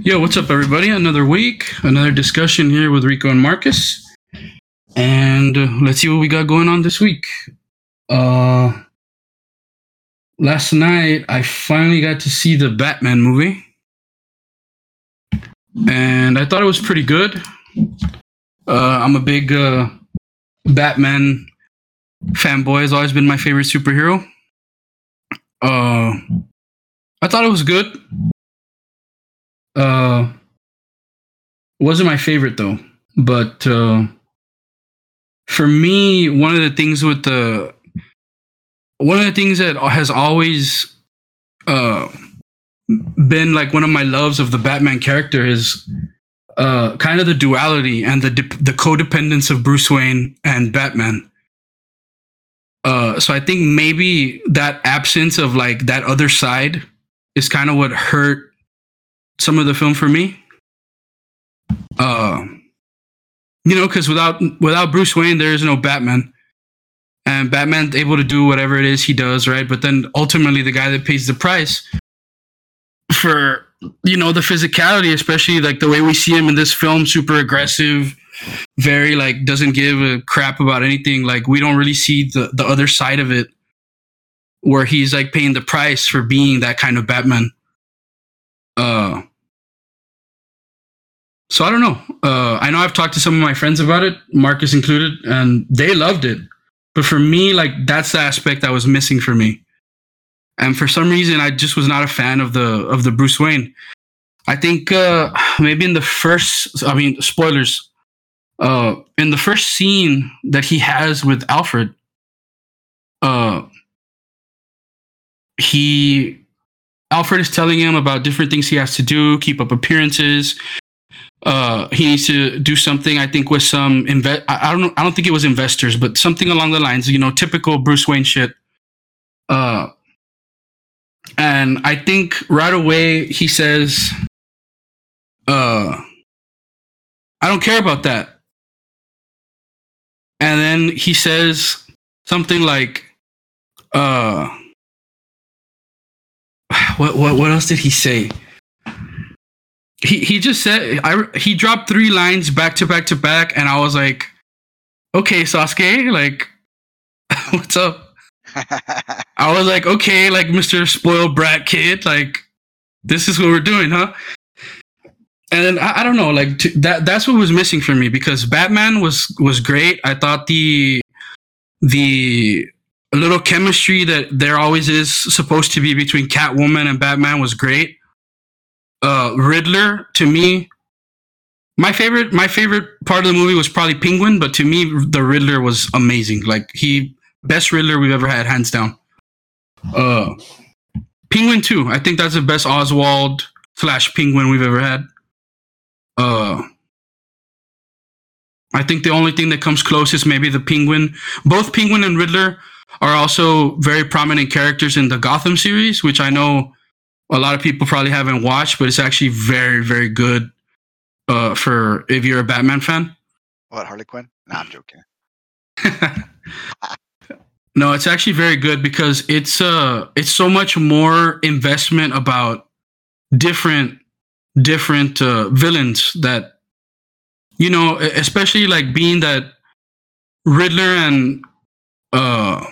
Yo, what's up, everybody? Another week, another discussion here with Rico and Marcus. And uh, let's see what we got going on this week. Uh, last night, I finally got to see the Batman movie. And I thought it was pretty good. Uh, I'm a big uh, Batman fanboy, has always been my favorite superhero. Uh, I thought it was good. Uh, wasn't my favorite though, but uh, for me, one of the things with the one of the things that has always uh been like one of my loves of the Batman character is uh kind of the duality and the the codependence of Bruce Wayne and Batman. Uh, so I think maybe that absence of like that other side is kind of what hurt some of the film for me. Uh, you know, because without without Bruce Wayne, there is no Batman, and Batman's able to do whatever it is he does, right? But then ultimately, the guy that pays the price for you know the physicality, especially like the way we see him in this film, super aggressive, very like doesn't give a crap about anything. Like we don't really see the the other side of it, where he's like paying the price for being that kind of Batman. Uh, so I don't know. Uh, I know I've talked to some of my friends about it, Marcus included, and they loved it. But for me, like that's the aspect that was missing for me. And for some reason, I just was not a fan of the of the Bruce Wayne. I think uh, maybe in the first, I mean, spoilers. Uh, in the first scene that he has with Alfred, uh, he Alfred is telling him about different things he has to do, keep up appearances, uh, he needs to do something. I think with some invest. I, I don't know. I don't think it was investors, but something along the lines. You know, typical Bruce Wayne shit. Uh, and I think right away he says, "Uh, I don't care about that." And then he says something like, "Uh, what what what else did he say?" He he just said I he dropped three lines back to back to back, and I was like, okay, Sasuke, like, what's up? I was like, okay, like Mr. Spoiled Brat Kid, like, this is what we're doing, huh? And then I, I don't know, like t- that that's what was missing for me because Batman was was great. I thought the the little chemistry that there always is supposed to be between Catwoman and Batman was great uh, Riddler to me, my favorite my favorite part of the movie was probably Penguin, but to me the Riddler was amazing. Like he best Riddler we've ever had, hands down. Uh, Penguin too. I think that's the best Oswald slash Penguin we've ever had. Uh, I think the only thing that comes close is maybe the Penguin. Both Penguin and Riddler are also very prominent characters in the Gotham series, which I know a lot of people probably haven't watched, but it's actually very, very good uh, for if you're a Batman fan. What Harley Quinn? Nah, I'm joking. no, it's actually very good because it's uh it's so much more investment about different different uh, villains that you know, especially like being that Riddler and uh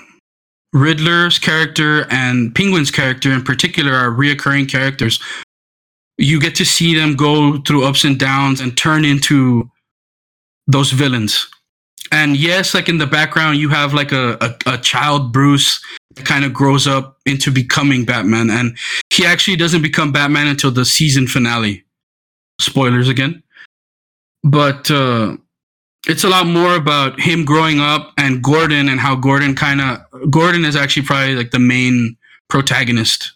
Riddler's character and Penguin's character in particular are reoccurring characters. You get to see them go through ups and downs and turn into those villains. And yes, like in the background, you have like a, a, a child Bruce that kind of grows up into becoming Batman. And he actually doesn't become Batman until the season finale. Spoilers again. But uh, it's a lot more about him growing up and Gordon and how Gordon kind of Gordon is actually probably like the main protagonist.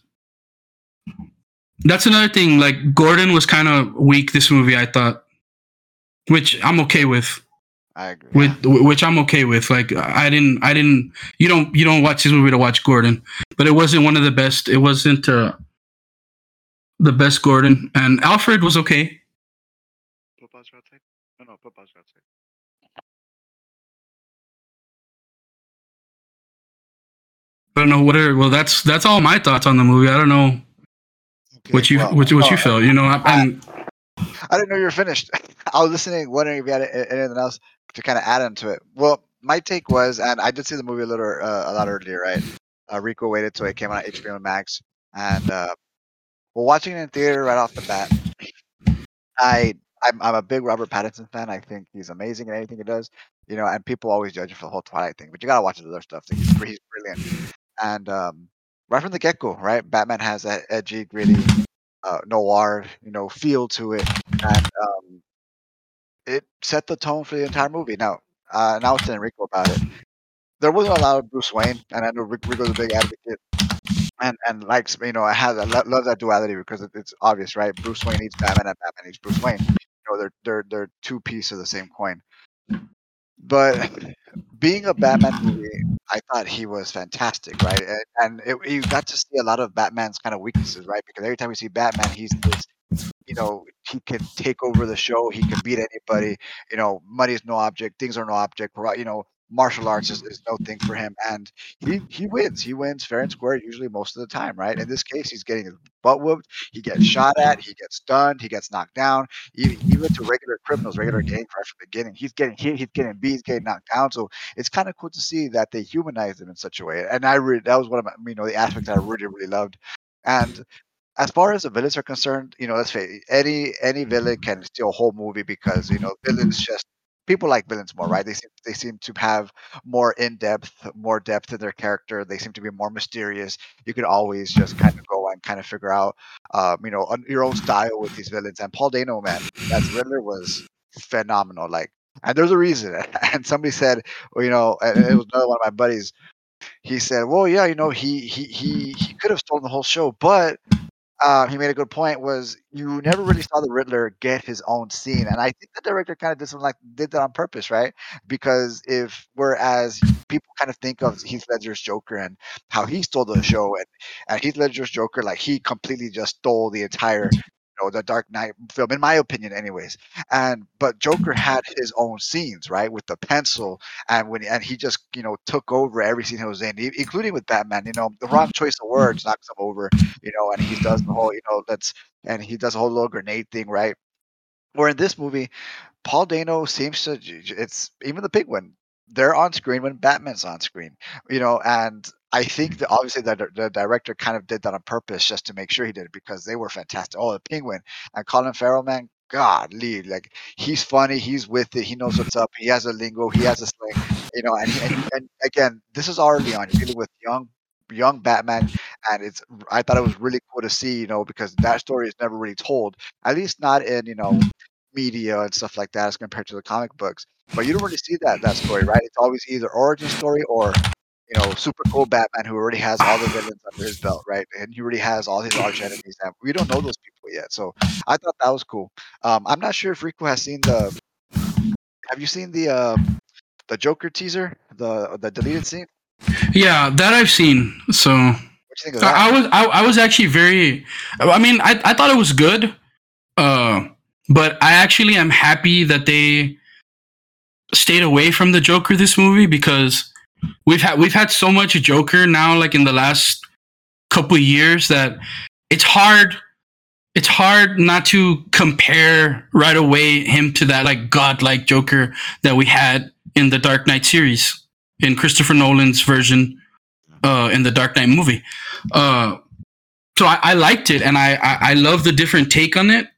That's another thing. Like Gordon was kind of weak this movie, I thought, which I'm okay with. I agree. With which I'm okay with. Like I didn't, I didn't. You don't, you don't watch this movie to watch Gordon, but it wasn't one of the best. It wasn't uh, the best Gordon, and Alfred was okay. No, no, I don't know what are well. That's that's all my thoughts on the movie. I don't know okay, what you well, what, what you felt. You know, I, I didn't know you were finished. I was listening, wondering if you had anything else to kind of add into it. Well, my take was, and I did see the movie a little uh, a lot earlier, right? Uh, Rico waited till it came out on HBO Max, and uh, well, watching it in theater right off the bat, I I'm, I'm a big Robert Pattinson fan. I think he's amazing in anything he does. You know, and people always judge him for the whole Twilight thing, but you gotta watch his other stuff. He's, he's brilliant. And um, right from the get go, right, Batman has that edgy, gritty, uh, noir, you know, feel to it, and um, it set the tone for the entire movie. Now, uh, and I was telling Rico about it. There wasn't a lot of Bruce Wayne, and I know Rico's a big advocate, and and likes you know I have I lo- love that duality because it, it's obvious, right? Bruce Wayne needs Batman, and Batman needs Bruce Wayne. You know, they're they're they're two pieces of the same coin. But being a Batman movie, I thought he was fantastic, right? And, it, you got to see a lot of Batman's kind of weaknesses, right? Because every time we see Batman, he's this, you know, he can take over the show, he can beat anybody. You know, money is no object, things are no object. You know, martial arts is, mm-hmm. is no thing for him, and he he wins. He wins fair and square usually most of the time, right? In this case, he's getting his butt whooped. He gets mm-hmm. shot at. He gets stunned. He gets knocked down. Even, even to regular criminals, regular gang right from the beginning, he's getting hit. He's getting beat. He's getting knocked down. So it's kind of cool to see that they humanized him in such a way. And I really that was one of my, you know the aspects I really really loved. And as far as the villains are concerned, you know, let's face it, any any villain can steal a whole movie because you know villains just people like villains more, right? They seem they seem to have more in depth, more depth in their character. They seem to be more mysterious. You could always just kind of go and kind of figure out, um, you know, your own style with these villains. And Paul Dano, man, as Riddler was phenomenal. Like, and there's a reason. And somebody said, well, you know, it was another one of my buddies. He said, "Well, yeah, you know, he he he he could have stolen the whole show, but uh, he made a good point was you never really saw the Riddler get his own scene, and I think the director kind of did something like did that on purpose, right? Because if whereas people kind of think of Heath Ledger's Joker and how he stole the show, and and Heath Ledger's Joker like he completely just stole the entire. You know, the Dark Knight film, in my opinion, anyways. And but Joker mm-hmm. had his own scenes, right, with the pencil, and when and he just you know took over every scene he was in, including with Batman. You know, the wrong choice of words mm-hmm. knocks him over you know, and he does the whole, you know, that's and he does a whole little grenade thing, right? Where in this movie, Paul Dano seems to it's even the big one. They're on screen when Batman's on screen, you know, and I think that obviously the, the director kind of did that on purpose just to make sure he did it because they were fantastic. Oh, the Penguin and Colin Farrell, man, God, lead like he's funny, he's with it, he knows what's up, he has a lingo, he has a slang, you know, and, and, and again, this is early on. You're dealing with young young Batman, and it's I thought it was really cool to see, you know, because that story is never really told, at least not in you know media and stuff like that as compared to the comic books. But you don't really see that that story, right? It's always either origin story or you know super cool Batman who already has all the villains under his belt, right? And he already has all his arch enemies, and we don't know those people yet. So I thought that was cool. Um, I'm not sure if Rico has seen the. Have you seen the uh, the Joker teaser, the the deleted scene? Yeah, that I've seen. So What do you think of that? I, I was I, I was actually very. I mean, I I thought it was good. Uh, but I actually am happy that they stayed away from the Joker this movie because we've had we've had so much Joker now, like in the last couple years, that it's hard. It's hard not to compare right away him to that like godlike Joker that we had in the Dark Knight series in Christopher Nolan's version uh, in the Dark Knight movie. Uh, so I, I liked it, and I, I I love the different take on it.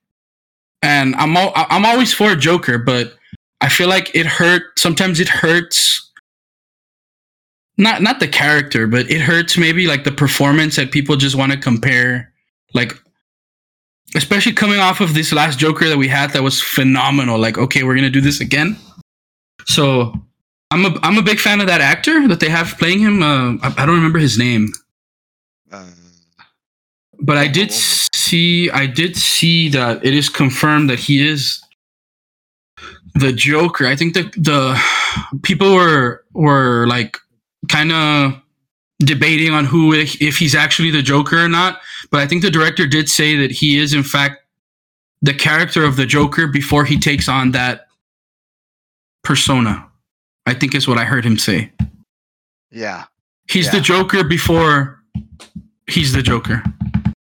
And I'm al- I'm always for a Joker, but I feel like it hurt. Sometimes it hurts. Not not the character, but it hurts maybe like the performance that people just want to compare. Like, especially coming off of this last Joker that we had, that was phenomenal. Like, okay, we're gonna do this again. So I'm a I'm a big fan of that actor that they have playing him. Uh, I, I don't remember his name, Um, but I did see I did see that it is confirmed that he is the Joker. I think that the people were were like kind of debating on who if he's actually the Joker or not. But I think the director did say that he is in fact the character of the Joker before he takes on that persona. I think is what I heard him say. yeah, He's Yeah. the Joker before he's the Joker.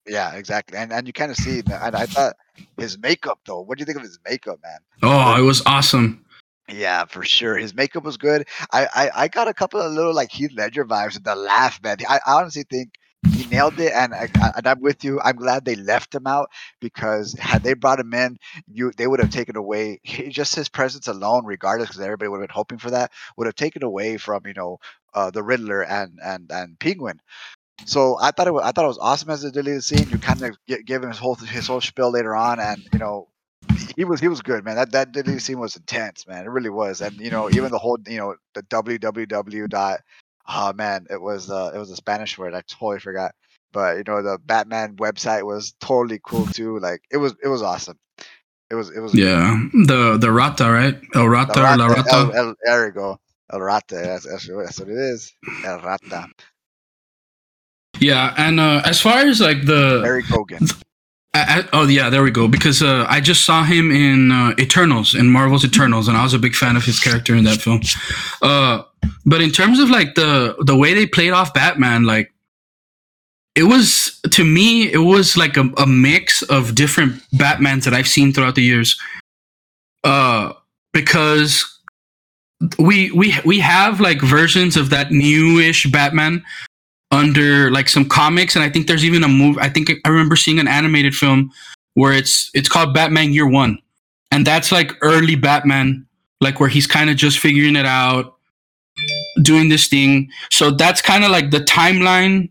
Yeah, exactly. And and you kind of see. And I thought his makeup though. What do you think of his makeup, man? Oh, it was awesome. Yeah, for sure. His makeup was good. I, I, I got a couple of little like Heath Ledger vibes with the laugh, man. I, I honestly think he nailed it, and I, and I'm with you. I'm glad they left him out because had they brought him in, you they would have taken away just his presence alone, regardless, because everybody would have been hoping for that, would have taken away from you know uh, the Riddler and and and Penguin. So I thought it was, I thought it was awesome as a deleted scene. You kind of give him his whole his whole spiel later on, and you know he was he was good, man. That that deleted scene was intense, man. It really was, and you know even the whole you know the www dot. Oh man, it was uh it was a Spanish word. I totally forgot. But you know the Batman website was totally cool too. Like it was it was awesome. It was it was Yeah, the the rata, right? El rata, or la Rata, rata. El, El, there we go. El Rata. That's, that's what it is. El Rata. Yeah, and uh, as far as like the Barry Keoghan. I, I- oh yeah, there we go. Because uh, I just saw him in uh, Eternals, in Marvel's Eternals, and I was a big fan of his character in that film. Uh, but in terms of like the the way they played off Batman, like it was to me, it was like a, a mix of different Batmans that I've seen throughout the years. Uh, because we we we have like versions of that newish Batman under like some comics and i think there's even a movie i think i remember seeing an animated film where it's it's called batman year one and that's like early batman like where he's kind of just figuring it out doing this thing. So that's kind of like the timeline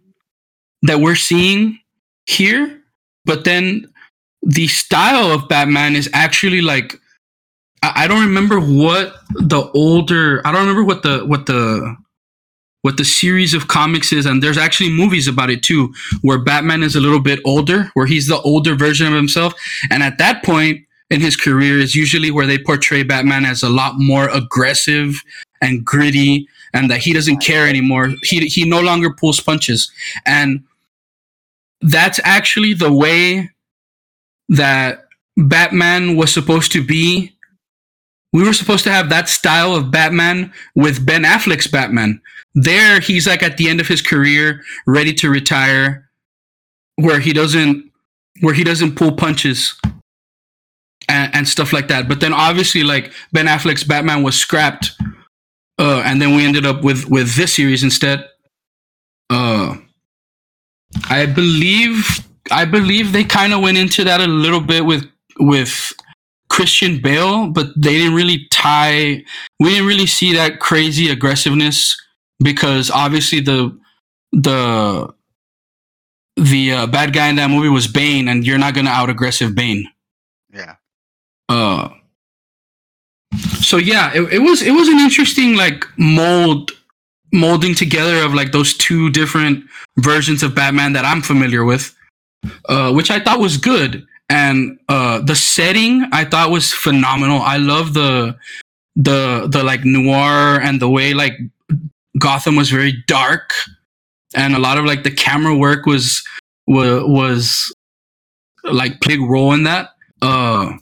that we're seeing here but then the style of batman is actually like i, I don't remember what the older i don't remember what the what the what the series of comics is and there's actually movies about it too where batman is a little bit older where he's the older version of himself. And at that point in his career is usually where they portray batman as a lot more aggressive and gritty and that he doesn't care anymore. He, he no longer pulls punches. And that's actually the way that batman was supposed to be. We were supposed to have that style of batman with ben affleck's batman there he's like at the end of his career ready to retire where he doesn't where he doesn't pull punches and, and stuff like that. But then obviously like ben affleck's batman was scrapped uh, and then we ended up with with this series instead. Uh i believe i believe they kind of went into that a little bit with with christian bale but they didn't really tie we didn't really see that crazy aggressiveness because obviously the the the uh, bad guy in that movie was Bane, and you're not gonna out aggressive Bane. Yeah. Uh, so yeah, it, it was it was an interesting like mold molding together of like those two different versions of Batman that I'm familiar with, uh, which I thought was good. And uh, the setting I thought was phenomenal. I love the the the like noir and the way like Gotham was very dark, and a lot of like the camera work was was was like played role in that. Uh,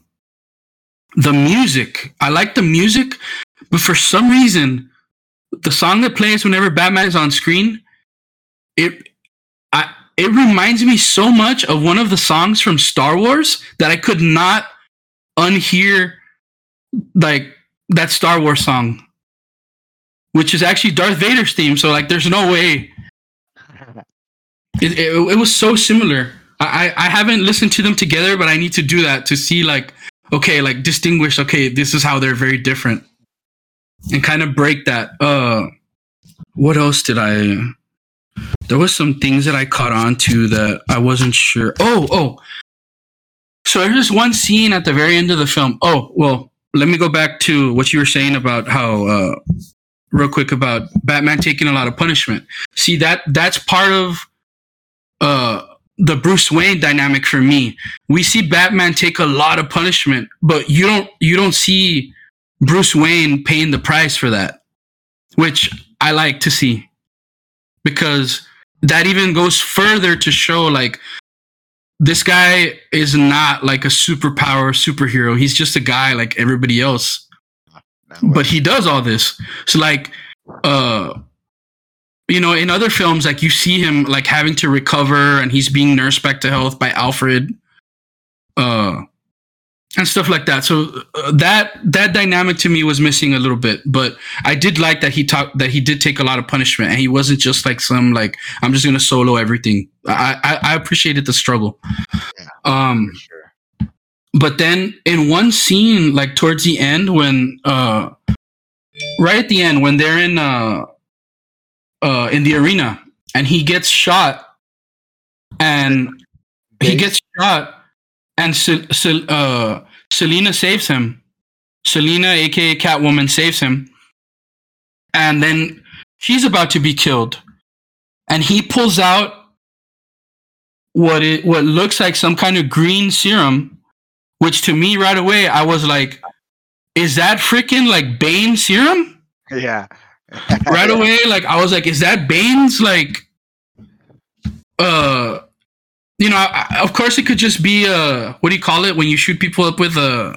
the music, I like the music, but for some reason, the song that plays whenever Batman is on screen, it I it reminds me so much of one of the songs from Star Wars that I could not unhear like that Star Wars song which is actually Darth Vader's theme. So like, there's no way. It, it, it was so similar. I, I haven't listened to them together, but I need to do that to see like, okay, like distinguish. Okay, this is how they're very different, and kind of break that. Uh, what else did I? There was some things that I caught on to that I wasn't sure. Oh, oh. So there's this one scene at the very end of the film. Oh, well, let me go back to what you were saying about how uh, real quick about Batman taking a lot of punishment. See that that's part of uh the Bruce Wayne dynamic for me. We see Batman take a lot of punishment, but you don't you don't see Bruce Wayne paying the price for that, which I like to see because that even goes further to show like this guy is not like a superpower superhero. He's just a guy like everybody else. But he does all this. So like, uh, you know, in other films, like you see him like having to recover and he's being nursed back to health by Alfred, uh, and stuff like that. So uh, that that dynamic to me was missing a little bit, but I did like that he talked that he did take a lot of punishment and he wasn't just like some like I'm just gonna solo everything. I I, I appreciated the struggle. Yeah, Um, sure. But then in one scene like towards the end when uh right at the end when they're in uh uh in the arena and he gets shot and he gets shot and Sel- Sel- uh Selina saves him. Selina aka Catwoman saves him. And then she's about to be killed. And he pulls out what it what looks like some kind of green serum which to me right away I was like is that freaking like Bane serum Yeah. right away like I was like is that Bane's like uh you know I, I- of course it could just be uh what do you call it when you shoot people up with uh,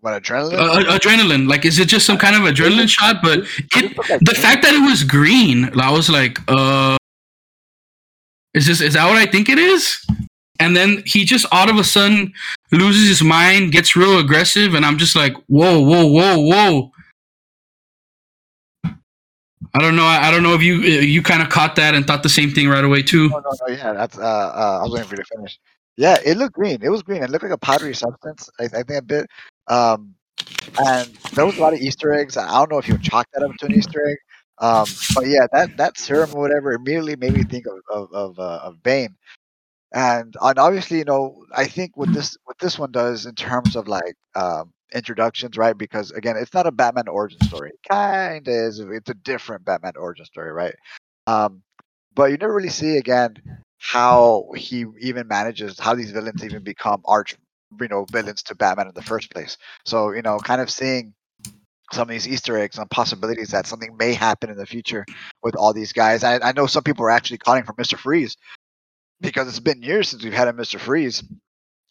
What adrenaline? uh adrenaline like is it just some kind of adrenaline shot but it the fact that it was green, I was like, uh, is this is that what I think it is? And then he just all of a sudden loses his mind, gets real aggressive, and I'm just like, whoa, whoa, whoa, whoa. I don't know. I, don't know if you uh, you kind of caught that and thought the same thing right away too. No, no, no. Yeah, that's. Uh, uh, I was waiting for you to finish. Yeah, it looked green. It was green. It looked like a powdery substance. I, I think a bit. Um, and there was a lot of Easter eggs. I don't know if you chalk that up to an Easter egg. Um, but yeah, that that serum or whatever immediately made me think of of of, uh, of Bane. And and obviously, you know, I think what this what this one does in terms of like um, introductions, right? Because again, it's not a Batman origin story. Kind of is. It's a different Batman origin story, right? Um, but you never really see again how he even manages how these villains even become arch you know villains to batman in the first place so you know kind of seeing some of these easter eggs and possibilities that something may happen in the future with all these guys i, I know some people are actually calling for mr freeze because it's been years since we've had a mr freeze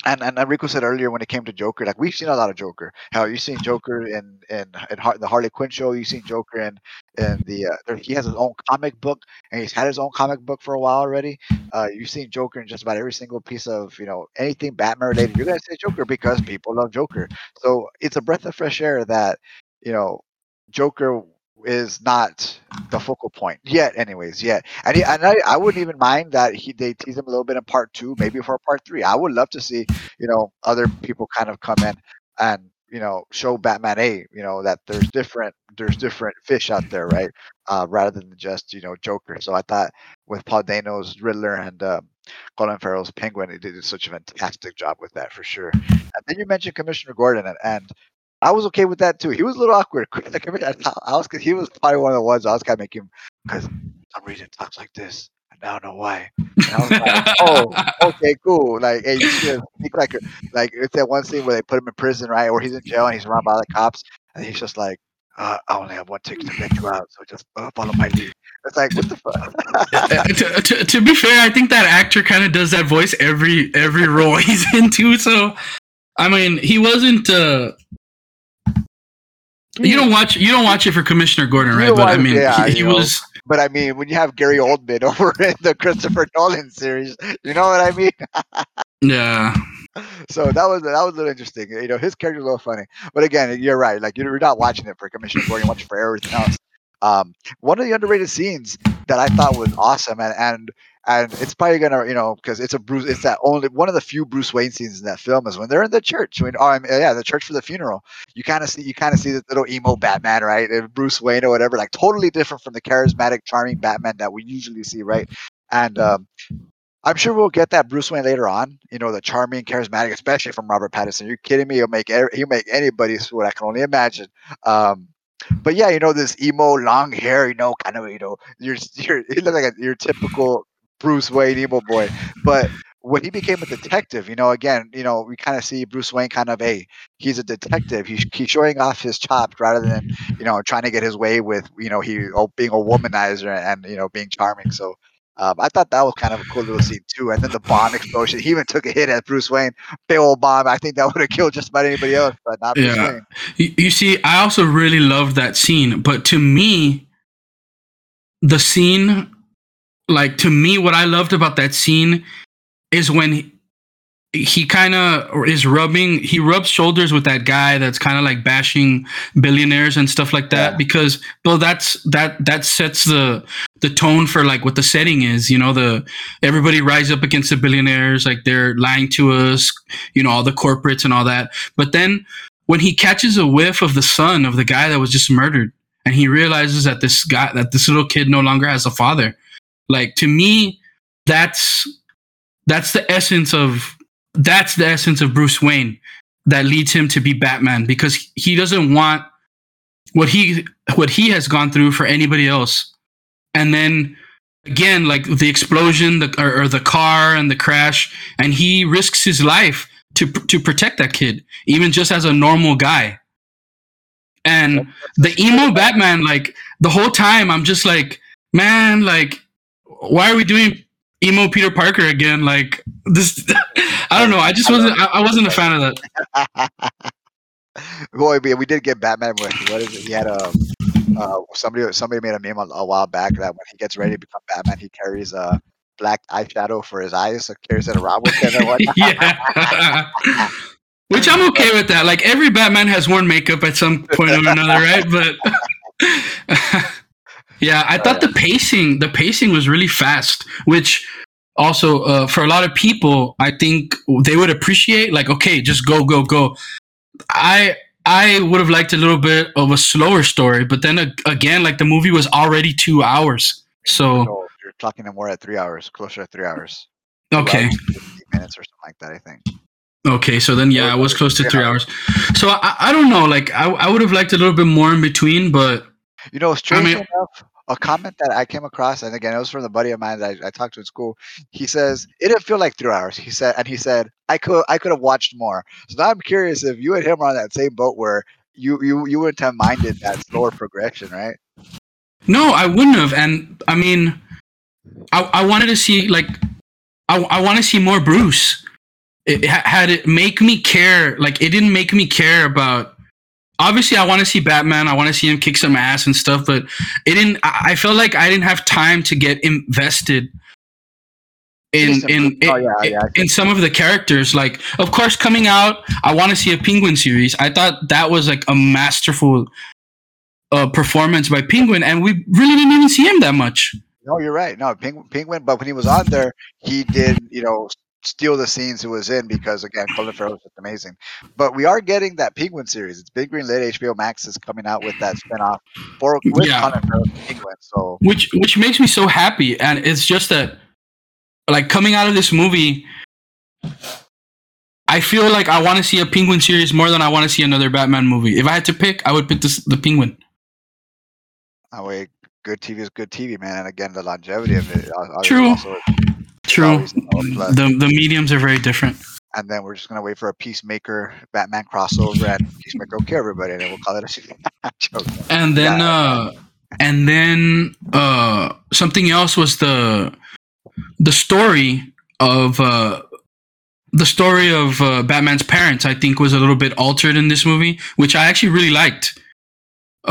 and and Enrico said earlier when it came to Joker, like we've seen a lot of Joker. Hell, you've seen Joker in in, in Har- the Harley Quinn show. You've seen Joker in in the uh, there, he has his own comic book, and he's had his own comic book for a while already. Uh, you've seen Joker in just about every single piece of you know anything Batman related. You're gonna say Joker because people love Joker. So it's a breath of fresh air that you know Joker is not the focal point yet. Anyways, yet, and, he, and I, I wouldn't even mind that he they tease him a little bit in part two, maybe for part three. I would love to see you know other people kind of come in and you know show Batman a you know that there's different there's different fish out there, right? Uh, rather than just you know Joker. So I thought with Paul Dano's Riddler and um, Colin Farrell's Penguin, he did such a fantastic job with that for sure. And then you mentioned Commissioner Gordon, and, and I was okay with that too. He was a little awkward. I was he was probably one of the ones I was kind of making him because some reason talks like this, and I don't know why. And I was like, oh, okay, cool. Like, hey, you should speak like like it's that one scene where they put him in prison, right? Or he's in jail and he's surrounded by the cops, and he's just like, uh, I only have one ticket to get you out, so just uh, follow my lead. It's like, what the fuck? Uh, to, to, to be fair, I think that actor kind of does that voice every every role he's into. So, I mean, he wasn't. Uh, you don't watch you don't watch it for Commissioner Gordon, right? But I watch mean, yeah, he, he was. But I mean, when you have Gary Oldman over in the Christopher Nolan series, you know what I mean? Yeah, so that was that was a little interesting. You know, his character's a little funny. But again, you're right. Like you're not watching it for Commissioner Gordon, it for everything else. Um, one of the underrated scenes that I thought was awesome, and and and it's probably gonna, you know, because it's a Bruce, it's that only one of the few Bruce Wayne scenes in that film is when they're in the church. When oh, I mean, yeah, the church for the funeral. You kind of see, you kind of see this little emo Batman, right? And Bruce Wayne or whatever, like totally different from the charismatic, charming Batman that we usually see, right? And um, I'm sure we'll get that Bruce Wayne later on. You know, the charming, charismatic, especially from Robert Pattinson. You're kidding me? He'll make he'll make anybody swoon. I can only imagine. Um, but yeah, you know, this emo, long hair. You know, kind of, you know, you're you're he looks like a, your typical Bruce Wayne emo boy. But when he became a detective, you know, again, you know, we kind of see Bruce Wayne kind of a he's a detective. He's he's showing off his chops rather than you know trying to get his way with you know he oh, being a womanizer and you know being charming. So um, I thought that was kind of a cool little scene too. And then the bomb explosion. He even took a hit at Bruce Wayne. Big old bomb. I think that would have killed just about anybody else, but not Bruce Yeah. Wayne. you, you see, I also really loved that scene, but to me, the scene, like to me, what I loved about that scene is when he, kind of is rubbing he rubs shoulders with that guy that's kind of like bashing billionaires and stuff like that Yeah. because well that's that that sets the the tone for like what the setting is you know the everybody rise up against the billionaires like they're lying to us you know all the corporates and all that but then when he catches a whiff of the son of the guy that was just murdered and he realizes that this guy that this little kid no longer has a father like to me that's that's the essence of that's the essence of Bruce Wayne that leads him to be Batman because he doesn't want what he what he has gone through for anybody else. And then again, like the explosion, the or, or the car and the crash, and he risks his life to to protect that kid, even just as a normal guy. And the emo Batman, like the whole time, I'm just like, man, like, why are we doing emo Peter Parker again? Like this, I don't know. I just wasn't. I, I wasn't a fan of that. Boy, we, we did get Batman with what is it? He had a uh, somebody somebody made a meme a, a while back that when he gets ready to become Batman, he carries a black eyeshadow for his eyes, so carries it around with him and whatnot. yeah. Which I'm okay with that. Like every Batman has worn makeup at some point or another, right? But yeah, I thought the pacing, the pacing was really fast, which also uh, for a lot of people, I think they would appreciate. Like, okay, just go, go, go. I I would have liked a little bit of a slower story, but then ag- again, like the movie was already two hours, so you're clocking him more at three hours, closer to three hours. Okay. minutes or something like that. I think. Okay, so then yeah, I was close to three hours. So I, I don't know, like I, I would have liked a little bit more in between, but You know, strangely mean- enough, a comment that I came across, and again, it was from the buddy of mine that I, I talked to in school. He says it didn't feel like three hours. He said, and he said I could I could have watched more. So now I'm curious if you and him are on that same boat where you you you wouldn't have minded that slower progression, right? no, I wouldn't have. And I mean, I I wanted to see like I I want to see more Bruce. It, it had it make me care. Like it didn't make me care about. Obviously, I want to see Batman. I want to see him kick some ass and stuff, but it didn't. I, felt like I didn't have time to get invested in in oh, in, yeah, yeah, in some of the characters. Like, of course, coming out, I want to see a Penguin series. I thought that was like a masterful uh, performance by Penguin, and we really didn't even see him that much. No, you're right. No, Penguin, Penguin, but when he was on there, he did, you know, steal the scenes it was in because again, Colin Farrell was just amazing. But we are getting that Penguin series. It's Big Green Lit. HBO Max is coming out with that spinoff for with Yeah. Colin Farrell Penguin. So which which makes me so happy and it's just that like coming out of this movie i feel like i want to see a penguin series more than i want to see another batman movie if i had to pick i would pick this the penguin that way, good TV is good TV, man. And again, the longevity of it. uh, True. Also, true the the mediums are very different and then we're just gonna wait for a Peacemaker Batman crossover and Peacemaker will kill everybody, and then we'll call it a season. And then Yeah. uh and then uh something else was the the story of uh the story of uh, Batman's parents, I think, was a little bit altered in this movie, which I actually really liked.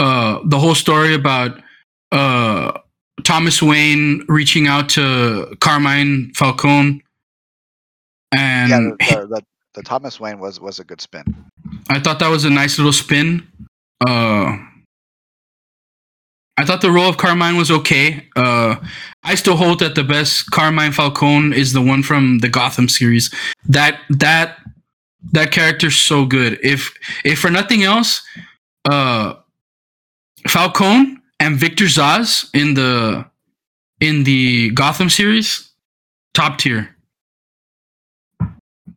Uh, the whole story about uh, Thomas Wayne reaching out to Carmine Falcone, and yeah, the, the, the, the Thomas Wayne was was a good spin. I thought that was a nice little spin. Uh, I thought the role of Carmine was okay. Uh, I still hold that the best Carmine Falcone is the one from the Gotham series. That that that character's so good. If if for nothing else, uh, Falcone and Victor Zsasz in the in the Gotham series, top tier.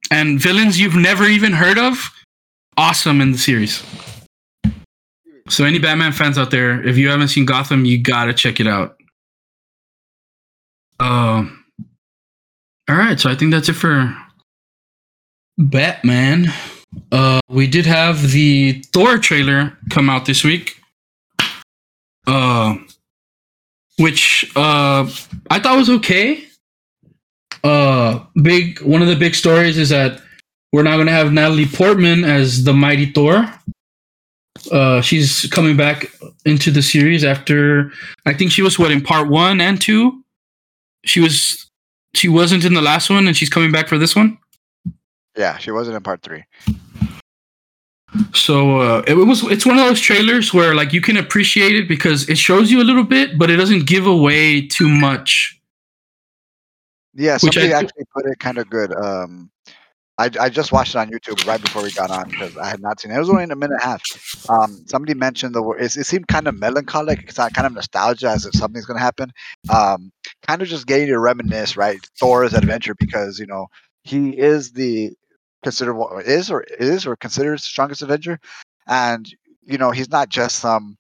And villains you've never even heard of, awesome in the series. So any Batman fans out there, if you haven't seen Gotham, you gotta check it out. Um. all right, so I think that's it for Batman. Uh, we did have the Thor trailer come out this week. Uh, which uh I thought was okay. Uh, big one of the big stories is that we're not gonna have Natalie Portman as the Mighty Thor. Uh, she's coming back into the series after I think she was what in part one and two. She was she wasn't in the last one, and she's coming back for this one. Yeah, she wasn't in part three. So uh, it was it's one of those trailers where like you can appreciate it because it shows you a little bit, but it doesn't give away too much. Yeah, somebody I- actually put it kind of good. Um, I, I just watched it on YouTube right before we got on because I had not seen it. It was only in a minute and a half. Um, somebody mentioned the word. It, it seemed kind of melancholic. It's not kind of nostalgia as if something's going to happen. Um, kind of just getting to reminisce, right? Thor's adventure because you know he is the considered what is or is or considered the strongest Avenger, and you know he's not just some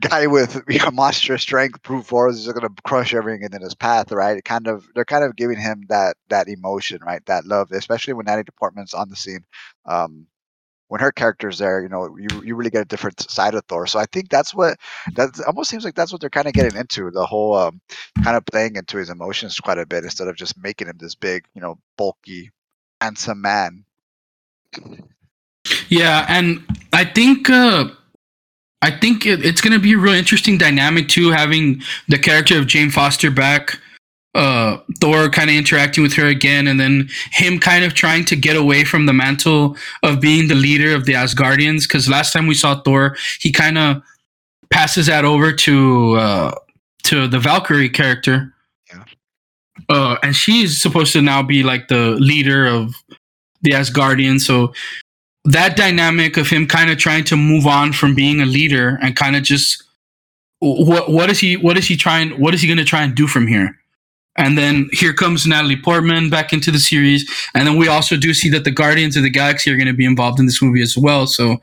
guy with you know, monstrous strength, brute force is going to crush everything in his path, right? It kind of they're kind of giving him that that emotion, right? That love, especially when Natalie Portman's on the scene. Um, when her character's there, you know, you you really get a different side of Thor. So I think that's what that almost seems like that's what they're kind of getting into the whole um, kind of playing into his emotions quite a bit instead of just making him this big, you know, bulky, handsome man. Yeah, and I think uh, I think it, it's gonna be a real interesting dynamic too, having the character of Jane Foster back, uh, Thor kind of interacting with her again, and then him kind of trying to get away from the mantle of being the leader of the Asgardians. Because last time we saw Thor, he kind of passes that over to uh, to the Valkyrie character. Uh, and she's supposed to now be like the leader of the Asgardians. So that dynamic of him kind of trying to move on from being a leader and kind of just what what is he what is he trying what is he going to try and do from here and then here comes Natalie Portman back into the series and then we also do see that the Guardians of the Galaxy are going to be involved in this movie as well so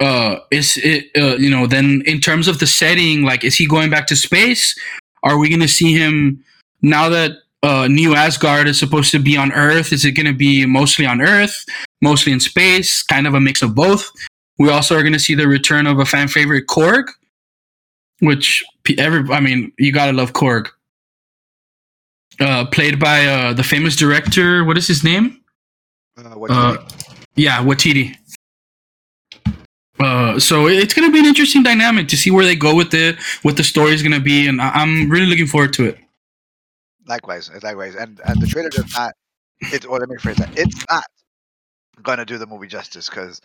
uh is it uh, you know then in terms of the setting like is he going back to space are we going to see him now that uh, New Asgard is supposed to be on Earth. Is it going to be mostly on Earth, mostly in space, kind of a mix of both? We also are going to see the return of a fan favorite Korg, which every I mean, you gotta love Korg. Uh, played by uh, the famous director. What is his name? Uh, what do Uh, yeah, Waititi. Uh, so it's going to be an interesting dynamic to see where they go with it, what the story is going to be, and I- I'm really looking forward to it. Likewise, likewise, and and the trailer does not. It or let me phrase that. It's not gonna do the movie justice because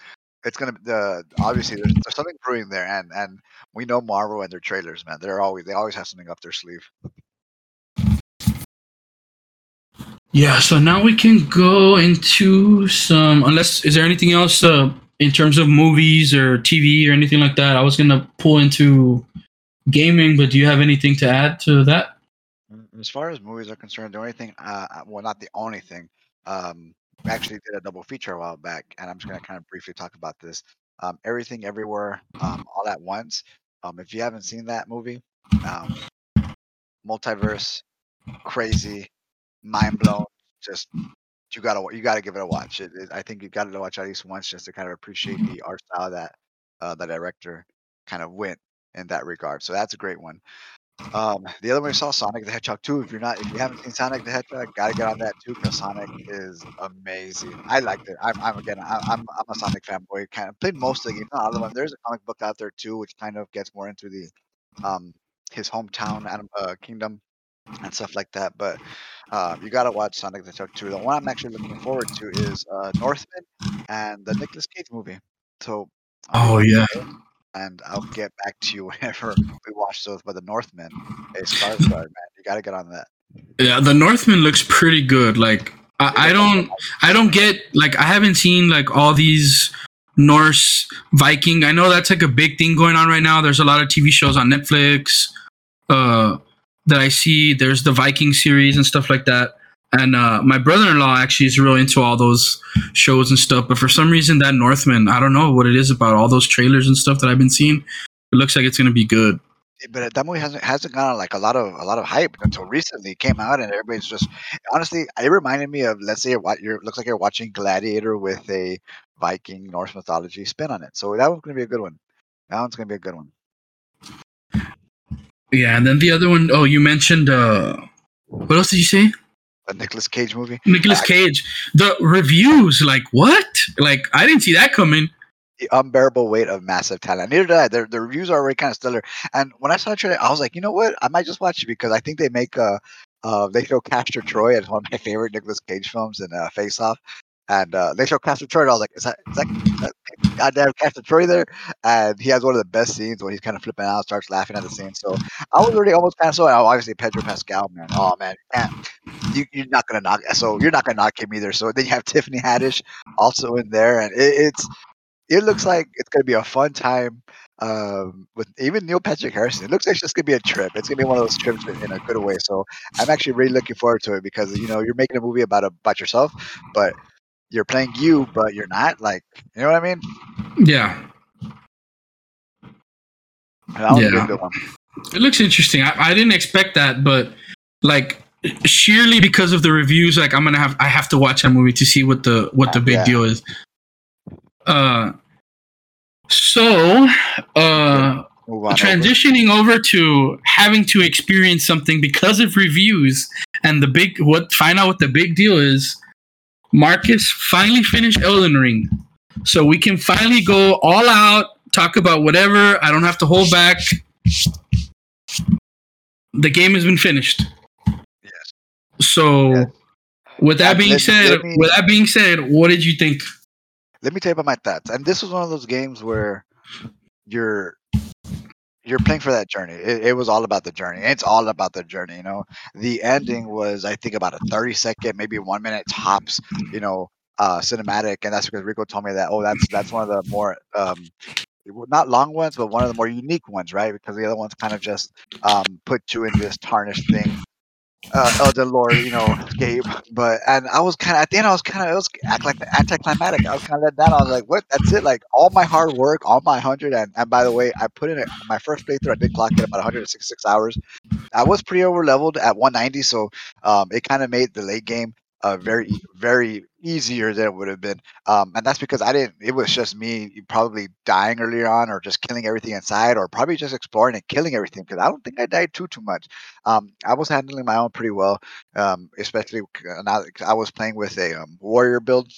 it's gonna the obviously there's, there's something brewing there, and and we know Marvel and their trailers, man. They're always they always have something up their sleeve. Yeah, so now we can go into some. Unless is there anything else uh, in terms of movies or TV or anything like that? I was gonna pull into gaming, but do you have anything to add to that? As far as movies are concerned, the only thing, uh, well, not the only thing, um, we actually did a double feature a while back, and I'm just gonna kind of briefly talk about this. Um, Everything, Everywhere, um, All at Once. Um, if you haven't seen that movie, um, multiverse, crazy, mind blown, just you gotta you gotta give it a watch. It, it- I think you gotta watch at least once just to kind of appreciate the art style that uh, the director kind of went in that regard. So that's a great one. Um, the other one we saw Sonic the Hedgehog 2. If you're not, if you haven't seen Sonic the Hedgehog, gotta get on that too because Sonic is amazing. I liked it. I'm, I'm again, I'm, I'm a Sonic fanboy. Kind of played most of the games, not all of them. There's a comic book out there too, which kind of gets more into the, um, his hometown anim- uh, kingdom and stuff like that. But uh, you gotta watch Sonic the Hedgehog 2. The one I'm actually looking forward to is uh, Northman and the Nicolas Cage movie. So. Oh yeah, And I'll get back to you whenever we watch those. But the Northman is Skarsgård, man. You gotta get on that. yeah. The Northman looks pretty good. Like I, I don't, I don't get like I haven't seen like all these Norse Viking. I know that's like a big thing going on right now. There's a lot of TV shows on Netflix uh, that I see. There's the Viking series and stuff like that. And uh, my brother-in-law actually is real into all those shows and stuff. But for some reason, that Northman, I don't know what it is about all those trailers and stuff that I've been seeing. It looks like it's gonna be good. but that movie hasn't hasn't gone like a lot of a lot of hype until recently. It came out and everybody's just honestly, it reminded me of let's say what you're looks like you're watching Gladiator with a Viking Norse mythology spin on it. So that one's gonna be a good one. That one's gonna be a good one. Yeah, and then the other one, oh, you mentioned uh, what else did you say? The Nicolas Cage movie. Nicolas Cage. The reviews, like what? Like I didn't see that coming. the unbearable weight of massive talent. Neither did I. Their, their reviews are already kind of stellar. And when I saw the trailer, I was like, you know what? I might just watch it because I think they make a. uh they show Castor Troy as one of my favorite Nicolas Cage films in uh, Face Off. And uh, they show Castor Troy, and I was like, is that, is that, that goddamn Castor Troy there? And he has one of the best scenes when he's kind of flipping out, starts laughing at the scene. So I was already almost kind of so. Obviously, Pedro Pascal, man. Oh man, man, you, you're not gonna knock. So you're not gonna knock him either. So then you have Tiffany Haddish also in there, and it, it's it looks like it's gonna be a fun time um, with even Neil Patrick Harrison. It looks like it's just gonna be a trip. It's gonna be one of those trips in a good way. So I'm actually really looking forward to it because you know you're making a movie about about yourself, but you're playing you, but you're not. Like you know what I mean? Yeah. yeah. It looks interesting. I, I didn't expect that, but like sheerly because of the reviews, like I'm gonna have I have to watch that movie to see what the what the big yeah. deal is. Uh, so uh, transitioning over. over to having to experience something because of reviews and the big what find out what the big deal is. Marcus finally finished Elden Ring, so we can finally go all out, talk about whatever. I don't have to hold back. The game has been finished. Yes. So, yes. with that being said, me, with that being said, what did you think? Let me tell you about my thoughts. And this was one of those games where you're you're playing for that journey. It, it, was all about the journey. It's all about the journey. You know, the ending was I think about a 30 second, maybe one minute tops. You know, uh, cinematic, and that's because Rico told me that. Oh, that's that's one of the more um, not long ones, but one of the more unique ones, right? Because the other ones kind of just um, put you in this tarnished thing uh, Elden Lord, you know, Gabe. But and I was kind of at the end, I was kind of it was act like anticlimactic. I was kind of let down. I was like, what? That's it. Like all my hard work, all my hundred, and and by the way, I put in it my first playthrough. I did clock it about 166 hours. I was pretty over leveled at 190, so um, it kind of made the late game uh, very very easier than it would have been um, and that's because i didn't it was just me probably dying earlier on or just killing everything inside or probably just exploring and killing everything because i don't think i died too too much. Um, i was handling my own pretty well um, especially now i was playing with a um, warrior build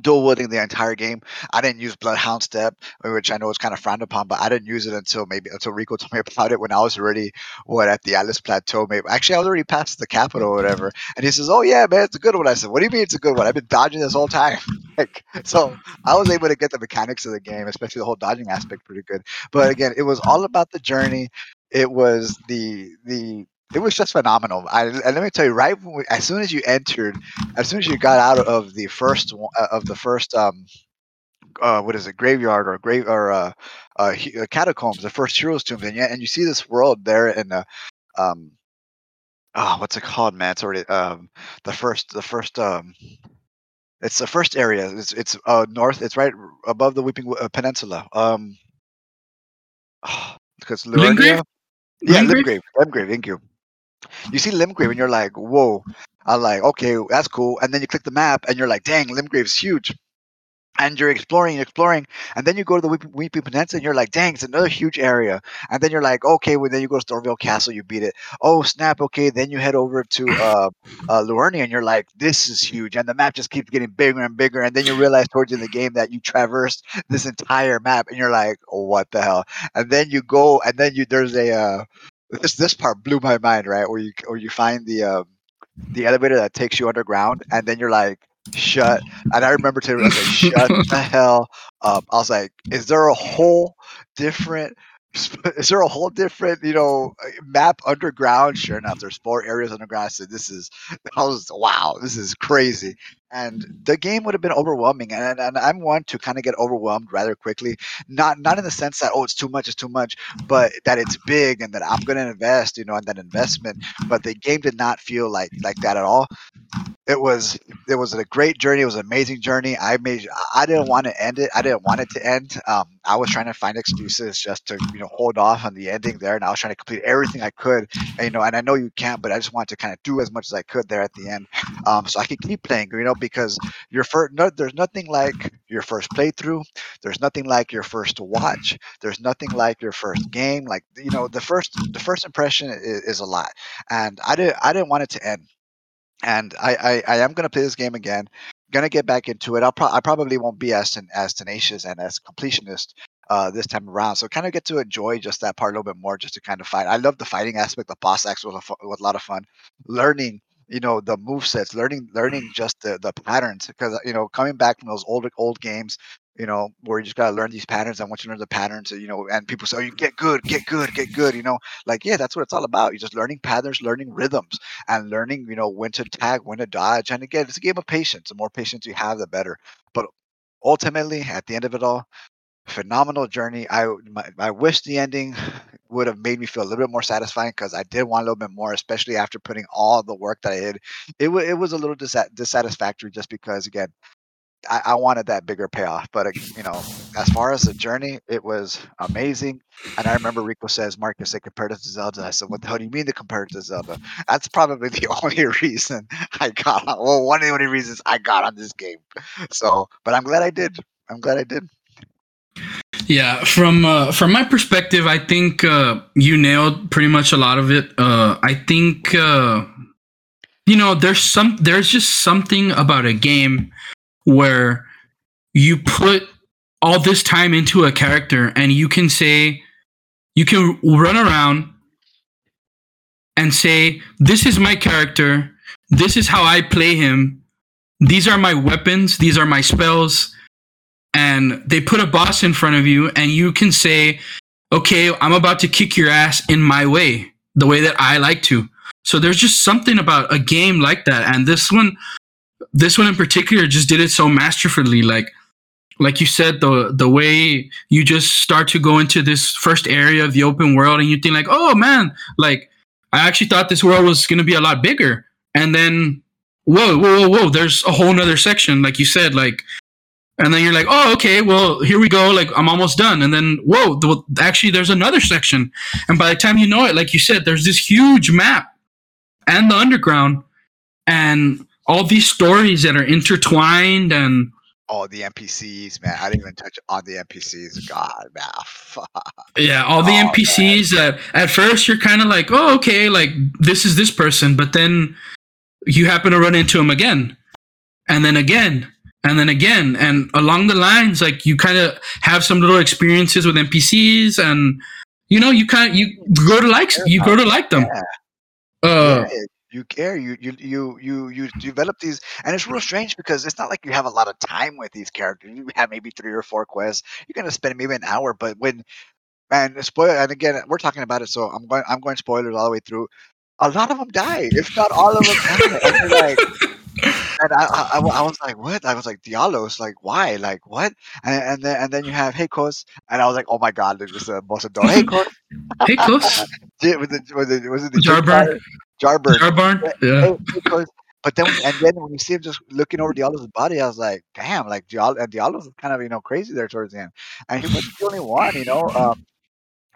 dual wielding the entire game. I didn't use Bloodhound Step, which I know is kind of frowned upon, but I didn't use it until maybe until Rico told me about it when I was already what at the Atlas Plateau. Maybe actually I was already past the capital or whatever. And he says, "Oh yeah, man, it's a good one." I said, "What do you mean it's a good one? I've been dodging this whole time." like so, I was able to get the mechanics of the game, especially the whole dodging aspect, pretty good. But again, it was all about the journey. It was the the it was just phenomenal. I, and let me tell you, right we, as soon as you entered, as soon as you got out of the first uh, of the first um, uh, what is it, graveyard or grave or uh, uh, uh, catacombs, the first heroes tomb, and you, and you see this world there in the um, oh, what's it called, man? It's already um, the first the first um, it's the first area. It's it's uh, north. It's right above the Weeping uh, Peninsula. Um, oh, because Liurnia. Yeah, Limgrave. Limgrave. Thank you you see Limgrave and you're like, whoa. I'm like, okay, that's cool. And then you click the map and you're like, dang, Limgrave's huge. And you're exploring, and exploring, and then you go to the Weeping, Weeping Peninsula, and you're like, "Dang, it's another huge area." And then you're like, "Okay," well, then you go to Stormveil Castle, you beat it. Oh snap! Okay, then you head over to uh, uh, Liurnia, and you're like, "This is huge," and the map just keeps getting bigger and bigger. And then you realize towards in the game that you traversed this entire map, and you're like, oh, "What the hell?" And then you go, and then you there's a uh, this this part blew my mind, right? Where you where you find the um, the elevator that takes you underground, and then you're like, shut. And I remember to like, shut the hell up. I was like, is there a whole different is there a whole different you know map underground sure enough there's four areas underground so this is i was wow this is crazy and the game would have been overwhelming and, and i'm one to kind of get overwhelmed rather quickly. Not not in the sense that oh it's too much it's too much but that it's big and that i'm going to invest you know in that investment but the game did not feel like like that at all. It was it was a great journey it was an amazing journey. I made i didn't want to end it i didn't want it to end. Um, i was trying to find excuses just to you know hold off on the ending there and i was trying to complete everything i could and, you know and i know you can't but i just wanted to kind of do as much as i could there at the end. Um, so i could keep playing you know because your first no, there's nothing like your first playthrough there's nothing like your first watch there's nothing like your first game like you know the first the first impression is, is a lot and i didn't i didn't want it to end and I, I, I am going to play this game again gonna get back into it. I'll pro- I probably won't be as as tenacious and as completionist uh, this time around. So kind of get to enjoy just that part a little bit more, just to kind of fight. I love the fighting aspect. The boss acts was a, fu- was a lot of fun. Learning, you know, the move sets, learning learning mm-hmm. just the the patterns because uh, you know coming back from those old old games. You know, where you just gotta learn these patterns. I want you to learn the patterns, you know, and people say, "Oh, you get good, get good, get good." You know, like yeah, that's what it's all about. You're just learning patterns, learning rhythms, and learning, you know, when to tag, when to dodge. And again, it's a game of patience. The more patience you have, the better. But ultimately, at the end of it all, phenomenal journey. I my, I wish the ending would have made me feel a little bit more satisfying because I did want a little bit more, especially after putting all the work that I did. It was it was a little dis- dissatisfactory just because again. I, I wanted that bigger payoff, but you know, as far as the journey, it was amazing. And I remember Rico says, "Marcus, they compared to Zelda." I said, "What the hell do you mean they compared it to Zelda?" That's probably the only reason I got on. Well, one of the only reasons I got on this game. So, but I'm glad I did. I'm glad I did. Yeah, from uh, from my perspective, I think uh, you nailed pretty much a lot of it. Uh, I think uh, you know there's some there's just something about a game where you put all this time into a character and you can say you can run around and say this is my character. This is how i play him. These are my weapons. These are my spells and they put a boss in front of you and you can say okay i'm about to kick your ass in my way the way that i like to. So there's just something about a game like that and this one this one in particular just did it so masterfully like like you said the the way you just start to go into this first area of the open world and you think like oh man like i actually thought this world was to be a lot bigger and then whoa whoa whoa whoa there's a whole nother section like you said like and then you're like oh okay well here we go like i'm almost done and then whoa the, actually there's another section and by the time you know it like you said there's this huge map and the underground and all these stories that are intertwined and Oh, the NPCs, man! I didn't even touch all the NPCs. God, man, fuck. yeah all the Oh, npcs that at first you're kind of like oh okay like this is this person but then you happen to run into him again and then again and then again and along the lines like you kind of have some little experiences with npcs and you know you kind of you grow to like you grow to like them. Yeah. uh Yeah, you care you you you you you develop these and it's real strange because it's not like you have a lot of time with these characters. You have maybe three or four quests. You're gonna spend maybe an hour but when and spoiler and again we're talking about it so i'm going i'm going spoilers all the way through. A lot of them die if not all of them die like and I, I, I was like, what? I was like, Diallos, like, why? Like, what? And, and then and then you have Hey Kos, and I was like, oh my god, there's just a boss of dog. Hey Kos, hey close was it was it was it the Jar-Bairn. Jar-Bairn? Jar-Bairn yeah But then and then when you see him just looking over Diallo's body, I was like, damn, like Diallo and Diallo's kind of you know crazy there towards the end, and he was the only one, you know. Um,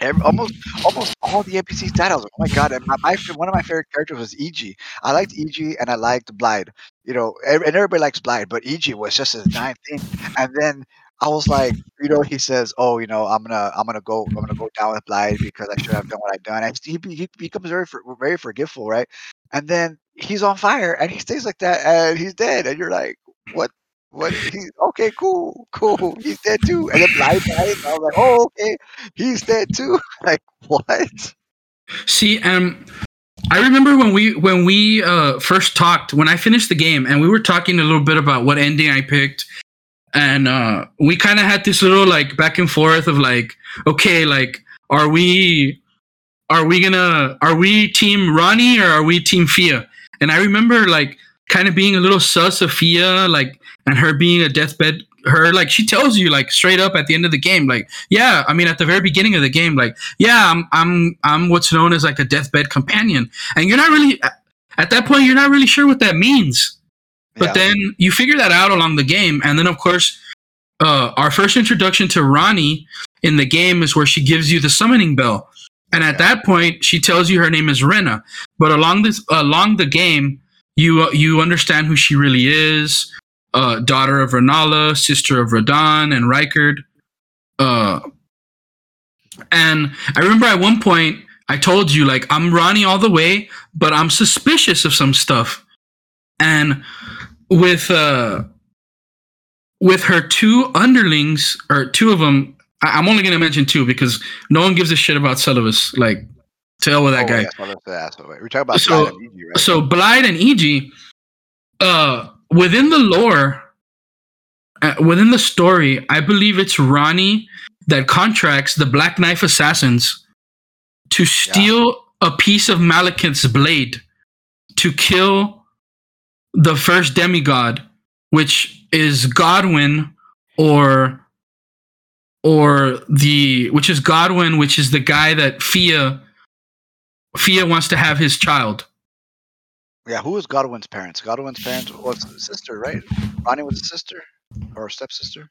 Every, almost almost all the NPCs died. I was like, oh my god! And my, my one of my favorite characters was Iji. I liked Iji and I liked Blaidd. You know, and everybody likes Blaidd, but Iji was just his giant thing. And then I was like, you know, he says, oh, you know, I'm gonna I'm gonna go I'm gonna go down with Blaidd because I should have done what I've done. And he, he becomes very very forgetful, right? And then he's on fire and he stays like that and he's dead. And you're like, what? What? He, okay, cool, cool. He's dead too. And then died. I was like, oh, okay, he's dead too. Like what? See, um, I remember when we when we uh, first talked when I finished the game, and we were talking a little bit about what ending I picked, and uh, we kind of had this little like back and forth of like, okay, like, are we are we gonna are we team Ranni or are we team Fia? And I remember like kind of being a little sus of Fia, like, and her being a deathbed. Her like she tells you like straight up at the end of the game, like, yeah, I mean at the very beginning of the game, like, yeah, I'm I'm I'm what's known as like a deathbed companion, and you're not really at that point you're not really sure what that means. But Yeah. then you figure that out along the game, and then of course, uh, our first introduction to Ranni in the game is where she gives you the summoning bell, and at that point she tells you her name is Renna. But along this along the game, you uh, you understand who she really is, uh, daughter of Renala, sister of Radahn and Rykard. Uh, and I remember at one point I told you like I'm Ranni all the way, but I'm suspicious of some stuff. And with uh with her two underlings or two of them. I, am only gonna mention two because no one gives a shit about Seluvis. Like, tell with that Oh, guy. yeah, so that's We're talking about So- Blind and Evie, right? So Blaidd and Iji, uh, within the lore, uh, within the story, I believe it's Ranni that contracts the Black Knife assassins to steal a piece of Maliketh's blade to kill the first demigod, which is Godwin, or or the which is Godwin, which is the guy that Fia Fia wants to have his child. Yeah, who was Godwin's parents? Godwin's parents was a sister, right? Ranni was a sister or a stepsister?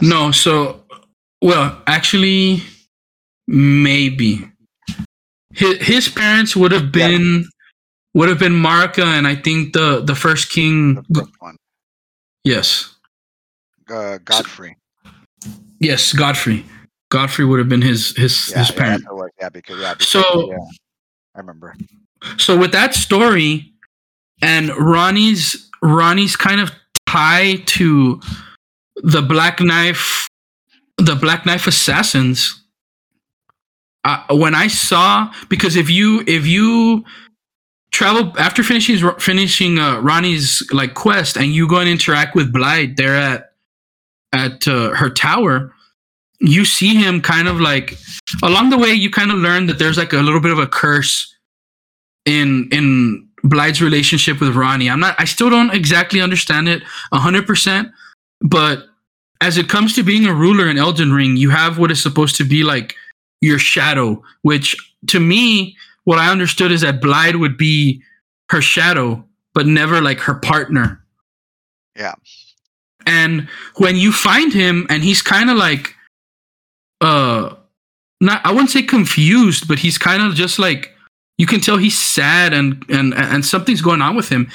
No, so well, actually, maybe his his parents would have Yeah. been would have been Marika, and I think the the first king. The first one, Yes, uh, Godfrey. yes, Godfrey. Godfrey would have been his his Yeah, his yeah, parent. that's what it was. yeah, because yeah, because, So- yeah, I remember. So with that story and Ranni's Ranni's kind of tie to the Black Knife, the Black Knife assassins. Uh, when I saw because if you if you travel after finishing finishing uh, Ranni's like quest and you go and interact with Blaidd there at at uh, her tower, you see him kind of like along the way you kind of learn that there's like a little bit of a curse in in Blaidd's relationship with Ranni. I'm not I still don't exactly understand it 100%, but as it comes to being a ruler in Elden Ring, you have what is supposed to be like your shadow, which to me what I understood is that Blaidd would be her shadow, but never like her partner. Yeah. And when you find him and he's kind of like uh not I wouldn't say confused, but he's kind of just like you can tell he's sad and and and something's going on with him.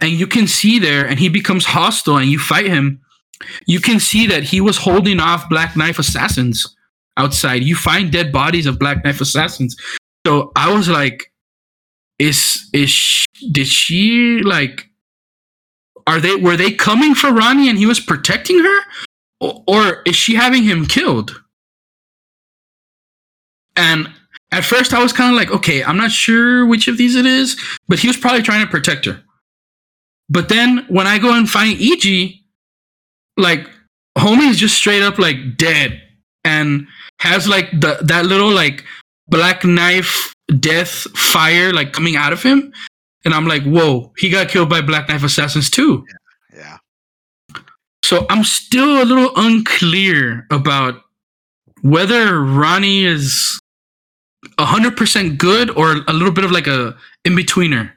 And you can see there and he becomes hostile and you fight him. You can see that he was holding off Black Knife assassins outside. You find dead bodies of Black Knife assassins. So I was like is is sh- did she like are they were they coming for Ranni and he was protecting her or, or is she having him killed? And at first I was kind of like, okay, I'm not sure which of these it is, but he was probably trying to protect her. But then when I go and find Iji, like homie is just straight up like dead and has like the that little like black knife death fire like coming out of him. And I'm like, whoa, he got killed by Black Knife Assassins too. Yeah. So I'm still a little unclear about whether Ranni is 100% good or a little bit of like a in betweener.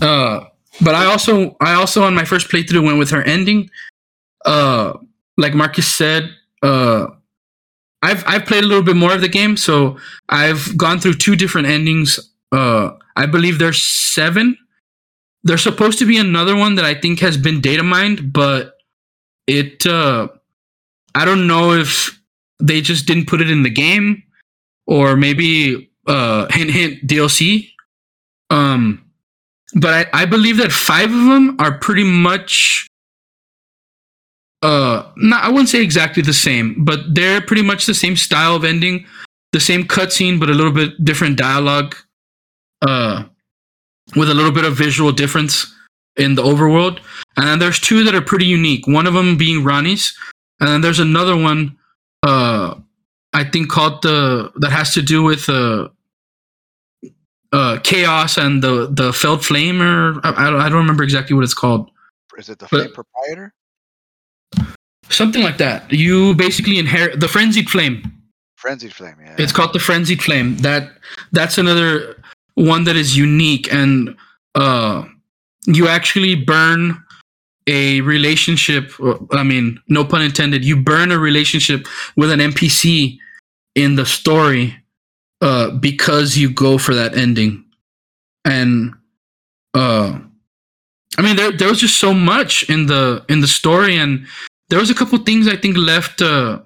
Uh but I also I also on my first playthrough went with her ending. Uh like Marcus said, uh I've I've played a little bit more of the game, so I've gone through two different endings. Uh I believe there's 7 there's supposed to be another one that I think has been data mined, but it uh I don't know if they just didn't put it in the game or maybe uh hint hint DLC. Um but I, I believe that five of them are pretty much uh not I wouldn't say exactly the same, but they're pretty much the same style of ending, the same cutscene, but a little bit different dialogue. Uh with a little bit of visual difference in the overworld. And then there's two that are pretty unique. One of them being Ranni's, and then there's another one, uh, I think called the that has to do with uh, uh, chaos and the the felt flame, or I, I don't I don't remember exactly what it's called. Is it the But- Flame Proprietor? Something like that. You basically inherit the frenzied flame. Frenzied Flame, yeah. It's called the frenzied flame. That that's another one that is unique, and uh, you actually burn a relationship. uh, I mean, no pun intended. You burn a relationship with an NPC in the story uh, because you go for that ending, and uh, I mean, there there was just so much in the in the story, and there was a couple things I think left uh,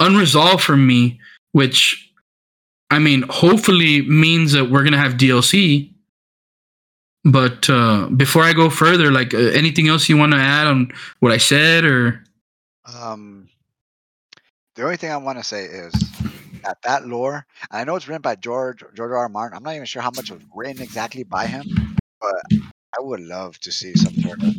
unresolved for me, which I mean, hopefully means that we're gonna have DLC. But uh, before I go further, like uh, anything else you want to add on what I said, or Um, the only thing I want to say is that that lore, I know it's written by George George R. R. Martin. I'm not even sure how much was written exactly by him, but I would love to see some sort of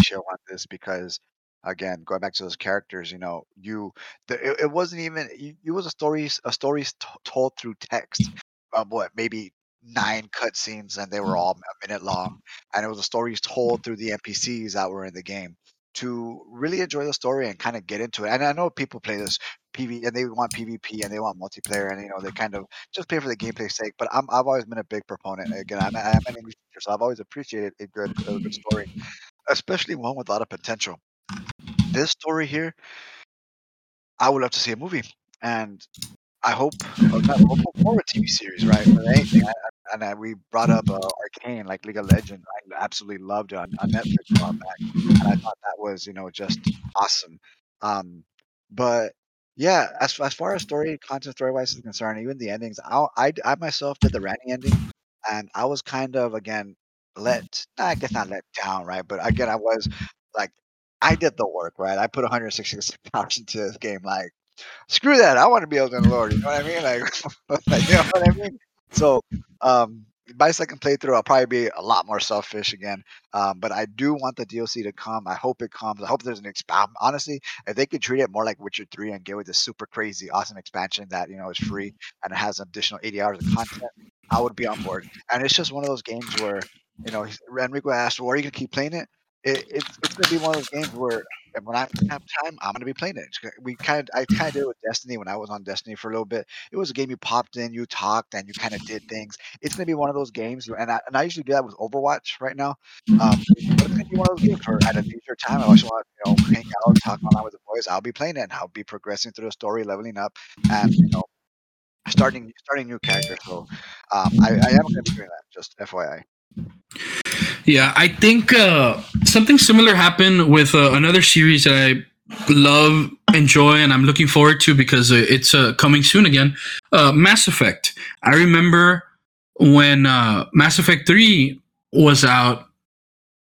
show on this because, again, going back to those characters, you know, you the, it, it wasn't even it, was a story a stories t- told through text. Um, what maybe nine cutscenes and they were all a minute long, and it was a story told through the NPCs that were in the game to really enjoy the story and kind of get into it. And I know people play this PV and they want PvP and they want multiplayer and you know they kind of just play for the gameplay sake. But I'm I've always been a big proponent. Again, I'm, I'm an English teacher, so I've always appreciated a good a good story, especially one with a lot of potential. This story here, I would love to see a movie, and I hope or not, hope more a TV series, right? Anything. I, and I, we brought up uh, Arcane, like League of Legends. I absolutely loved it on, on Netflix a while back, and I thought that was you know just awesome. Um, but yeah, as as far as story content story wise is concerned, even the endings, I, I I myself did the Ranni ending, and I was kind of again let I guess not let down, right? But again, I was like I did the work, right? I put 166 hours into this game, like screw that. I want to be Elden Lord. You know what I mean? Like, like, you know what I mean? So, um, my second playthrough, I'll probably be a lot more selfish again. Um, but I do want the DLC to come. I hope it comes. I hope there's an expansion. Honestly, if they could treat it more like Witcher 3 and give it this super crazy, awesome expansion that, you know, is free and it has additional 80 hours of content, I would be on board. And it's just one of those games where, you know, Enrico asked, well, are you going to keep playing it? It, it's it's gonna be one of those games where when I have time, I'm gonna be playing it. We kind of I kind of did it with Destiny when I was on Destiny for a little bit. It was a game you popped in, you talked, and you kind of did things. It's gonna be one of those games, and I and I usually do that with Overwatch right now. Um, it's gonna be one of those games where at a leisure time, I just want to you know hang out, talk online with the boys. I'll be playing it, and I'll be progressing through the story, leveling up, and you know starting starting new characters. So um, I, I am gonna be doing that. Just FYI. Yeah, I think uh, something similar happened with uh, another series that I love, enjoy, and I'm looking forward to because it's uh, coming soon again. Uh, Mass Effect. I remember when uh, Mass Effect 3 was out,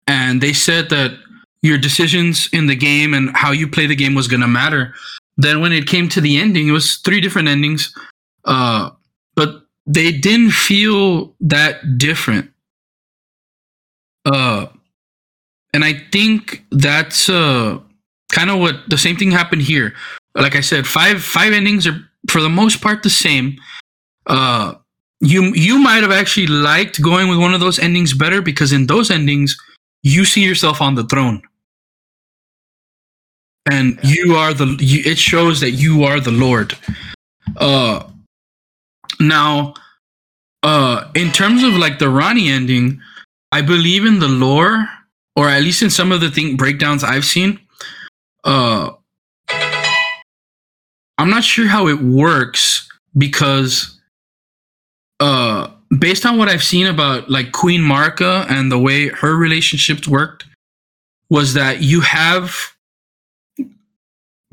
and they said that your decisions in the game and how you play the game was going to matter. Then when it came to the ending, it was three different endings, uh, but they didn't feel that different uh and i think that's uh kind of what the same thing happened here. Like i said five five endings are for the most part the same. Uh you you might have actually liked going with one of those endings better because in those endings you see yourself on the throne. And you are the you, it shows that you are the lord. Uh now uh in terms of like the ranni ending I believe in the lore, or at least in some of the thing breakdowns I've seen. Uh, I'm not sure how it works because, uh, based on what I've seen about like Queen Marika and the way her relationships worked, was that you have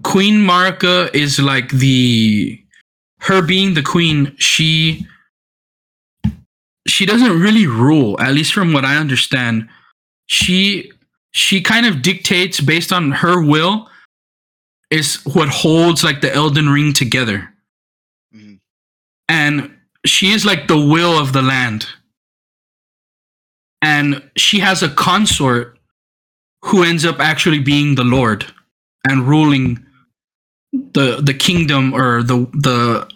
Queen Marika is like the her being the queen. She she doesn't really rule at least from what i understand. She she kind of dictates based on her will is what holds like the elden ring together. Mhm. and she is like the will of the land. And she has a consort who ends up actually being the lord and ruling the the kingdom or the the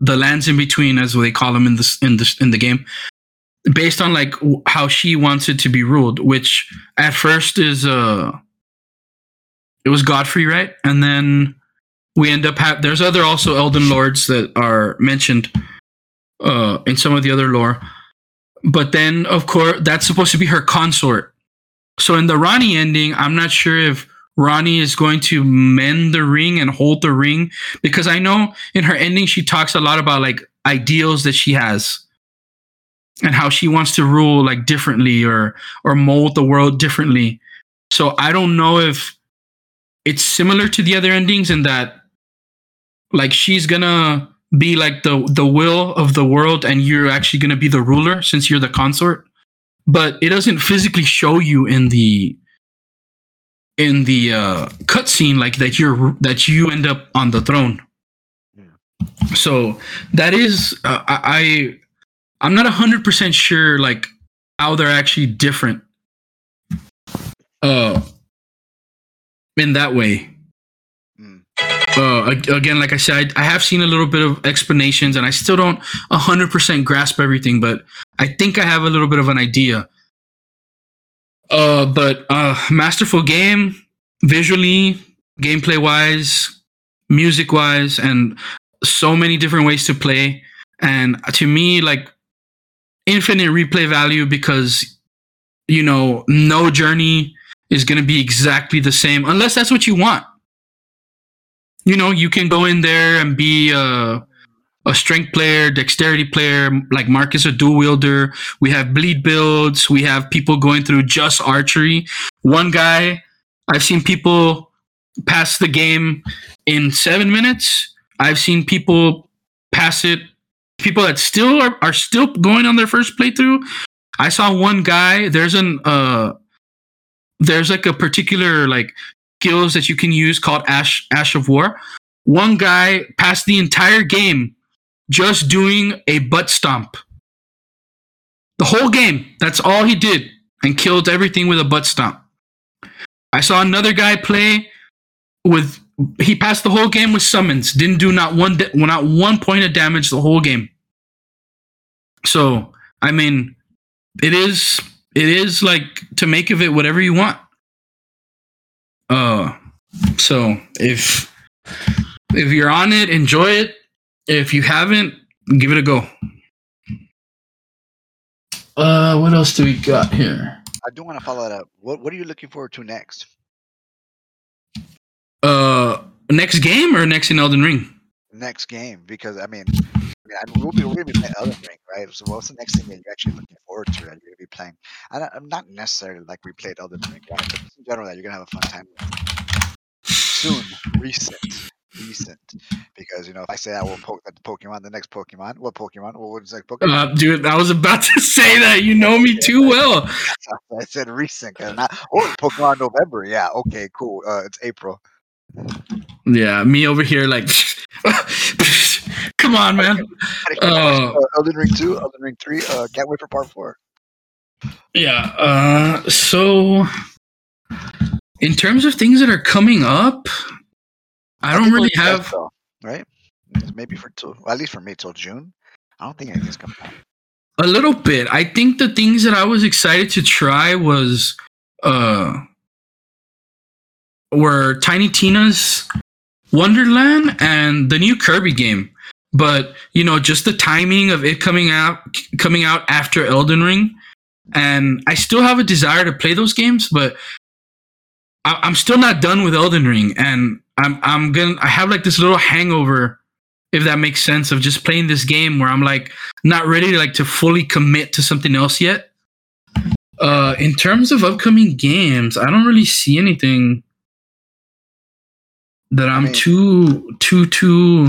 the lands in between as they call them in this in this in the game based on like how she wants it to be ruled which at first is uh it was godfrey right? And then we end up have there's other also elden lords that are mentioned uh in some of the other lore. But then of course that's supposed to be her consort. So in the ranni ending i'm not sure if ranni is going to mend the ring and hold the ring because i know in her ending she talks a lot about like ideals that she has and how she wants to rule like differently or or mold the world differently. So i don't know if it's similar to the other endings in that like she's gonna be like the the will of the world and you're actually gonna be the ruler since you're the consort. But it doesn't physically show you in the in the uh, cutscene like that you're that you end up on the throne. So that is uh, I, I I'm not hundred percent sure like how they're actually different. Uh, in that way. Mm. Uh, again, like I said, I, I have seen a little bit of explanations, and I still don't hundred percent grasp everything, but I think I have a little bit of an idea. Uh, but uh, masterful game, visually, gameplay wise, music wise, and so many different ways to play. And to me, like infinite replay value because you know no journey is going to be exactly the same unless that's what you want. You know, you can go in there and be a, a strength player, dexterity player, like Marcus, a dual wielder. We have bleed builds. We have people going through just archery. One guy, I've seen people pass the game in seven minutes. I've seen people pass it. People that still are, are still going on their first playthrough. I saw one guy. There's an uh, there's like a particular like skills that you can use called Ash Ash of War. One guy passed the entire game just doing a butt stomp. The whole game. That's all he did and killed everything with a butt stomp. I saw another guy play with he passed the whole game with summons. Didn't do not one da- not one point of damage the whole game. So, I mean, it is it is like to make of it whatever you want. Uh so if if you're on it, enjoy it. If you haven't, give it a go. Uh what else do we got here? I do want to follow that up. What What are you looking forward to next? Uh next game or next in Elden Ring? Next game, because I mean, I mean I, we'll be we're gonna be playing Elden Ring, right? So what's the next thing that you're actually looking forward to that you're gonna be playing? I don't, I'm not necessarily like we played Elden Ring, right? But just in general, that you're gonna have a fun time with. soon, recent, recent. Because you know, if I say I will poke that Pokemon, the next Pokemon, what Pokemon? What was the next Pokemon? Uh dude, I was about to say that. You know me too well. I said recent, and not oh Pokemon November. Yeah, okay, cool. Uh, it's April. Yeah, me over here like Come on, man. Uh, Elden Ring two, Elden Ring three. Uh, can't wait for part four. Yeah. Uh, so, in terms of things that are coming up, I don't really have though, right. Maybe for till, well, at least for me till June. I don't think anything's coming out. a little bit. I think the things that I was excited to try was uh were Tiny Tina's Wonderland and the new Kirby game. But you know, just the timing of it coming out coming out after Elden Ring, and I still have a desire to play those games, but I, I'm still not done with Elden Ring, and I'm I'm gonna I have like this little hangover, if that makes sense, of just playing this game where I'm like not ready to like to fully commit to something else yet. Uh, in terms of upcoming games, I don't really see anything that I'm mean- too too too.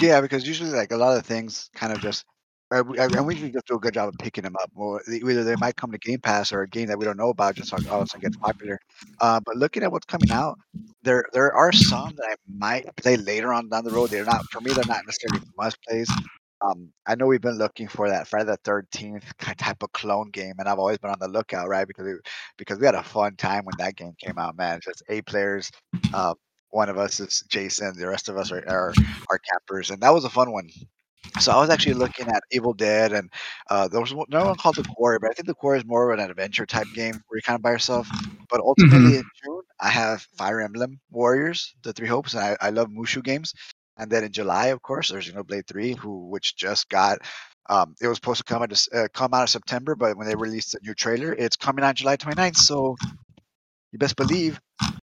Yeah, because usually like a lot of things kind of just. Uh, we- And we can just do a good job of picking them up. Or either they might come to Game Pass or a game that we don't know about, just like oh, it gets popular. Uh, but looking at what's coming out, there there are some that I might play later on down the road. They're not for me. They're not necessarily must plays. Um, I know we've been looking for that Friday the Thirteenth type of clone game, and I've always been on the lookout, right? Because it, because we had a fun time when that game came out, man. Just eight players. Um, one of us is Jason. The rest of us are are, are campers, and that was a fun one. So I was actually looking at Evil Dead, and uh, there was no one called The Quarry, but I think The Quarry is more of an adventure type game where you're kind of by yourself. But ultimately, in June, I have Fire Emblem Warriors, The Three Hopes, and I, I love Musou games. And then in July, of course, there's Xenoblade Three, who which just got. Um, it was supposed to come out of, uh, come out of September, but when they released the new trailer, it's coming out July 29th. So you best believe.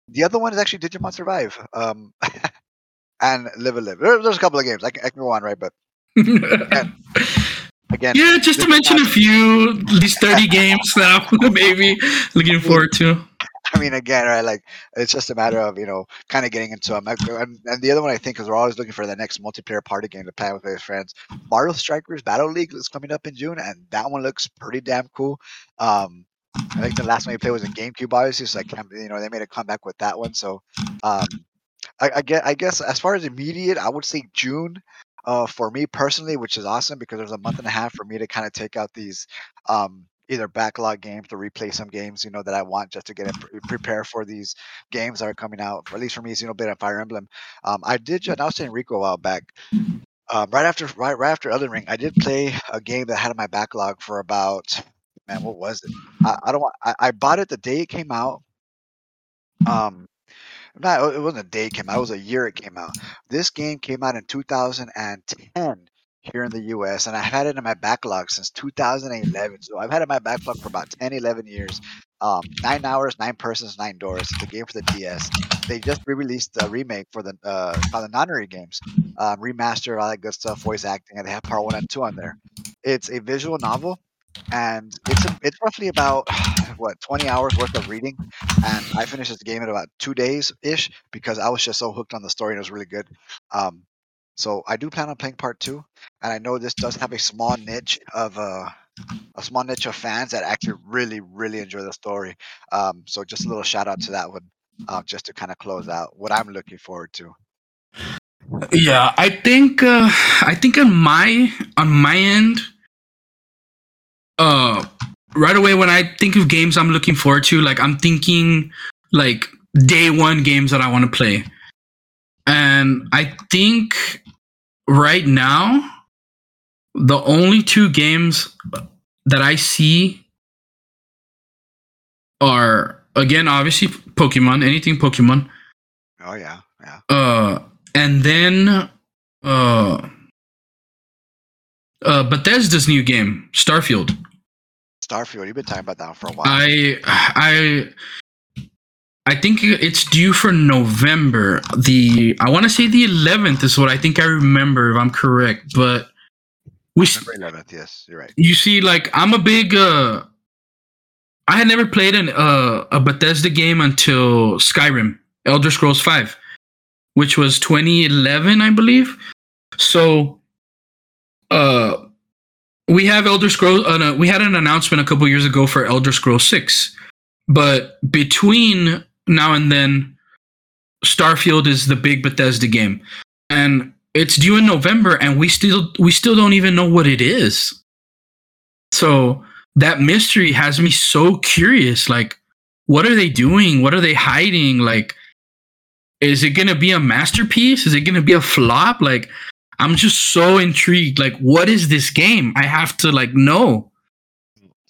The other one is actually Digimon Survive, um, and Live a Live. There- There's a couple of games I can, I can go on, right? But again, yeah, just to mention not- a few, these 30 games that I'm maybe looking forward to. I mean, again, right? Like it's just a matter of you know kind of getting into them. And, and the other one I think is we're always looking for the next multiplayer party game to play with his friends. Mario Strikers Battle League is coming up in June, and that one looks pretty damn cool. Um, I think the last one we played was a GameCube, obviously. So I can't, you know, they made a comeback with that one. So, um, I, I get, I guess, as far as immediate, I would say June. Uh, for me personally, which is awesome because there's a month and a half for me to kind of take out these um, either backlog games to replay some games, you know, that I want just to get it pre- prepare for these games that are coming out. At least for me, you know, bit of Fire Emblem. Um, I did. I was saying Rico a while back. Um, right after, right, right after Elden Ring, I did play a game that had in my backlog for about, man, what was it? I, I don't want. I, I bought it the day it came out. Um, not it wasn't a day it came out. It was a year it came out. This game came out in 2010 here in the US, and I've had it in my backlog since 2011. So I've had it in my backlog for about 10, 11 years. Um, nine hours, nine persons, nine doors. It's a game for the DS. They just re-released a remake for the uh, for the Nonary games, um, remaster, all that good stuff, voice acting, and they have part one and two on there. It's a visual novel, and it's a, it's roughly about what 20 hours worth of reading and i finished this game in about two days ish because i was just so hooked on the story and it was really good. Um, so i do plan on playing part two and i know this does have a small niche of uh, a small niche of fans that actually really really enjoy the story. Um, so just a little shout out to that one uh, just to kind of close out what i'm looking forward to. Yeah, I think uh, I think on my on my end, uh, right away when I think of games I'm looking forward to, like I'm thinking like day one games that I want to play, and I think right now the only two games that I see are again obviously Pokemon, anything Pokemon, oh yeah yeah. Uh, and then uh, uh, Bethesda's new game, Starfield. Starfield you've been talking about that for a while I I I think it's due for November. The I want to say the 11th is what I think I remember if I'm correct, but we November 11th yes you're right you see like I'm a big uh I had never played an uh, a Bethesda game until Skyrim, Elder Scrolls 5, which was 2011, I believe. So uh we have Elder Scrolls uh, no, we had an announcement a couple years ago for Elder Scrolls 6. But between now and then Starfield is the big Bethesda game. And it's due in November and we still we still don't even know what it is. So that mystery has me so curious. Like, what are they doing? What are they hiding? Like, is it gonna be a masterpiece? Is it gonna be a flop? Like, I'm just so intrigued. Like, what is this game? I have to like know.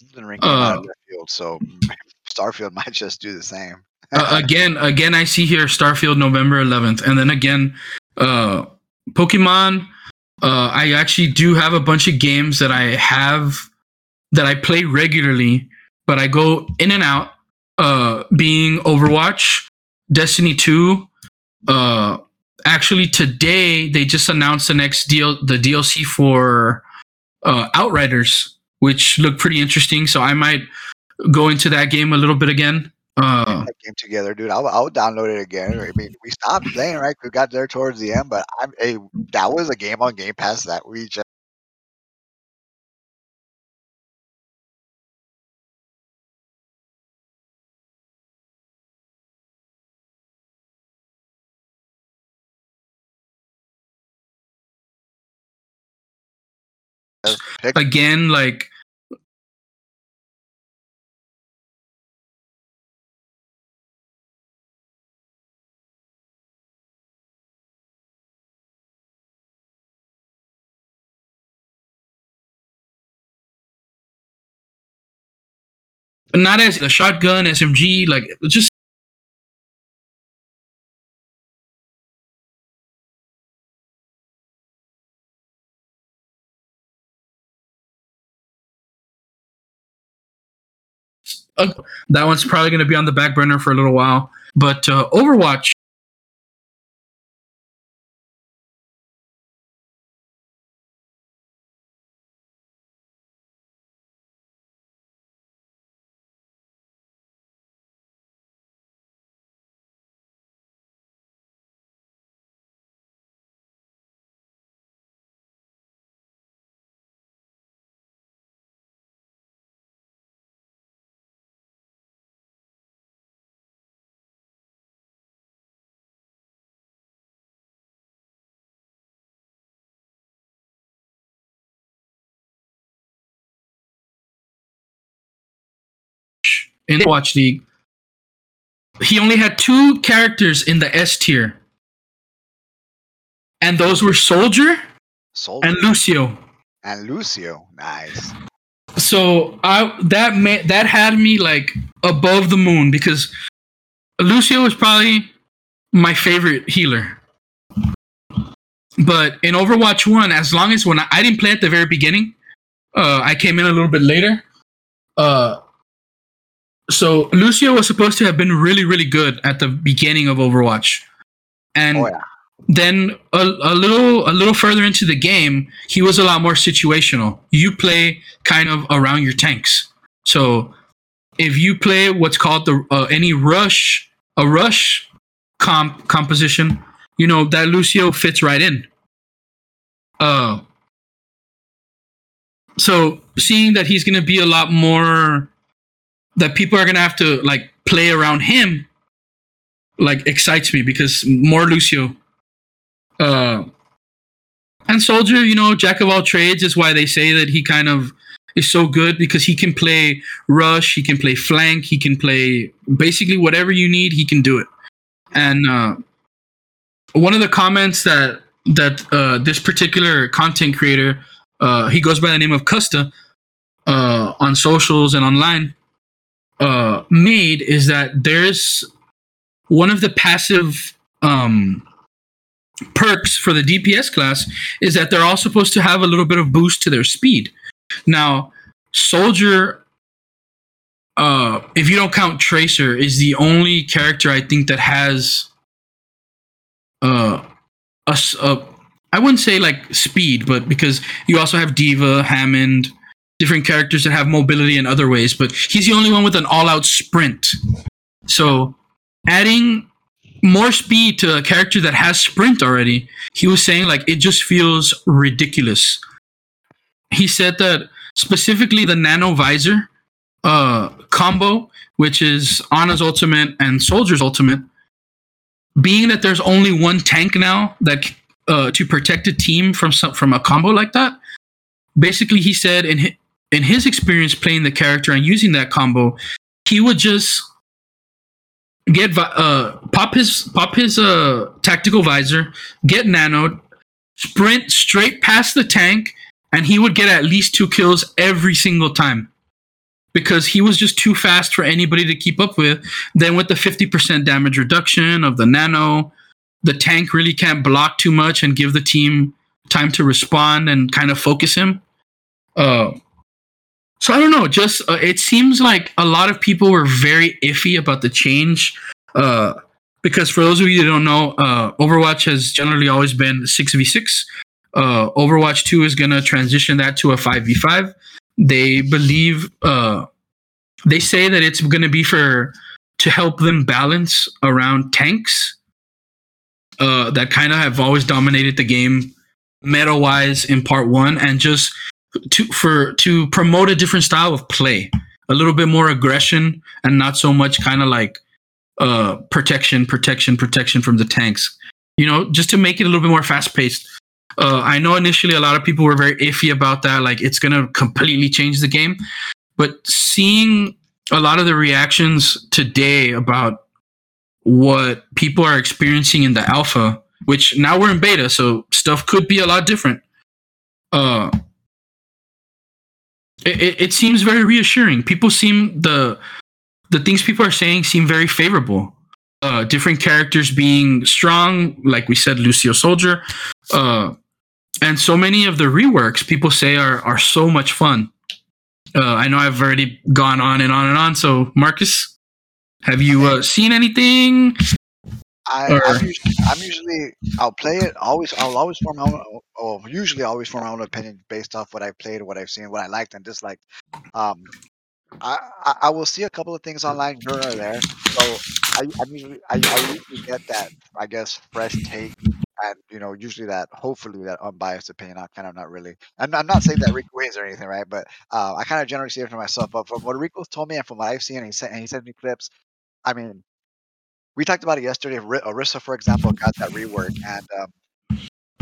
Elden Ring came out of Uh, field, so starfield might just do the same uh, again, again, I see here Starfield November 11th, and then again, uh, Pokemon. Uh, I actually do have a bunch of games that I have that I play regularly, but I go in and out. Uh, being Overwatch, Destiny 2. Uh, actually, today they just announced the next deal, the DLC for uh, Outriders, which looked pretty interesting. So I might go into that game a little bit again. Uh, that game together, dude. I'll, I'll download it again. I mean, we stopped playing, right? We got there towards the end, but a that was a game on Game Pass that we just again like not as a shotgun smg like just uh, that one's probably going to be on the back burner for a little while. But uh, overwatch in Watch League, he only had two characters in the S tier, and those were Soldier Soldier and Lucio. and Lucio. Nice. So I that ma- that had me like above the moon because Lucio was probably my favorite healer. But in Overwatch One, as long as when I, I didn't play at the very beginning, uh, I came in a little bit later. Uh, so Lucio was supposed to have been really, really good at the beginning of Overwatch, and Oh yeah. then a, a little a little further into the game he was a lot more situational. You play kind of around your tanks. So if you play what's called the uh, any rush a rush comp composition you know that lucio fits right in. Uh so seeing that he's going to be a lot more that people are to have to like play around him like excites me because more lucio uh, and Soldier, you know, jack of all trades is why they say that he kind of is so good because he can play rush, he can play flank, he can play basically whatever you need, he can do it. And uh, one of the comments that that uh, this particular content creator, uh, he goes by the name of Custa, uh, on socials and online, uh, made is that there's one of the passive um, perks for the DPS class is that they're all supposed to have a little bit of boost to their speed. Now, Soldier, uh, if you don't count Tracer, is the only character I think that has uh, a, a- I wouldn't say like speed, but because you also have D.Va, Hammond, different characters that have mobility in other ways, but he's the only one with an all-out sprint. So, adding more speed to a character that has sprint already, he was saying like it just feels ridiculous. He said that specifically the nano visor uh, combo, which is Ana's ultimate and Soldier's ultimate, being that there's only one tank now that uh, to protect a team from some, from a combo like that. Basically, he said in in his experience playing the character and using that combo, he would just get uh pop his pop his uh tactical visor, get nanoed, sprint straight past the tank, and he would get at least two kills every single time. Because he was just too fast for anybody to keep up with. Then with the 50% damage reduction of the nano, the tank really can't block too much and give the team time to respond and kind of focus him. Uh so I don't know. Just uh, it seems like a lot of people were very iffy about the change, uh, because for those of you that don't know, uh, Overwatch has generally always been six v six. Uh, Overwatch two is gonna transition that to a five v five. They believe, uh, they say that it's gonna be for to help them balance around tanks, uh, that kind of have always dominated the game meta wise in part one, and just to for to promote a different style of play. A little bit more aggression and not so much kind of like uh protection protection protection from the tanks. You know just to make it a little bit more fast paced uh i know initially a lot of people were very iffy about that like it's gonna completely change the game. But seeing a lot of the reactions today about what people are experiencing in the alpha which now we're in beta so stuff could be a lot different. Uh it, it, seems very reassuring. People seem the the things people are saying seem very favorable. Uh, different characters being strong, like we said, Lucio Soldier, uh, and so many of the reworks people say are are so much fun. Uh, I know I've already gone on and on and on. So Marcus, have you uh, seen anything? I, I'm, usually, I'm usually I'll play it always I'll always form my own or usually always form my own opinion based off what I've played what I've seen what I liked and disliked. Um I, I, I will see a couple of things online here or there. So I, I'm usually I, I usually get that I guess fresh take and you know usually that hopefully that unbiased opinion I'm kind of not really I'm, I'm not saying that Rico wins or anything right? But uh, I kind of generally see it for myself but from what Rico's told me and from what I've seen and he sent and he sent me clips I mean we talked about it yesterday. Ri- Orisa, for example, got that rework, and um,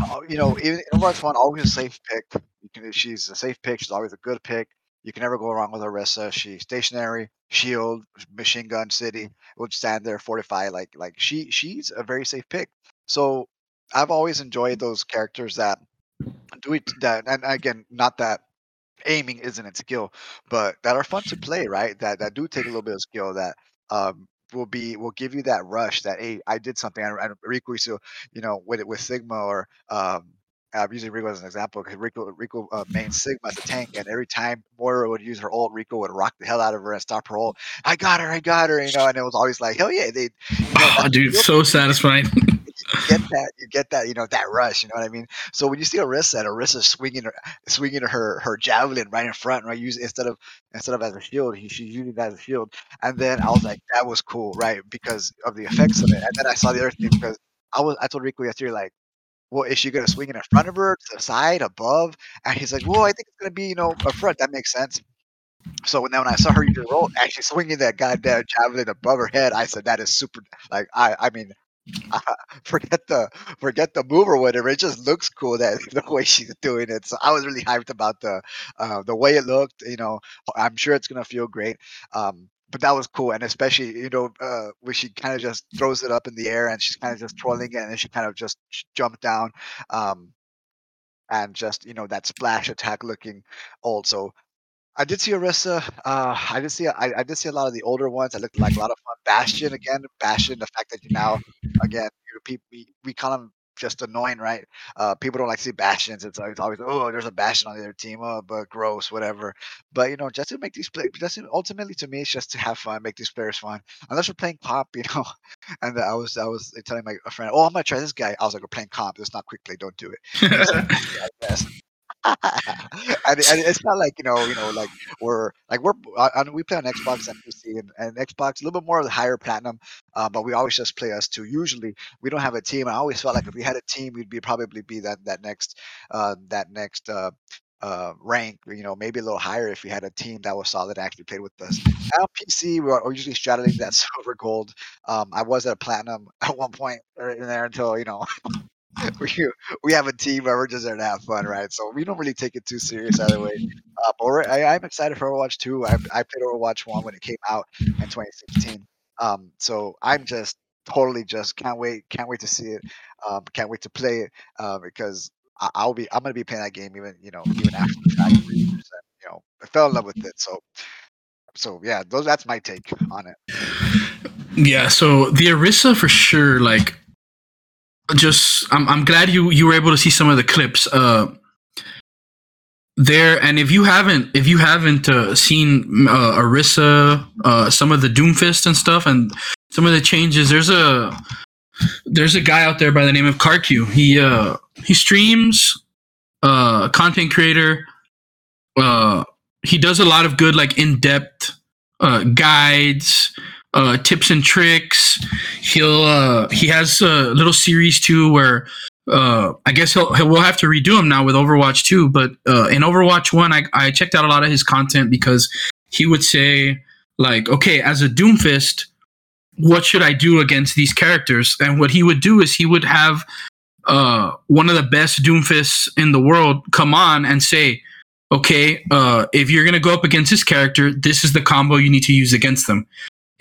uh, you know, even One always a safe pick. Can, she's a safe pick. She's always a good pick. You can never go wrong with Orisa. She's stationary, shield, machine gun city, would stand there, fortify. Like like she she's a very safe pick. So I've always enjoyed those characters that do it that and again, not that aiming isn't a skill, but that are fun to play, right? That that do take a little bit of skill that um will be will give you that rush that hey I did something and, and Rico so you know with it with Sigma or um I'm using Rico as an example because Rico Rico uh, main Sigma as a tank, and every time Moira would use her ult, Rico would rock the hell out of her and stop her ult. I got her, I got her, you know, and it was always like, hell yeah, they. You know, Oh, dude, so satisfying. get that, you get that, you know, that rush. You know what I mean? So when you see Orisa, and Orisa swinging her, swinging her her javelin right in front, right, use instead of instead of as a shield, he, she's using that as a shield. And then I was like, that was cool, right, because of the effects of it. And then I saw the other thing because I was I told Rico yesterday like well, is she going to swing it in front of her, to the side, above? And he's like, well, I think it's going to be, you know, up front. That makes sense. So when, then when I saw her use roll, actually swinging that goddamn javelin above her head, I said, that is super. Like, I, I mean, uh, forget the forget the move or whatever. It just looks cool that the way she's doing it. So I was really hyped about the uh, the way it looked. You know, I'm sure it's gonna feel great. Um, but that was cool, and especially you know uh, when she kind of just throws it up in the air and she's kind of just twirling it, and then she kind of just jumped down, um, and just you know that splash attack looking old. I did see Orisa. Uh, I did see I, I did see a lot of the older ones. I looked like a lot of fun. Bastion again. Bastion. The fact that you now again people we, we call them just annoying, right? Uh, people don't like to see bastions. It's always, always oh, there's a bastion on the other team, oh, but gross, whatever. But you know, just to make these play, just to- ultimately to me, it's just to have fun, make these players fun. Unless we're playing comp, you know. And I was, I was telling my friend, oh, I'm gonna try this guy. I was like, we're playing comp. It's not quickly. Don't do it. And, and it's not like you know, you know, like we're like we're uh, and we play on Xbox and PC and, and Xbox a little bit more of the higher platinum, uh, but we always just play us two. Usually, we don't have a team. I always felt like if we had a team, we'd be probably be that that next uh, that next uh, uh, rank. You know, maybe a little higher if we had a team that was solid and actually played with us. On PC, we're, we're usually straddling that silver gold. Um, I was at a platinum at one point in there until you know we we have a team where we're just there to have fun, right? So we don't really take it too serious either way. Uh, but I, I'm excited for Overwatch 2. I, I played Overwatch 1 when it came out in 2016. Um, so I'm just totally just can't wait, can't wait to see it. Um, can't wait to play it uh, because I, I'll be I'm gonna be playing that game even you know even after the fact. You know, I fell in love with it. So so yeah, those that's my take on it. Yeah, so the Orisa for sure, like just I'm I'm glad you you were able to see some of the clips uh there. And if you haven't if you haven't uh, seen uh, Orisa uh some of the Doomfist and stuff and some of the changes there's a there's a guy out there by the name of KarQ he uh he streams uh content creator. Uh he does a lot of good like in-depth uh guides uh, tips and tricks. He'll uh, he has a little series too where uh, I guess he'll, he'll we'll have to redo him now with Overwatch 2. But uh, in Overwatch 1, I, I checked out a lot of his content because he would say like, okay, as a Doomfist, what should I do against these characters? And what he would do is he would have uh, one of the best Doomfists in the world come on and say, okay, uh, if you're gonna go up against this character, this is the combo you need to use against them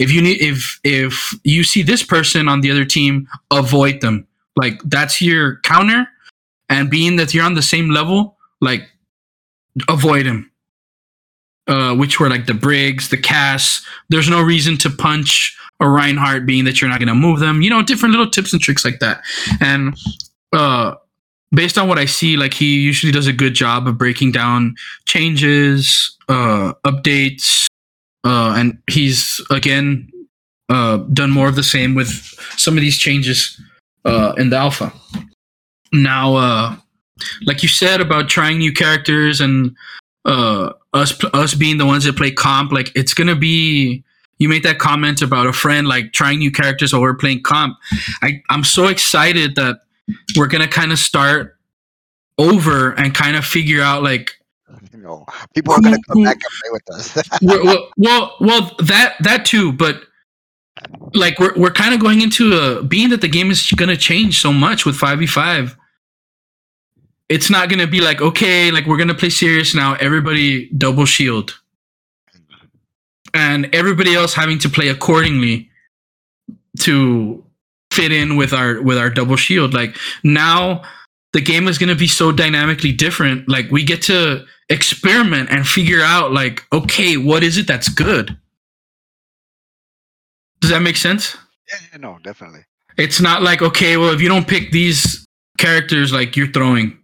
if you need if if you see this person on the other team avoid them. Like that's your counter. And being that you're on the same level like avoid him uh which were like the briggs the cass. There's no reason to punch a reinhardt being that you're not going to move them. You know different little tips and tricks like that. And uh based on what i see like he usually does a good job of breaking down changes uh updates uh, and he's again uh, done more of the same with some of these changes uh, in the alpha. Now, uh, like you said about trying new characters and uh, us us being the ones that play comp, like it's gonna be. You made that comment about a friend like trying new characters while we're playing comp. I, I'm so excited that we're gonna kind of start over and kind of figure out like People are gonna come back and play with us. well, well, well, that that too, but like we're we're kind of going into a being that the game is going to change so much with five v five. it's not gonna be like okay, like we're gonna play serious now. Everybody double shield, and everybody else having to play accordingly to fit in with our with our double shield. Like now, the game is gonna be so dynamically different. Like we get to experiment and figure out like okay, what is it that's good? Does that make sense? Yeah, yeah, no, definitely. It's not like okay, well, if you don't pick these characters, like you're throwing.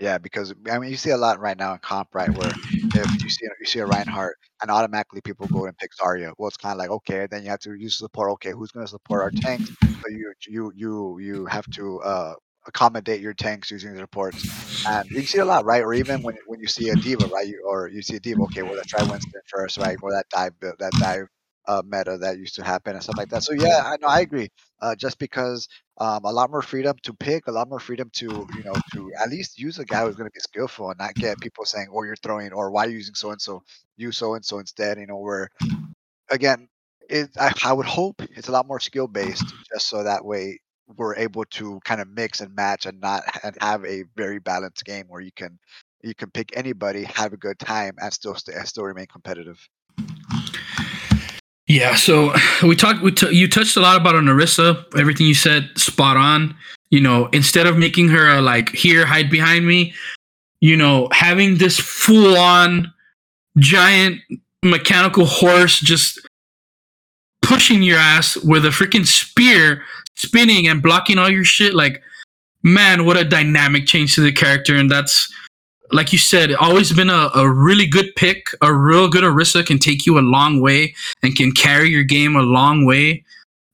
Yeah, because I mean, you see a lot right now in comp, right? Where if you see you see a Reinhardt, and automatically people go and pick Zarya. Well, it's kind of like okay, then you have to use support. Okay, who's going to support our tanks? So you you you you have to uh, accommodate your tanks using the reports. and you see a lot, right? Or even when when you see a diva, right? You, or you see a diva, okay, well let's try Winston first, right? Or that dive that dive uh, meta that used to happen and stuff like that. So yeah, I know I agree. Uh, just because um, a lot more freedom to pick, a lot more freedom to you know to at least use a guy who's going to be skillful and not get people saying, "Oh, you're throwing," or "Why are you using so and so?" Use so and so instead. You know, where again, it I, I would hope it's a lot more skill based, just so that way we're able to kind of mix and match and not and have a very balanced game where you can you can pick anybody, have a good time, and still stay, still remain competitive. Yeah, so we talked. We t- you touched a lot about Narissa. Everything you said, spot on. You know, instead of making her a, like here, hide behind me. You know, having this full on giant mechanical horse just pushing your ass with a freaking spear, spinning and blocking all your shit. Like, man, what a dynamic change to the character, and that's like you said, always been a, a really good pick. A real good Orisa can take you a long way and can carry your game a long way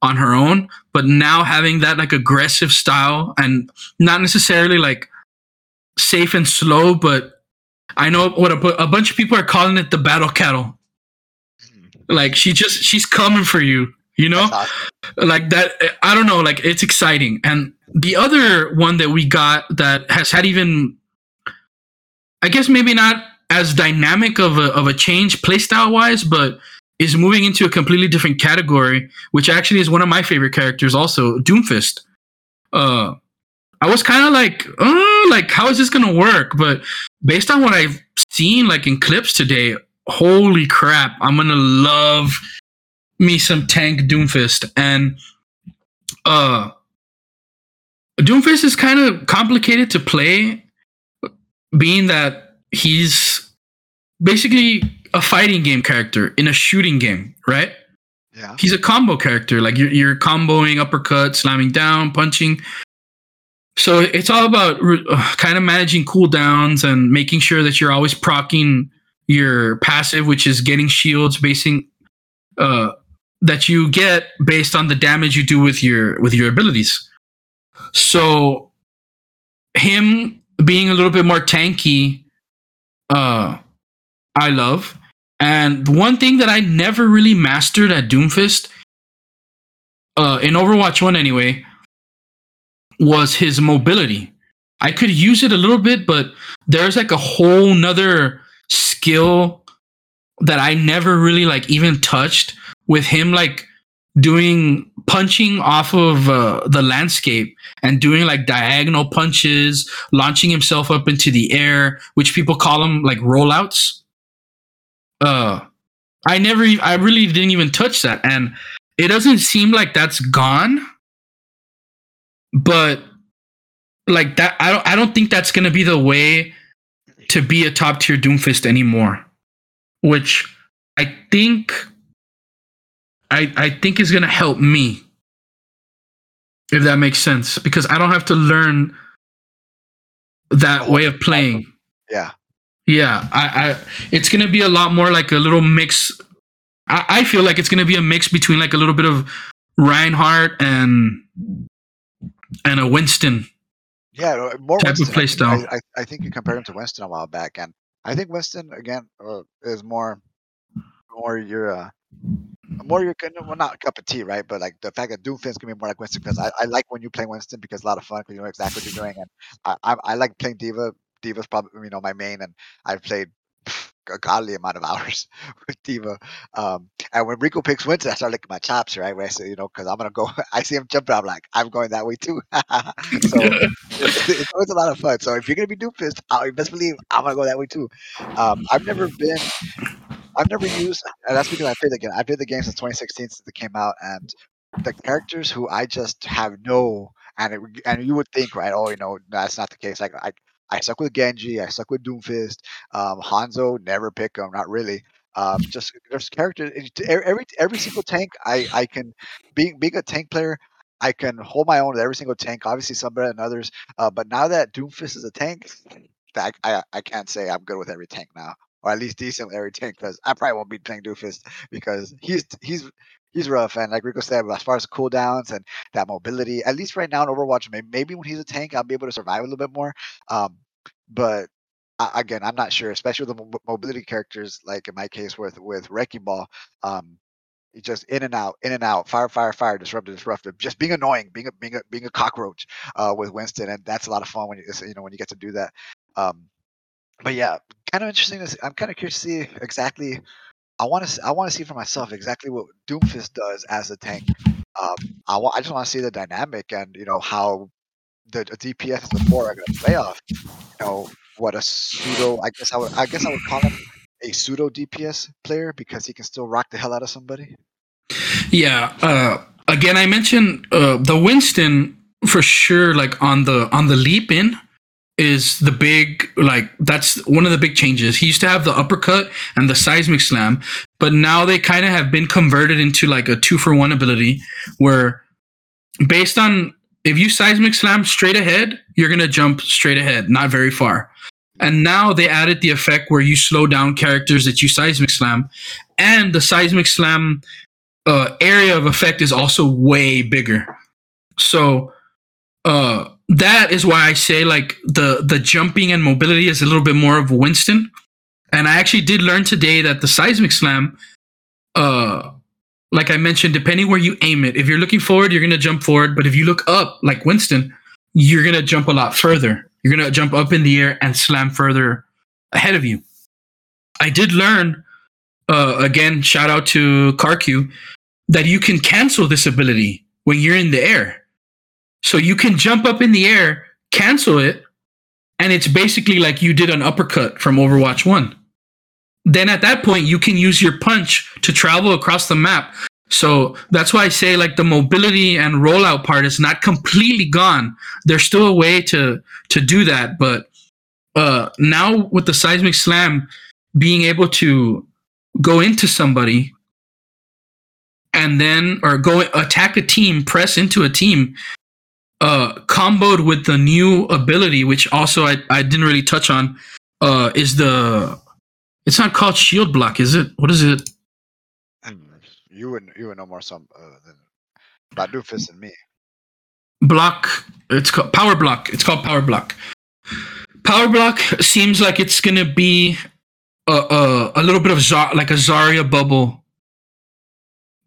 on her own. But now having that like aggressive style and not necessarily like safe and slow, but I know what a, a bunch of people are calling it the battle cattle. Mm-hmm. Like she just she's coming for you, you know? Awesome. Like that I don't know, like it's exciting. And the other one that we got that has had even I guess maybe not as dynamic of a, of a change playstyle wise, but is moving into a completely different category, which actually is one of my favorite characters also, Doomfist. Uh, I was kind of like, oh, like how is this gonna work? But based on what I've seen, like in clips today, holy crap, I'm gonna love me some tank Doomfist. And uh, Doomfist is kind of complicated to play being that he's basically a fighting game character in a shooting game, right? Yeah. He's a combo character. Like you're, you're comboing, uppercut, slamming down, punching. So it's all about uh, kind of managing cooldowns and making sure that you're always procking your passive, which is getting shields, basing uh, that you get based on the damage you do with your with your abilities. So him being a little bit more tanky, uh, I love. And one thing that I never really mastered at Doomfist, uh, in Overwatch 1 anyway, was his mobility. I could use it a little bit, but there's like a whole nother skill that I never really like even touched with him like doing punching off of uh, the landscape and doing like diagonal punches, launching himself up into the air, which people call them like rollouts. Uh, I never, I really didn't even touch that, and it doesn't seem like that's gone. But like that, I don't, I don't think that's gonna be the way to be a top tier Doomfist anymore. Which I think I, I think is going to help me if that makes sense because I don't have to learn that way of playing. Yeah. Yeah, I, I it's going to be a lot more like a little mix. I, I feel like it's going to be a mix between like a little bit of Reinhardt and and a Winston. Yeah, more Type of Winston. play I, style. think- I, I, I think you compared him to Winston a while back, and I think Winston again uh, is more, more your, uh, more your kind of- well not cup of tea, right? But like the fact that Doomfist can be more like Winston because I, I like when you play Winston because it's a lot of fun because you know exactly what you're doing, and I I, I like playing D.Va. D.Va's probably you know my main, and I've played. a godly amount of hours with Diva. Um, and when Rico picks Winston, I start licking my chops, right? Where I say, you know, because I'm gonna go. I see him jumping. I'm like, I'm going that way too. so it's, it's always a lot of fun. So if you're gonna be Doomfist, I best believe I'm gonna go that way too. Um, I've never been. I've never used, and that's because I played the game. I played the game since 2016 since it came out, and the characters who I just have no, and it, and you would think, right? Oh, you know, that's not the case. Like I, I suck with Genji. I suck with Doomfist. Um, Hanzo, never pick him. Not really. Um, just there's characters. Every every single tank I I can being being a tank player. I can hold my own with every single tank. Obviously, some better than others. Uh, but now that Doomfist is a tank, I, I I can't say I'm good with every tank now, or at least decent with every tank because I probably won't be playing Doomfist because he's he's he's rough. And like Rico said, as far as cooldowns and that mobility, at least right now in Overwatch, maybe, maybe when he's a tank, I'll be able to survive a little bit more. Um, but I, again, I'm not sure, especially with the mobility characters, like in my case with with Wrecking Ball. Um, just in and out, in and out, fire, fire, fire, disruptive, disruptive, just being annoying, being a being a being a cockroach uh, with Winston, and that's a lot of fun when you you know when you get to do that. Um, but yeah, kind of interesting. To see, I'm kind of curious to see exactly I want to I want to see for myself exactly what Doomfist does as a tank. Um, I I just want to see the dynamic and you know how the, the DPS and the are going to play off. You know what a pseudo I guess I would I guess I would call him a pseudo DPS player because he can still rock the hell out of somebody. Yeah. Uh, again, I mentioned uh, the Winston for sure. Like on the on the leap in is the big like that's one of the big changes. He used to have the uppercut and the seismic slam, but now they kind of have been converted into like a two for one ability where based on if you seismic slam straight ahead, you're gonna jump straight ahead, not very far. And now they added the effect where you slow down characters that you seismic slam, and the seismic slam uh, area of effect is also way bigger. So uh that is why I say like the the jumping and mobility is a little bit more of Winston. And I actually did learn today that the seismic slam, uh, like I mentioned, depending where you aim it, if you're looking forward, you're gonna jump forward. But if you look up, like Winston, you're gonna jump a lot further. You're gonna jump up in the air and slam further ahead of you. I did learn, uh, again, shout out to KarQ, that you can cancel this ability when you're in the air. So you can jump up in the air, cancel it, and it's basically like you did an uppercut from Overwatch 1. Then at that point, you can use your punch to travel across the map. So that's why I say like the mobility and rollout part is not completely gone. There's still a way to to do that, but uh, now with the seismic slam, being able to go into somebody and then or go attack a team, press into a team, uh, comboed with the new ability, which also I, I didn't really touch on, uh, is the it's not called shield block, is it? What is it? You would you would know more some uh, than Badufis and me. Block. It's called power block. It's called power block. Power block seems like it's gonna be a a, a little bit of Zar- like a Zarya bubble,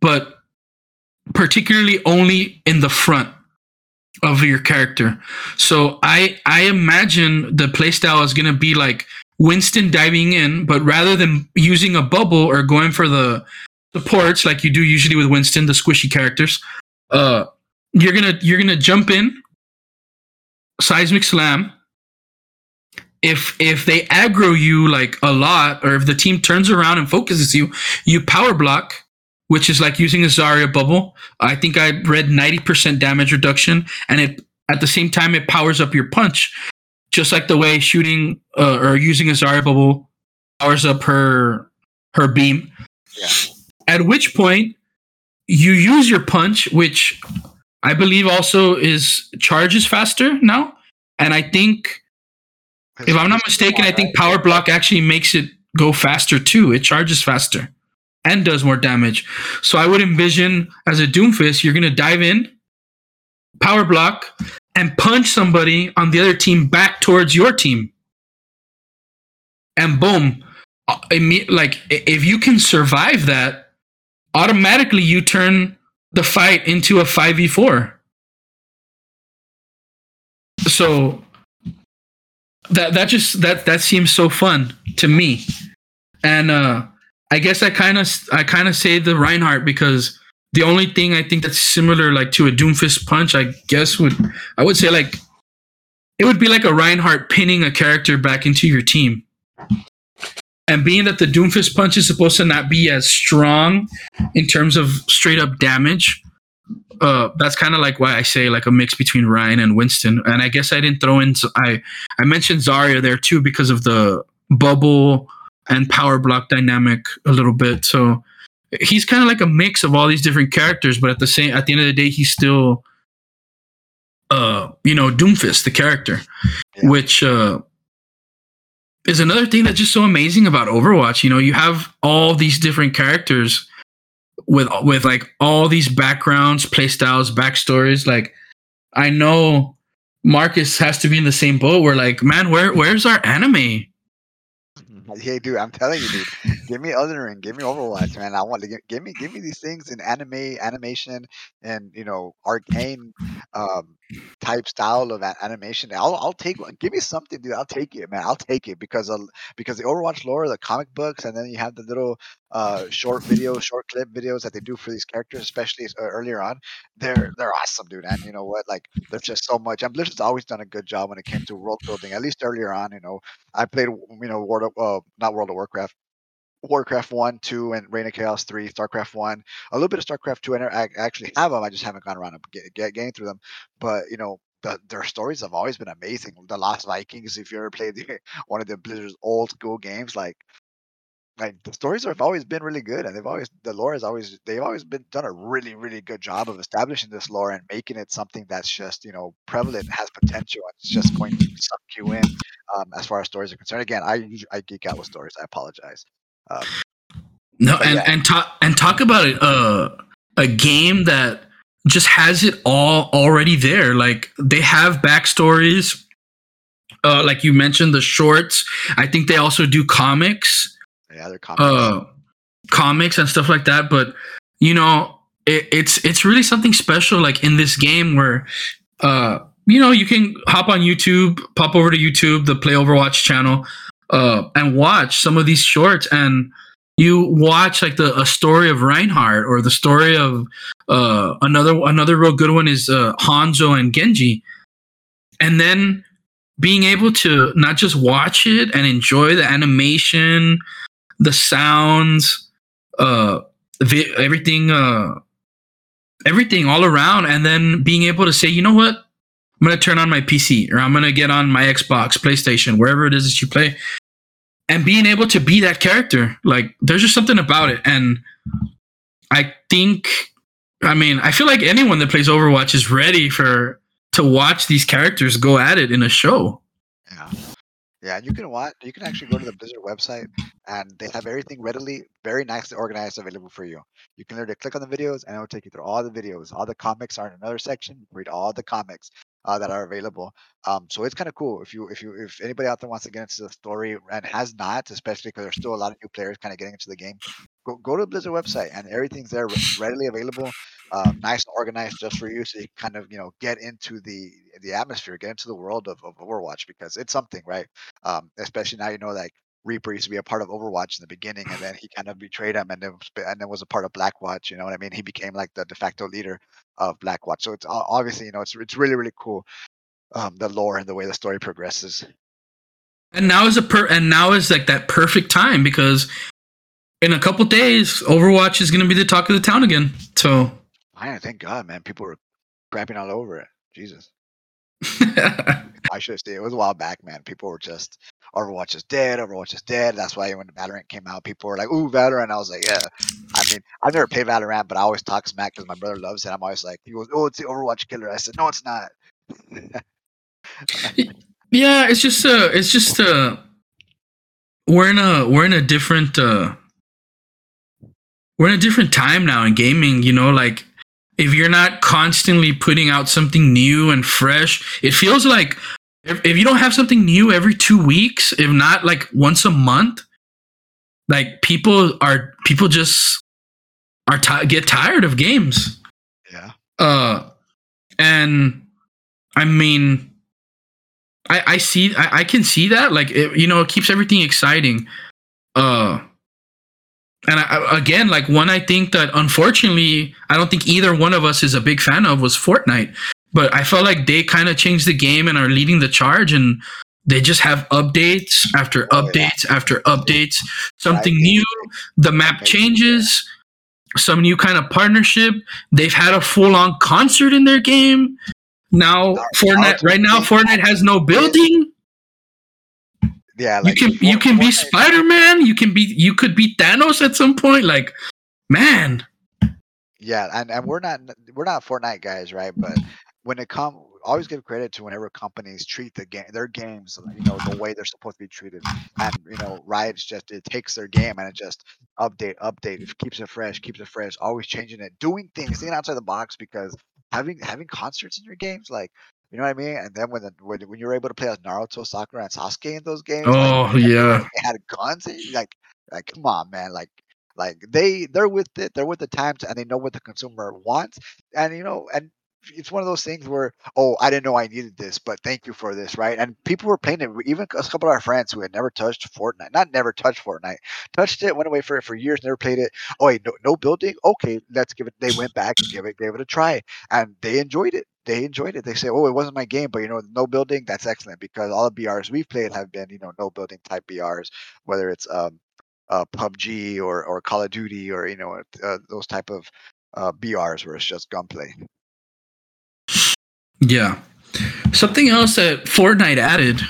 but particularly only in the front of your character. So I I imagine the playstyle is gonna be like Winston diving in, but rather than using a bubble or going for the supports like you do usually with Winston, the squishy characters, uh, you're gonna you're gonna jump in, seismic slam. If if they aggro you like a lot, or if the team turns around and focuses you, you power block which is like using a Zarya bubble. I think I read 90% damage reduction, and it at the same time it powers up your punch, just like the way shooting uh, or using a Zarya bubble powers up her her beam. Yeah. At which point you use your punch, which I believe also is charges faster now, and I think. If I'm not mistaken, I think Power Block actually makes it go faster too. It charges faster and does more damage. So I would envision as a Doomfist, you're going to dive in, power block, and punch somebody on the other team back towards your team. And boom, uh, like if you can survive that, automatically you turn the fight into a 5v4. So that that just that that seems so fun to me and uh, I guess I kind of I kind of say the Reinhardt because the only thing I think that's similar like to a Doomfist punch, I guess would I would say like it would be like a Reinhardt pinning a character back into your team. And being that the Doomfist punch is supposed to not be as strong in terms of straight up damage, uh, that's kind of like why I say like a mix between Rein and Winston. And I guess I didn't throw in I I mentioned Zarya there too because of the bubble and power block dynamic a little bit. So he's kind of like a mix of all these different characters, but at the same at the end of the day, he's still uh you know Doomfist, the character, Yeah. which uh is another thing that's just so amazing about Overwatch. You know, you have all these different characters with with like all these backgrounds, playstyles, backstories. Like I know Marcus has to be in the same boat where like, man, where where's our anime? Hey, dude, I'm telling you, dude. Give me Elden Ring, give me Overwatch, man. I want to give, give me give me these things in anime, animation, and you know, arcane um, type style of animation. I'll I'll take one. Give me something, dude. I'll take it, man. I'll take it because of because the Overwatch lore, the comic books, and then you have the little uh, short videos, short clip videos that they do for these characters, especially uh, earlier on. They're they're awesome, dude. And you know what? Like, there's just so much. And Blizzard's always done a good job when it came to world building. At least earlier on, you know, I played, you know, World of, uh, not World of Warcraft, Warcraft one, two, and Reign of Chaos three, Starcraft one, a little bit of Starcraft two. and I actually have them. I just haven't gone around and get, get getting through them. But you know, the, their stories have always been amazing. The Lost Vikings, if you ever played the, one of the Blizzard's old school games, like. Like the stories have always been really good, and they've always the lore has always they've always been done a really really good job of establishing this lore and making it something that's just you know prevalent, has potential, and it's just going to suck you in um, as far as stories are concerned. Again, I I geek out with stories. I apologize. Um, No, and yeah. and talk and talk about it. Uh, a game that just has it all already there. Like they have backstories. Uh, like you mentioned, the shorts. I think they also do comics. yeah, they're comics. uh comics and stuff like that but you know it, it's it's really something special like in this game where uh you know you can hop on youtube pop over to youtube the play overwatch channel uh and watch some of these shorts and you watch like the a story of Reinhardt or the story of uh another another real good one is uh Hanzo and Genji. And then being able to not just watch it and enjoy the animation the sounds, uh, vi- everything, uh, everything all around, and then being able to say, you know what, I'm gonna turn on my PC or I'm gonna get on my Xbox, PlayStation, wherever it is that you play, and being able to be that character. Like, there's just something about it, and I think, I mean, I feel like anyone that plays Overwatch is ready for to watch these characters go at it in a show. Yeah. Yeah, you can watch. You can actually go to the Blizzard website, and they have everything readily, very nicely organized, available for you. You can literally click on the videos, and it will take you through all the videos. All the comics are in another section. Read all the comics uh, that are available. Um, so it's kind of cool if you, if you, if anybody out there wants to get into the story and has not, especially because there's still a lot of new players kind of getting into the game. Go, go to the Blizzard website, and everything's there readily available. Um, nice and organized just for you, so you kind of you know get into the the atmosphere, get into the world of, of Overwatch because it's something, right? um, especially now you know like Reaper used to be a part of Overwatch in the beginning, and then he kind of betrayed him, and then was- and then was a part of Blackwatch. You know what I mean? He became like the de facto leader of Blackwatch. So it's obviously you know it's it's really really cool, um, the lore and the way the story progresses. And now is a per and now is like that perfect time because in a couple days, Overwatch is gonna be the talk of the town again. So I thank God, man. People were crapping all over it. Jesus, I should have say it was a while back, man. People were just Overwatch is dead. Overwatch is dead. That's why when Valorant came out, people were like, "Ooh, Valorant." I was like, "Yeah." I mean, I've never played Valorant, but I always talk smack because my brother loves it. I'm always like, "He goes, oh, it's the Overwatch killer." I said, "No, it's not." yeah, it's just uh it's just uh we're in a we're in a different uh we're in a different time now in gaming, you know, like if you're not constantly putting out something new and fresh, it feels like if, if you don't have something new every two weeks, if not like once a month, like people are people just are ti get tired of games. yeah. Uh, and I mean, I I see I, I can see that like it, you know it keeps everything exciting. Uh, and I, again, like one I think that unfortunately I don't think either one of us is a big fan of was Fortnite. But I felt like they kind of changed the game and are leading the charge, and they just have updates after Oh, updates after updates. Something new. The map changes. Some new kind of partnership. They've had a full on concert in their game. Now Now- Fortnite. Right now, Fortnite has no building. Yeah, you can you can be Spider Man. You can be you could be Thanos at some point. Like, man, Yeah, and, and we're not we're not Fortnite guys, right? But when it comes, always give credit to whenever companies treat the game their games, you know, the way they're supposed to be treated. And you know, Riot's just it takes their game and it just update, update, it keeps it fresh, keeps it fresh, always changing it, doing things, thinking outside the box because having having concerts in your games, like you know what I mean? And then when the, when, when you're able to play as Naruto, Sakura, and Sasuke in those games, like, oh yeah, they had guns and like like come on man like like they they're with it they're with the times and they know what the consumer wants. And you know and it's one of those things where oh i didn't know i needed this but thank you for this right? And people were playing it even a couple of our friends who had never touched fortnite not never touched fortnite touched it went away for it for years never played it. Oh wait no, no building? Okay let's give it they went back and give it gave it a try and they enjoyed it they enjoyed it they say oh it wasn't my game but you know no building that's excellent because all the brs we've played have been you know no building type brs whether it's um, uh, PUBG or, or Call of Duty or you know uh, those type of uh, BRs where it's just gunplay. yeah. Something else that Fortnite added.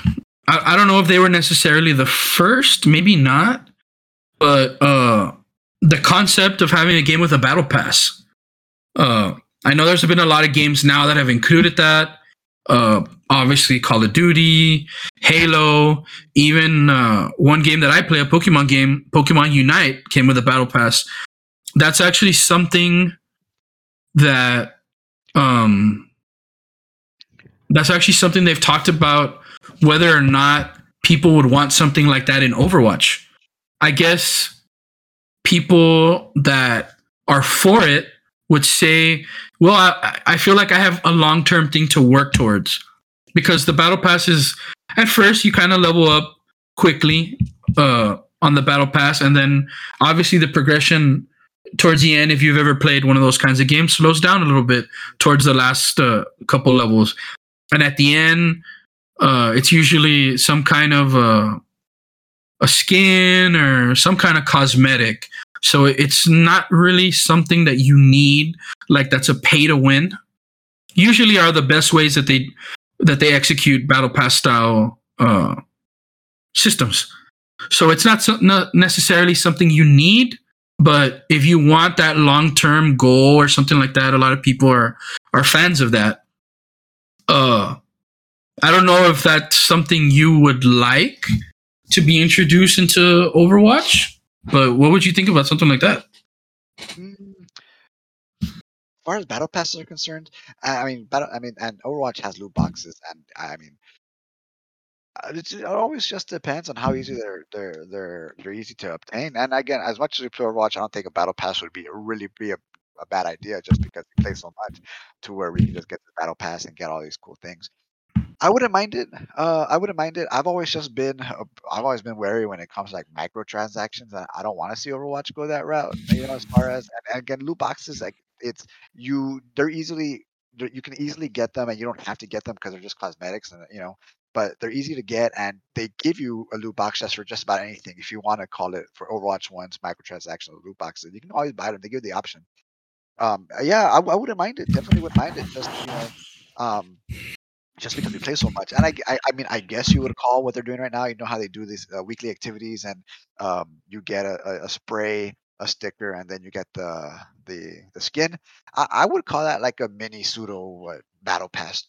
I, I don't know if they were necessarily the first, maybe not, but uh, the concept of having a game with a battle pass. Uh, I know there's been a lot of games now that have included that. Uh, obviously, Call of Duty, Halo, even uh, one game that I play, a Pokemon game, Pokemon Unite, came with a battle pass. That's actually something that um, that's actually something they've talked about whether or not people would want something like that in Overwatch. I guess people that are for it would say, well, I, I feel like I have a long term thing to work towards because the battle pass is at first you kind of level up quickly uh, on the battle pass, and then obviously the progression towards the end, if you've ever played one of those kinds of games, slows down a little bit towards the last uh, couple levels, and at the end, uh, it's usually some kind of uh, a skin or some kind of cosmetic. So it's not really something that you need, like that's a pay to win. Usually are the best ways that they that they execute battle pass style uh, systems. So it's not, so, not necessarily something you need, but if you want that long term goal or something like that, a lot of people are are fans of that. Uh, I don't know if that's something you would like to be introduced into Overwatch, but what would you think about something like that? Mm. As far as battle passes are concerned, I mean, battle. I mean, and Overwatch has loot boxes, and I mean, uh, it's, it always just depends on how easy they're they're they're they're easy to obtain. And again, as much as we play Overwatch, I don't think a battle pass would be really be a, a bad idea just because we play so much to where we can just get the battle pass and get all these cool things. I wouldn't mind it. Uh, I wouldn't mind it. I've always just been, uh, I've always been wary when it comes to like microtransactions. I, I don't want to see Overwatch go that route. You know, as far as and, and again, loot boxes, like it's you, they're easily, they're, you can easily get them, and you don't have to get them because they're just cosmetics, and you know, but they're easy to get, and they give you a loot box just for just about anything. If you want to call it for Overwatch ones, microtransactions loot boxes, you can always buy them. They give you the option. Um, yeah, I, I wouldn't mind it. Definitely wouldn't mind it. Just you know, um, just because we play so much. And I, I, I mean, I guess you would call what they're doing right now. You know how they do these uh, weekly activities, and um, you get a, a, spray, a sticker, and then you get the the the skin. I, I would call that like a mini pseudo what, battle pass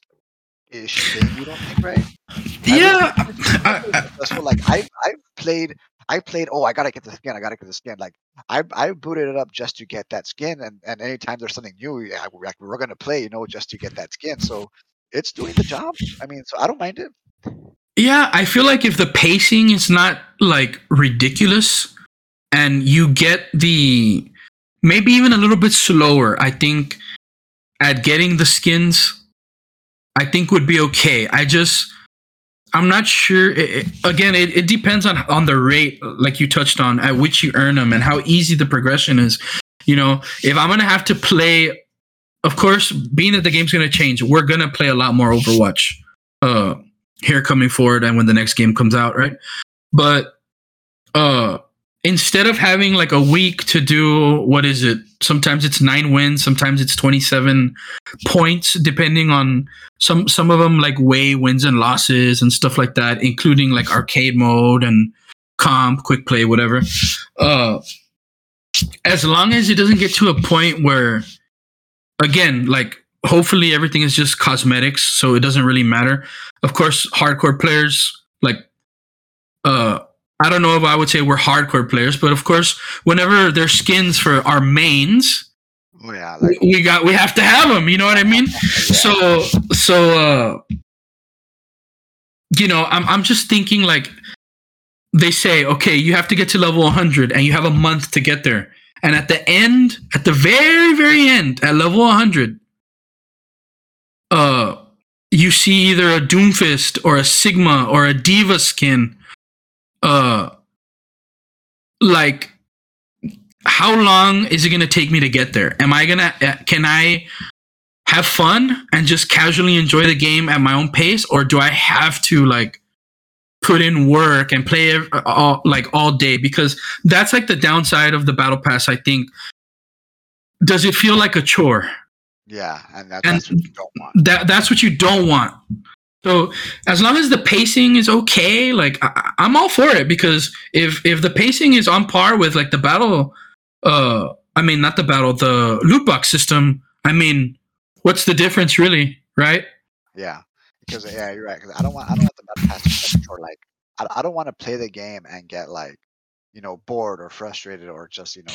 ish thing. You don't think, right? Yeah, I, mean, I, I, successful. Like I, I played. I played. Oh, I gotta get the skin. I gotta get the skin. Like I, I booted it up just to get that skin. And and anytime there's something new, yeah, we're, like, we're gonna play. You know, just to get that skin. So it's doing the job. I mean, so I don't mind it. yeah, I feel like if the pacing is not like ridiculous and you get the maybe even a little bit slower, I think at getting the skins, I think would be okay. I just I'm not sure. It, it- again, it, it depends on on the rate, like you touched on, at which you earn them, and how easy the progression is. You know, if I'm gonna have to play, of course, being that the game's gonna change, we're gonna play a lot more Overwatch uh, here coming forward, and when the next game comes out, right? But uh, instead of having like a week to do what is it? Sometimes it's nine wins, sometimes it's 27 points, depending on some some of them like weigh wins and losses and stuff like that, including like arcade mode and comp, quick play, whatever. Uh, as long as it doesn't get to a point where, again, like hopefully everything is just cosmetics, so it doesn't really matter. Of course, hardcore players like uh I don't know if I would say we're hardcore players, but of course, whenever there's skins for our mains, Oh yeah, like we got we have to have them. You know what I mean? So so uh you know, I'm I'm just thinking like they say, okay, you have to get to level 100 and you have a month to get there. And at the end, at the very very end, at level 100, uh you see either a Doomfist or a Sigma or a D.Va skin. Uh like how long is it going to take me to get there? Am I going to, can I have fun and just casually enjoy the game at my own pace? Or do I have to like put in work and play all, like all day? Because that's like the downside of the battle pass, I think. Does it feel like a chore? yeah, and that, And- that's what you don't want. That that's what you don't want. So as long as the pacing is okay, like I, I'm all for it because if if the pacing is on par with like the battle, uh, I mean not the battle, the loot box system. I mean, what's the difference really, right? Yeah, because yeah, you're right. Because I don't want I don't want the battle pass be like. I, I don't want to play the game and get like you know bored or frustrated or just you know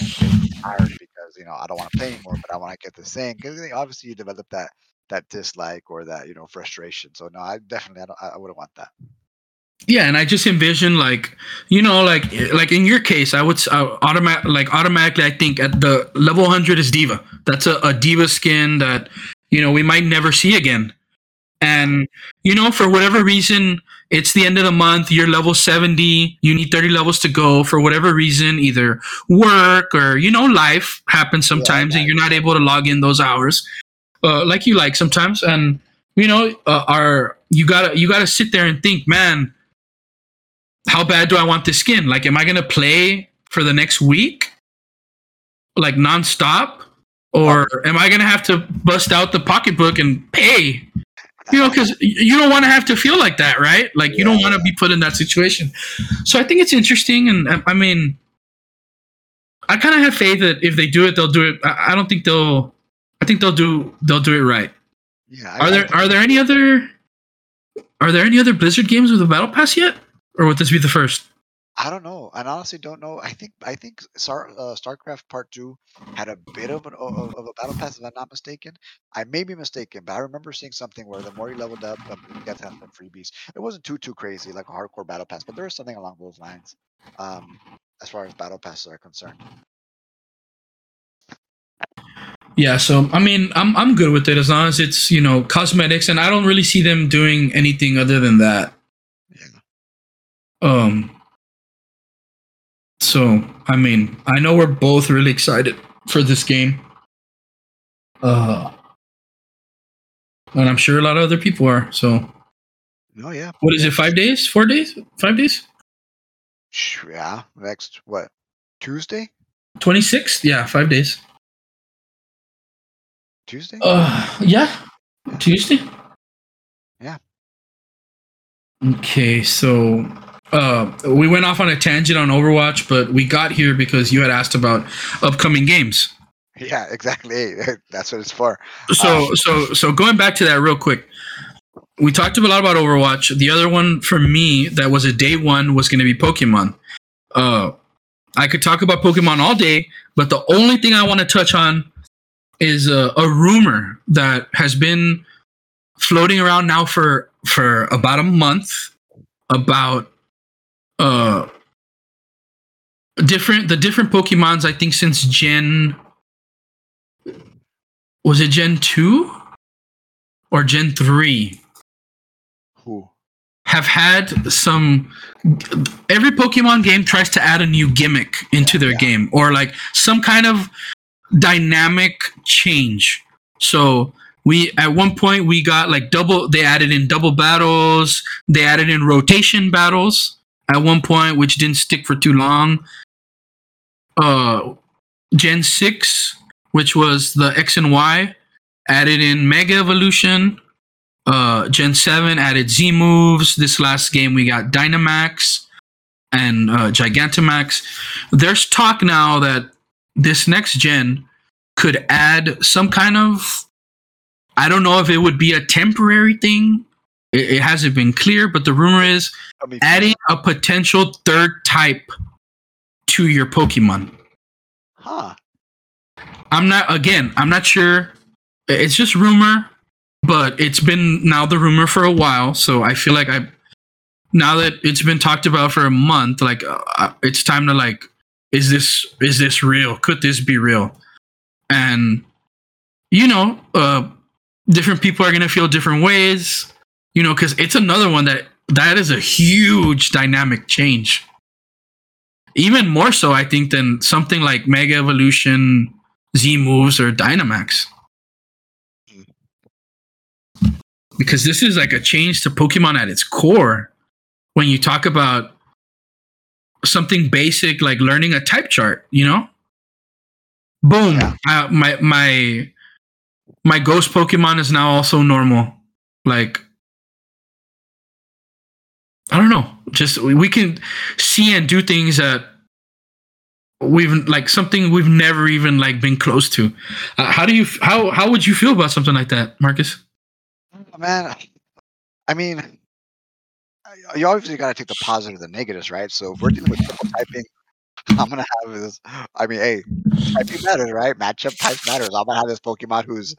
tired because you know I don't want to play anymore, but I want to get this thing. Because obviously you develop that that dislike or that you know frustration. So no, I definitely I don't I, wouldn't want that. Yeah, and I just envision like you know like eh, like in your case, I would I automatic like automatically I think at the level 100 is D.Va. That's a, a D.Va skin that you know we might never see again. And you know for whatever reason, it's the end of the month. You're level 70. You need 30 levels to go for whatever reason, either work or you know life happens sometimes, and yeah. you're not able to log in those hours, uh, like you like sometimes. And you know, uh, are you gotta you gotta sit there and think, man how bad do I want this skin? Like, am I gonna play for the next week, like nonstop, or am I gonna have to bust out the pocketbook and pay? You know, because you don't want to have to feel like that, right? Like, you don't want to be put in that situation. So I think it's interesting, and I- I mean, I kind of have faith that if they do it, they'll do it. I I don't think they'll. I think they'll do. They'll do it right. Yeah. I- Are there Are there any other? Are there any other Blizzard games with a battle pass yet, or would this be the first? I don't know. I honestly don't know. I think I think Star, uh, StarCraft Part Two had a bit of an of, of a battle pass, if I'm not mistaken. I may be mistaken, but I remember seeing something where the more you leveled up, um, you got to have some freebies. It wasn't too too crazy like a hardcore battle pass, but there was something along those lines. Um, as far as battle passes are concerned. Yeah, so I mean, I'm I'm good with it as long as it's you know cosmetics, and I don't really see them doing anything other than that. Yeah. Um. So I mean, I know we're both really excited for this game. Uh. And I'm sure a lot of other people are. So No, yeah. what is it? Five days? Four days? Five days? Yeah. Next what? Tuesday? Twenty sixth? Yeah, five days. Tuesday? Uh, yeah, Tuesday. Yeah. Okay, so uh, we went off on a tangent on Overwatch, but we got here because you had asked about upcoming games. yeah, exactly. That's what it's for. So, Um, so, so going back to that real quick, we talked a lot about Overwatch. The other one for me that was a day one was going to be Pokemon. Uh, I could talk about Pokemon all day, but the only thing I want to touch on is a, a rumor that has been floating around now for for about a month about uh different the different Pokemons. I think since Gen was it Gen two or Gen three? Who? have had some every Pokemon game tries to add a new gimmick into their Yeah. game or like some kind of dynamic change. So we at one point we got like double they added in double battles, they added in rotation battles at one point which didn't stick for too long. Uh Gen 6 which was the X and Y added in Mega Evolution. Uh, Gen 7 added Z moves. This last game we got Dynamax and uh, Gigantamax. There's talk now that this next gen could add some kind of. I don't know if it would be a temporary thing. It, it hasn't been clear, but the rumor is I mean, adding a potential third type to your Pokemon. huh? I'm not again, I'm not sure. It's just rumor, but it's been now the rumor for a while, so I feel like I now that it's been talked about for a month, like uh, it's time to like is this is this real? Could this be real? And you know, uh different people are going to feel different ways, you know, cuz it's another one that that is a huge dynamic change. Even more so I think than something like Mega Evolution Z moves or Dynamax. Because this is like a change to Pokemon at its core. When you talk about something basic like learning a type chart, you know? Boom. Yeah. Uh, my my my ghost Pokemon is now also normal. Like I don't know. Just we can see and do things that we've like something we've never even like been close to. Uh, how do you how how would you feel about something like that, Marcus? Man, I mean, you obviously got to take the positives positive and the negatives, right? So if we're dealing with triple typing, I'm gonna have this. I mean, hey, typing matters, right? Matchup type matters. I'm gonna have this Pokemon who's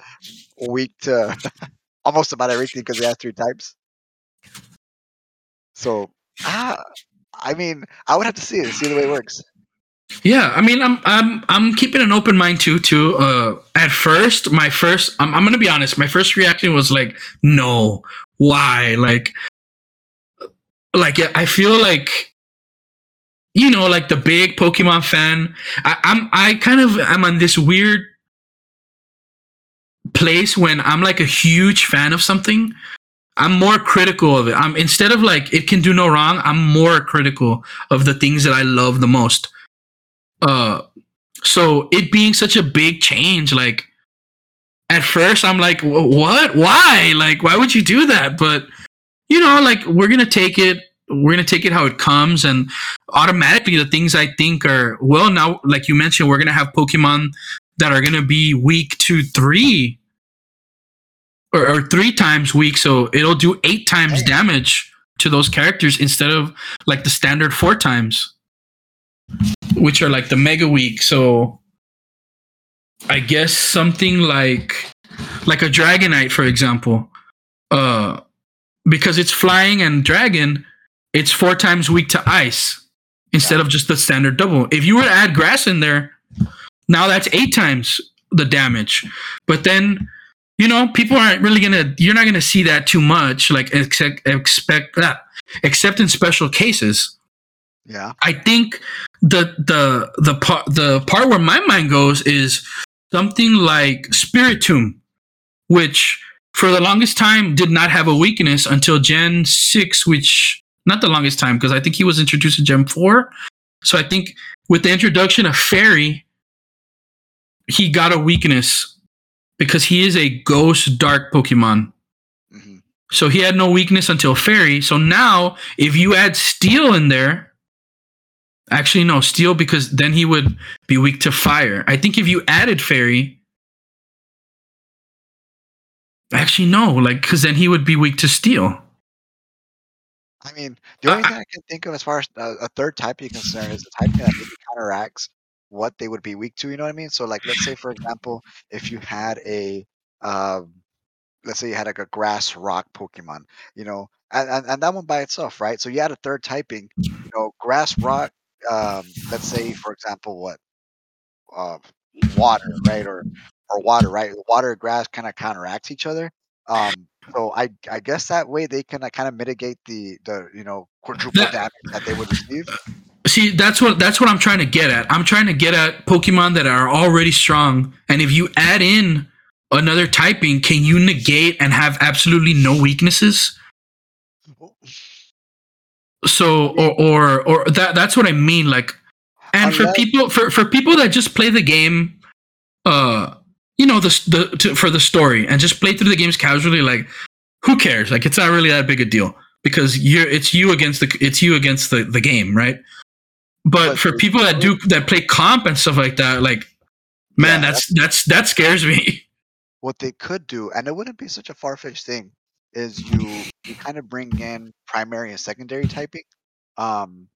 weak to almost about everything because he has three types. So, ah, I mean, I would have to see it, see the way it works. Yeah, I mean, I'm I'm I'm keeping an open mind too. Too. Uh, at first, my first, I'm I'm gonna be honest. My first reaction was like, no, why? Like, like I feel like, you know, like the big Pokemon fan. I, I'm I kind of I'm on this weird place when I'm like a huge fan of something. I'm more critical of it. I'm instead of like it can do no wrong. I'm more critical of the things that I love the most uh so it being such a big change like at first i'm like what why like why would you do that but you know like we're gonna take it we're gonna take it how it comes and automatically the things i think are well now like you mentioned we're gonna have pokemon that are gonna be weak to three or, or three times weak so it'll do eight times Damn. damage to those characters instead of like the standard four times which are like the mega weak. So I guess something like like a Dragonite, for example, uh, because it's flying and dragon, it's four times weak to ice instead of just the standard double. If you were to add grass in there, now that's eight times the damage. But then, you know, people aren't really gonna. You're not gonna see that too much. Like expect expect that, except in special cases. Yeah. I think the the the part the part where my mind goes is something like Spiritomb, which for the longest time did not have a weakness until Gen six, which not the longest time because I think he was introduced in Gen four. So I think with the introduction of Fairy, he got a weakness because he is a ghost dark Pokemon. hmm So he had no weakness until Fairy. So now, if you add Steel in there, actually no Steel because then he would be weak to Fire. I think if you added Fairy, actually no, like because then he would be weak to Steel. I mean, the only I- thing I can think of as far as uh, a third type you're concerned is the type that maybe counteracts what they would be weak to. You know what I mean? So, like, let's say, for example, if you had a, um, let's say you had like a grass rock Pokemon, you know, and, and, and that one by itself, right? So you had a third typing, you know, grass rock. Um, let's say, for example, what, uh, water, right, or or water, right? Water grass kind of counteracts each other. Um, So I I guess that way they can uh, kind of mitigate the the you know quadruple damage that they would receive. See, that's what that's what I'm trying to get at. I'm trying to get at Pokemon that are already strong, and if you add in another typing, can you negate and have absolutely no weaknesses? So, or or or that that's what I mean. Like, and for people for for people that just play the game, uh, you know, the the to, for the story and just play through the games casually, like, who cares? Like, it's not really that big a deal because you're it's you against the it's you against the the game, right? But But for people that do that play comp and stuff like that, like, man, Yeah, that's that's that scares me. what they could do, and it wouldn't be such a far fetched thing, is you you kind of bring in primary and secondary typing, um,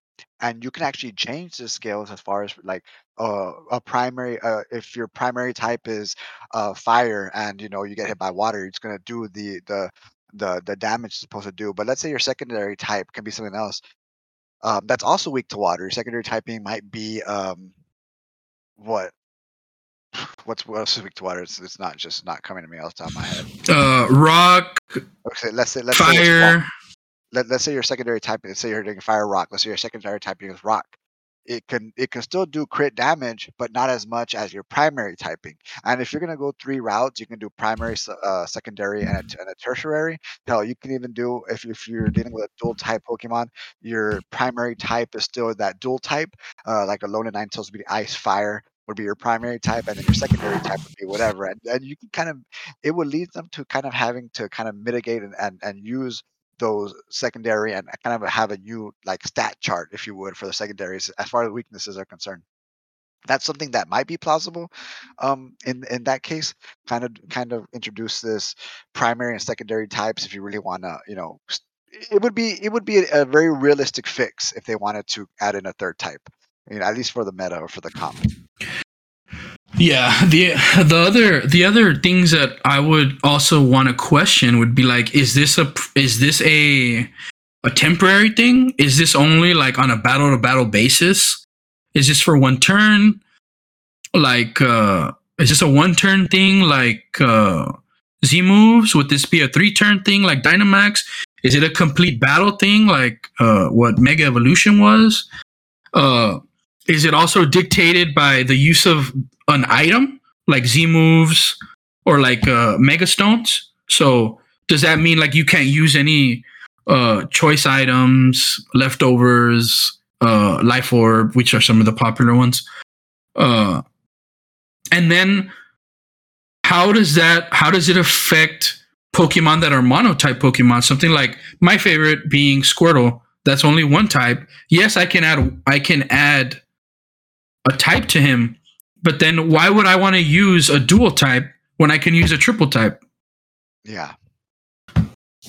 and you can actually change the scales as far as like uh, a primary. Uh, if your primary type is uh, fire, and you know you get hit by water, it's gonna do the the the the damage it's supposed to do. But let's say your secondary type can be something else. Um, that's also weak to water. Secondary typing might be um, what what's what else is weak to water? It's, it's not just not coming to me off the top of my head. Uh, rock, Okay, let's say let's say fire. rock. Let, let's say your secondary typing. Let's say you're doing fire rock. Let's say your secondary typing is rock. It can it can still do crit damage, but not as much as your primary typing. And if you're gonna go three routes, you can do primary, uh, secondary, and a, t- and a tertiary. Hell, you can even do if you- if you're dealing with a dual type Pokemon, your primary type is still that dual type. Uh, like Alolan Ninetales would be ice fire would be your primary type, and then your secondary type would be whatever. And and you can kind of it would lead them to kind of having to kind of mitigate and, and, and use those secondary and kind of have a new like stat chart, if you would, for the secondaries as far as weaknesses are concerned. That's something that might be plausible. Um, in in that case, kind of kind of introduce this primary and secondary types if you really want to, you know, it would be it would be a, very realistic fix if they wanted to add in a third type. You know, at least for the meta or for the comp. Yeah, the the other the other things that I would also want to question would be like, is this a is this a a temporary thing? Is this only like on a battle to battle basis? Is this for one turn? Like, uh, is this a one turn thing? Like uh, Z moves? Would this be a three turn thing? Like Dynamax? Is it a complete battle thing? Like uh, what Mega Evolution was? Uh, is it also dictated by the use of an item like Z moves or like uh, Mega Stones. So does that mean like you can't use any uh, choice items, leftovers, uh, life orb, which are some of the popular ones? Uh, and then how does that how does it affect Pokemon that are monotype Pokemon? Something like my favorite being Squirtle. That's only one type. Yes, I can add I can add a type to him, but then why would I want to use a dual type when I can use a triple type? Yeah.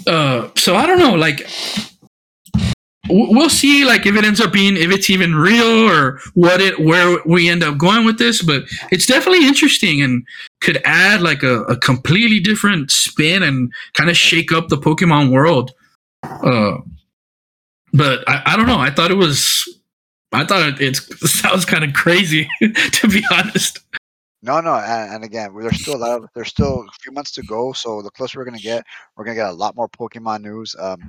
Uh, so I don't know. Like, we'll see. Like, if it ends up being, if it's even real or what it, where we end up going with this. But it's definitely interesting and could add like a, a completely different spin and kind of shake up the Pokemon world. Uh, but I, I don't know. I thought it was. I thought it, it sounds kind of crazy, to be honest. No, no, and, and again, there's still a lot of there's still a few months to go. So the closer we're gonna get, we're gonna get a lot more Pokemon news. Um,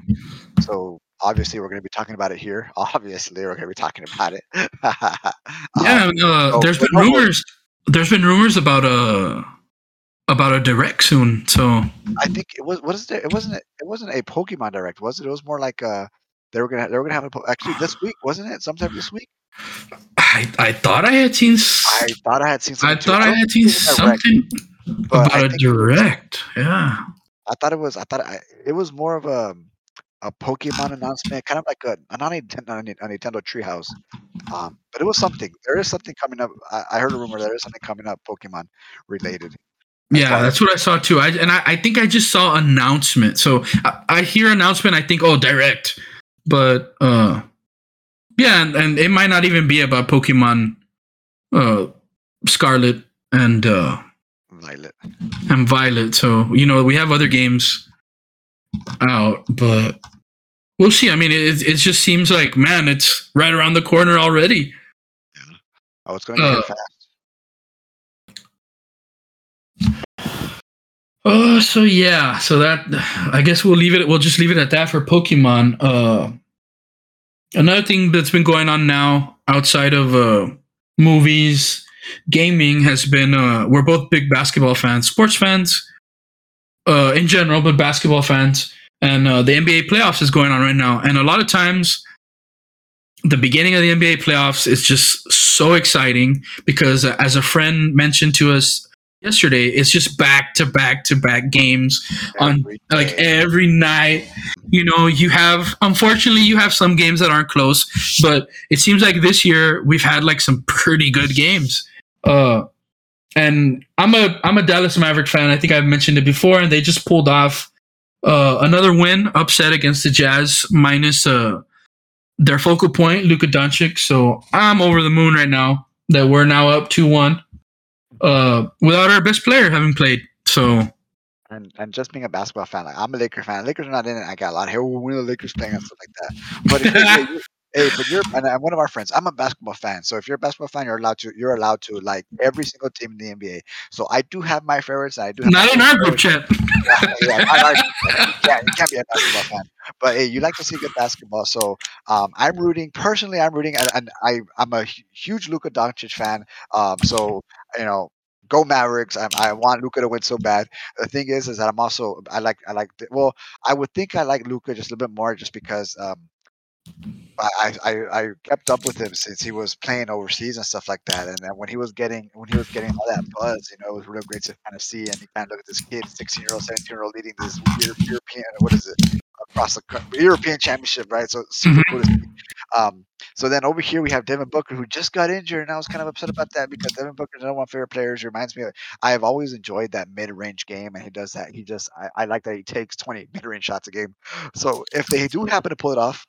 so obviously we're gonna be talking about it here. Obviously, we're gonna be talking about it. Yeah, Um, uh, oh, there's been rumors. There's been rumors about a about a direct soon. So I think it was what is it? It wasn't it wasn't a Pokemon Direct, was it? It was more like uh they were gonna they were gonna have a actually this week, wasn't it? Sometime this week. I I thought I had seen. I thought I had seen I something. thought I don't had seen it a direct, something about a was- direct. Yeah. I thought it was. I thought I, it was more of a a Pokemon announcement, kind of like a, a not a Nintendo, a Nintendo Treehouse. Um, but it was something. There is something coming up. I, I heard a rumor there is something coming up Pokemon related. as Yeah, that's as- what I saw too. I and I, I think I just saw announcement. So I, I hear announcement, I think oh direct, but uh, yeah, and, and it might not even be about Pokemon, uh, Scarlet and uh Violet. and Violet. So you know we have other games out, but we'll see. I mean, it it just seems like man, it's right around the corner already. Yeah. Oh, it's going to Uh, fast. Oh, so yeah, so that I guess we'll leave it. We'll just leave it at that for Pokemon. Uh, another thing that's been going on now outside of uh, movies, gaming has been. Uh, we're both big basketball fans, sports fans, uh, in general, but basketball fans. And uh, the NBA playoffs is going on right now, and a lot of times, the beginning of the NBA playoffs is just so exciting because, uh, as a friend mentioned to us yesterday, it's just back to back to back games on Every like every night. You know, you have unfortunately you have some games that aren't close, but it seems like this year we've had like some pretty good games. Uh and I'm a I'm a Dallas Maverick fan. I think I've mentioned it before, and they just pulled off uh, another win, upset against the Jazz, minus uh, their focal point, Luka Doncic. So I'm over the moon right now that we're now up two one, uh, without our best player having played. So and and just being a basketball fan, like I'm a Laker fan. Lakers are not in it. I got a lot of here. When the Lakers playing and stuff like that. But if you're, hey, you- hey, but you're and I'm one of our friends. I'm a basketball fan. So if you're a basketball fan, you're allowed to you're allowed to like every single team in the NBA. So I do have my favorites. And I do have not in our group chat. yeah, yeah, you can't, be a basketball fan, but hey, you like to see good basketball. So um, I'm rooting personally. I'm rooting, and, and I I'm a huge Luka Doncic fan. Um, so you know, go Mavericks. I, I want Luka to win so bad. The thing is, is that I'm also I like I like well, I would think I like Luka just a little bit more, just because um, I, I I kept up with him since he was playing overseas and stuff like that. And then when he was getting when he was getting all that buzz, you know, it was real great to kind of see. And you kind of look at this kid, sixteen year old, seventeen year old, leading this Euro- European what is it across the country, European Championship, right? So super cool to see. Um, so then over here we have Devin Booker who just got injured, and I was kind of upset about that because Devin Booker is one of my favorite players. He reminds me of I have always enjoyed that mid range game, and he does that. He just I, I like that he takes twenty mid range shots a game. So if they do happen to pull it off,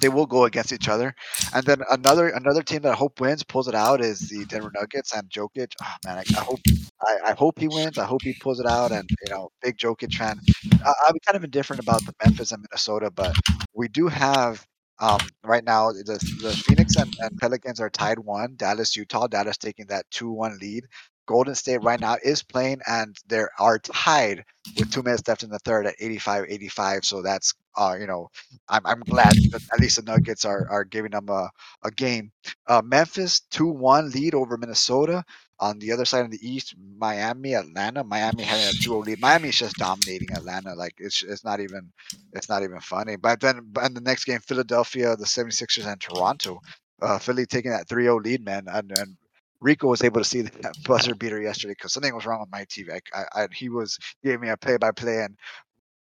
they will go against each other. And then another another team that I hope wins pulls it out is the Denver Nuggets and Jokic. Oh, man, I, I hope I, I hope he wins. I hope he pulls it out. And you know, big Jokic fan. I, I'm kind of indifferent about the Memphis and Minnesota, but we do have. Um, right now, the, the Phoenix and, and Pelicans are tied one. Dallas, Utah, Dallas taking that 2 1 lead. Golden State right now is playing and they are tied with two minutes left in the third at 85 85. So that's, uh, you know, I'm, I'm glad that at least the Nuggets are, are giving them a, a game. Uh, Memphis 2 1 lead over Minnesota. On the other side of the East, Miami, Atlanta. Miami having a 2 lead. Miami is just dominating Atlanta. Like it's it's not even it's not even funny. But then in the next game, Philadelphia, the 76ers, and Toronto. Uh, Philly taking that 3 0 lead, man. And, and Rico was able to see that buzzer beater yesterday because something was wrong with my TV. I, I, he was giving me a play by play and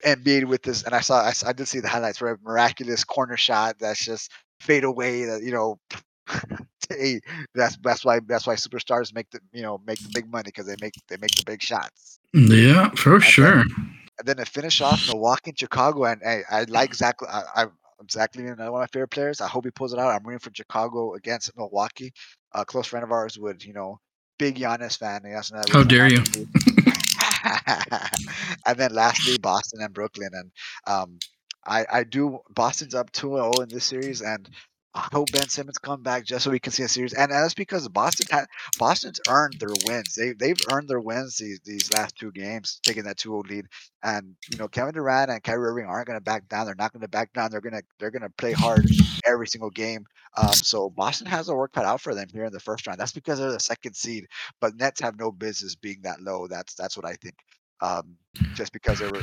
Embiid with this, and I saw I did see the highlights where a miraculous corner shot that's just fade away. That you know, that's that's why that's why superstars make the you know make the big money because they make they make the big shots. Yeah, for sure. And then to finish off Milwaukee and Chicago, and hey, I like Zach. I, I Zach LaVine, another one of my favorite players. I hope he pulls it out. I'm rooting for Chicago against Milwaukee. A close friend of ours would, you know, big Giannis fan. He has another How dare you. and then lastly, Boston and Brooklyn. And um, I, I do Boston's up 2-0 in this series, and I hope Ben Simmons come back just so we can see a series. And, that's because Boston had Boston's earned their wins. They they've earned their wins these these last two games, taking that 2-0 lead. And you know, Kevin Durant and Kyrie Irving aren't going to back down. They're not going to back down. They're gonna they're gonna play hard every single game. Um, so Boston has a work cut out for them here in the first round. That's because they're the second seed. But Nets have no business being that low. That's that's what I think. Um, just because they were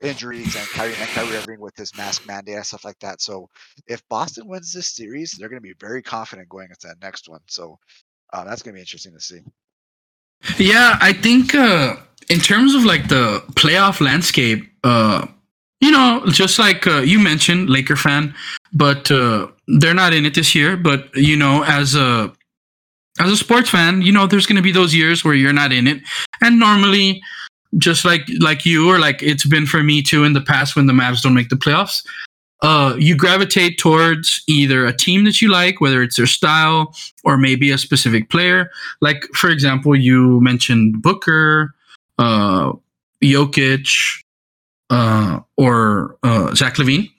injuries and Kyrie and Kyrie Irving with his mask mandate and stuff like that. So if Boston wins this series, they're going to be very confident going into that next one. So uh, that's going to be interesting to see. Yeah, I think uh, in terms of like the playoff landscape, uh, you know, just like uh, you mentioned, Laker fan, but uh, they're not in it this year. But you know, as a as a sports fan, you know, there's going to be those years where you're not in it, and normally, just like like you or like it's been for me too in the past when the Mavs don't make the playoffs. Uh, you gravitate towards either a team that you like, whether it's their style or maybe a specific player like for example, you mentioned Booker, uh, Jokic, uh, or uh, Zach LaVine.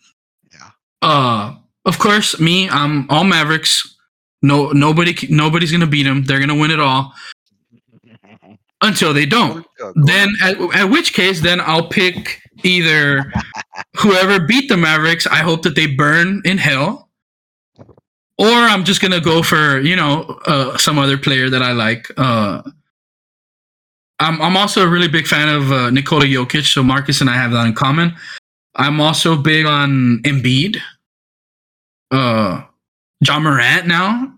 Yeah. Uh, of course, me, I'm all Mavericks. No, nobody, nobody's gonna beat them. They're gonna win it all. Until they don't. Then, at, at which case, then I'll pick either whoever beat the Mavericks. I hope that they burn in hell, or I'm just gonna go for you know uh, some other player that I like. Uh, I'm I'm also a really big fan of uh, Nikola Jokic, so Marcus and I have that in common. I'm also big on Embiid, uh, Ja Morant now.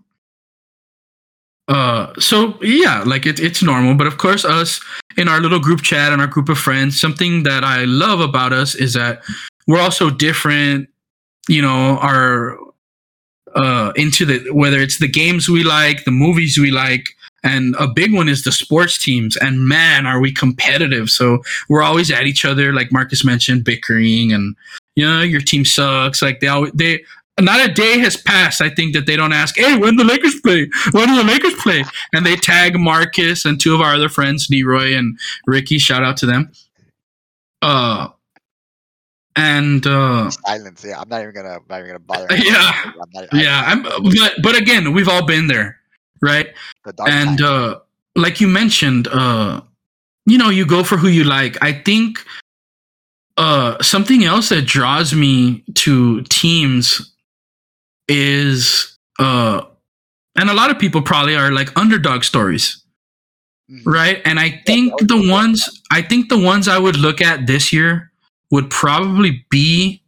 Uh, so yeah, like it, it's normal. But of course, us in our little group chat and our group of friends, something that I love about us is that we're also different. You know, our uh, into the whether it's the games we like, the movies we like, and a big one is the sports teams. And man, are we competitive! So we're always at each other, like Marcus mentioned, bickering and you know your team sucks. Like they always they. Not a day has passed. I think that they don't ask, "Hey, when the Lakers play? When do the Lakers play?" And they tag Marcus and two of our other friends, Leroy and Ricky. Shout out to them. Uh, and uh, Silence. Yeah, I'm not even gonna. I'm not even gonna bother. Yeah. I'm not, yeah, I'm, but but again, we've all been there, right? the and side. uh like you mentioned uh you know you go for who you like i think uh something else that draws me to teams is uh and a lot of people probably are like underdog stories Mhm. right? And i think the ones i think the ones i would look at this year would probably be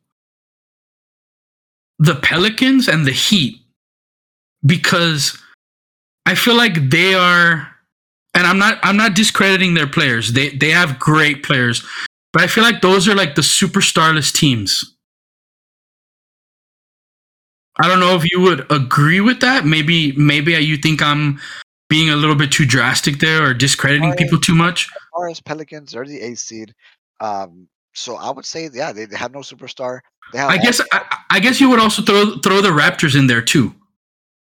the pelicans and the heat because i feel like they are and i'm not i'm not discrediting their players. They they have great players but i feel like those are like the superstarless teams i don't know if you would agree with that maybe maybe you think i'm being a little bit too drastic there or discrediting I- people too much as far as Pelicans, they're the eighth seed. Um, so I would say, yeah, they, they have no superstar. I guess I, I guess you would also throw throw the Raptors in there too.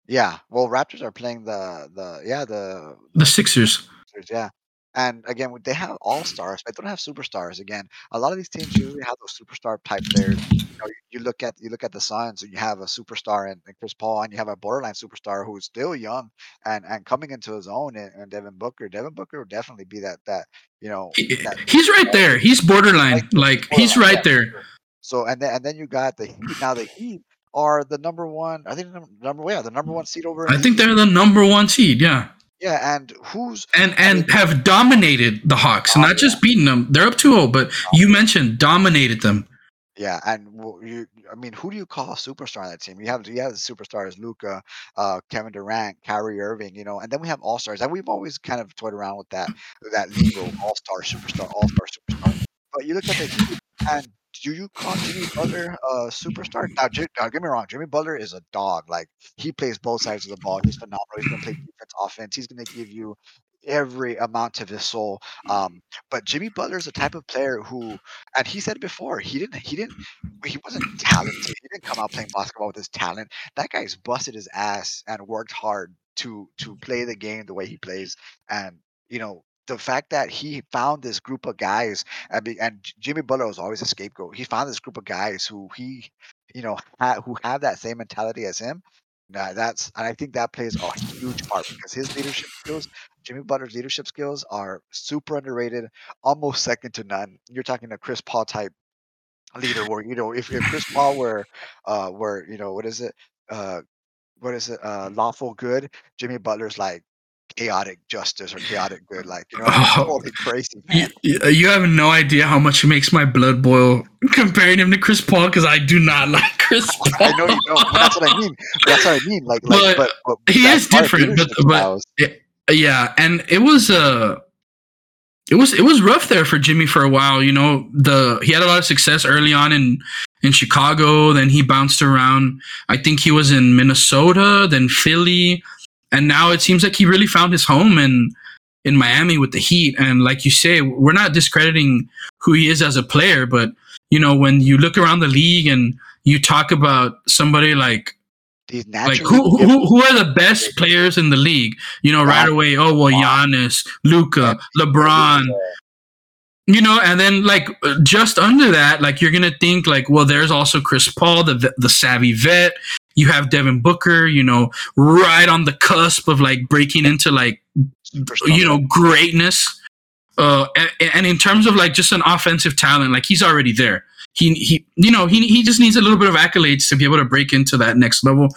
yeah. Well, Raptors are playing the the yeah the The Sixers. Sixers, yeah. And again, they have all stars, but they don't have superstars. Again, a lot of these teams usually have those superstar type players. You, know, you, look at you look at the Suns, and you have a superstar and Chris Paul, and you have a borderline superstar who's still young and and coming into his own, and, and Devin Booker. Devin Booker will definitely be that that you know. He- that, He's right there. He's borderline. Like he's Borderline, right there. So and then and then you got the Heat. Now the Heat are the number one. I think the number, number yeah the number one mm. seed over. I think they're the number one seed. Yeah, yeah. And who's and and have dominated the Hawks, Oh, not just beaten them. They're up 2-0, but you mentioned dominated them. Yeah, and you, I mean, who do you call a superstar on that team? You have you have the superstars Luka, uh, Kevin Durant, Kyrie Irving, you know, and then we have all stars, and we've always kind of toyed around with that that legal all star superstar, all star superstar. But you look at the and do you call Jimmy Butler a superstar? Now, Ji- now, get me wrong, Jimmy Butler is a dog. Like he plays both sides of the ball. He's phenomenal. He's gonna play defense, offense. He's gonna give you every amount of his soul. Um, but Jimmy Butler is the type of player who, and he said before, he didn't, he didn't, he wasn't talented. He didn't come out playing basketball with his talent. That guy's busted his ass and worked hard to to play the game the way he plays. And you know, the fact that he found this group of guys, and, Jimmy Butler was always a scapegoat. He found this group of guys who he, you know, ha- who have that same mentality as him. Now that's, and I think that plays a huge part because his leadership skills, Jimmy Butler's leadership skills, are super underrated, almost second to none. You're talking a Chris Paul type leader, where you know, if, if Chris Paul were, uh, were you know, what is it, uh, what is it, uh, lawful good, Jimmy Butler's like chaotic justice or chaotic good, like you know, Oh. totally crazy. You, you you have no idea how much it makes my blood boil comparing him to Chris Paul because I do not like Chris Paul. I know you don't. but That's what I mean. That's what I mean. Like, like, But but, but he is different, but- but- yeah and it was uh it was it was rough there for jimmy for a while you know the he had a lot of success early on in in chicago then he bounced around i think he was in minnesota then philly and now it seems like he really found his home in in miami with the heat and like you say we're not discrediting who he is as a player but you know when you look around the league and you talk about somebody like like who, who who are the best players in the league? You know, right away. Oh well, Giannis, Luka, LeBron. You know, and then like just under that, like you're gonna think like, well, there's also Chris Paul, the the savvy vet. You have Devin Booker, you know, right on the cusp of like breaking into like you know, greatness. Uh, and, and in terms of like just an offensive talent, like he's already there. He he, you know, he he just needs a little bit of accolades to be able to break into that next level.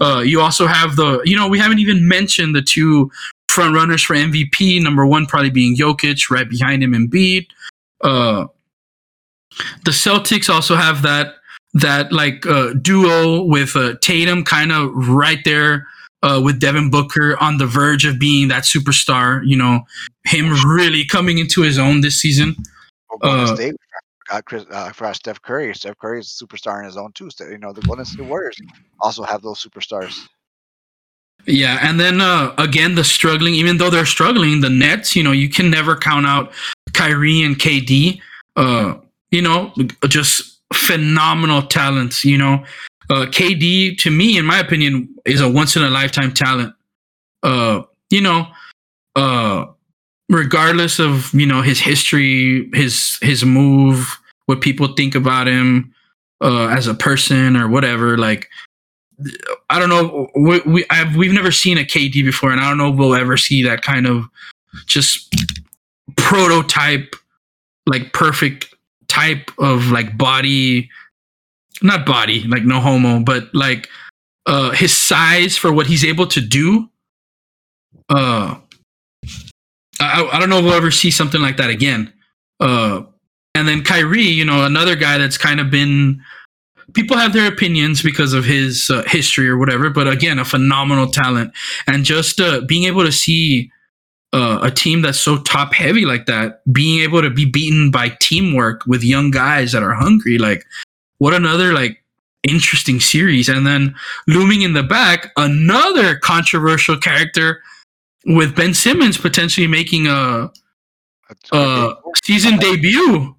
Uh, you also have the, you know, we haven't even mentioned the two front runners for MVP. Number one probably being Jokic, right behind him Embiid. Uh, the Celtics also have that that like uh, duo with uh, Tatum, kind of right there uh, with Devin Booker on the verge of being that superstar. You know, him really coming into his own this season. Well, Uh, got Chris, uh, for Steph Curry. Steph Curry is a superstar in his own too. So, you know, the Golden State Warriors also have those superstars. Yeah, and then uh, again, the struggling. Even though they're struggling, the Nets. You know, you can never count out Kyrie and KD. Uh, you know, just phenomenal talents. You know, uh, KD to me, in my opinion, is a once in a lifetime talent. Uh, you know, uh, regardless of you know his history, his his move, what people think about him uh, as a person or whatever, like. I don't know. We, we I've, we've never seen a KD before, and I don't know if we'll ever see that kind of just prototype, like perfect type of like body, not body, like no homo, but like uh his size for what he's able to do. Uh, I, I don't know if we'll ever see something like that again. Uh, and then Kyrie, you know, another guy that's kind of been people have their opinions because of his uh, history or whatever but again a phenomenal talent and just uh, being able to see uh, a team that's so top heavy like that being able to be beaten by teamwork with young guys that are hungry like what another like interesting series. And then looming in the back another controversial character with ben simmons potentially making a a uh, season debut,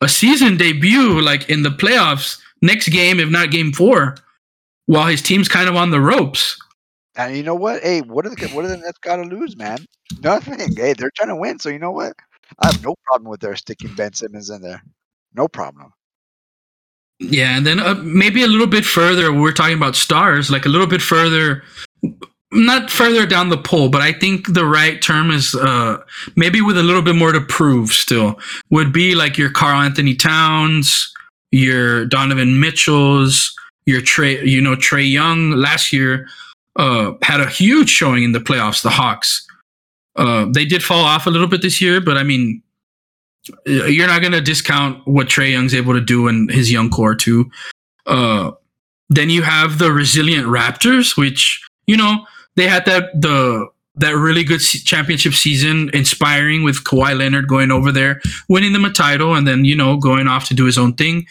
a season debut, like in the playoffs, next game, if not game four, while his team's kind of on the ropes. And you know what? Hey, what are the what are the Nets got to lose, man? Nothing. Hey, they're trying to win. So you know what? I have no problem with their sticking Ben Simmons in there. No problem. Yeah, and then uh, maybe a little bit further, we're talking about stars, like a little bit further, not further down the pole, but I think the right term is uh, maybe with a little bit more to prove still, would be like your Karl-Anthony Towns, your Donovan Mitchells, your Trae, you know, Trae Young last year uh, had a huge showing in the playoffs, the Hawks. Uh, they did fall off a little bit this year, but I mean, you're not going to discount what Trae Young's able to do and his young core too. Uh, then you have the resilient Raptors, which you know they had that the that really good championship season, inspiring with Kawhi Leonard going over there, winning them a title, and then you know going off to do his own thing.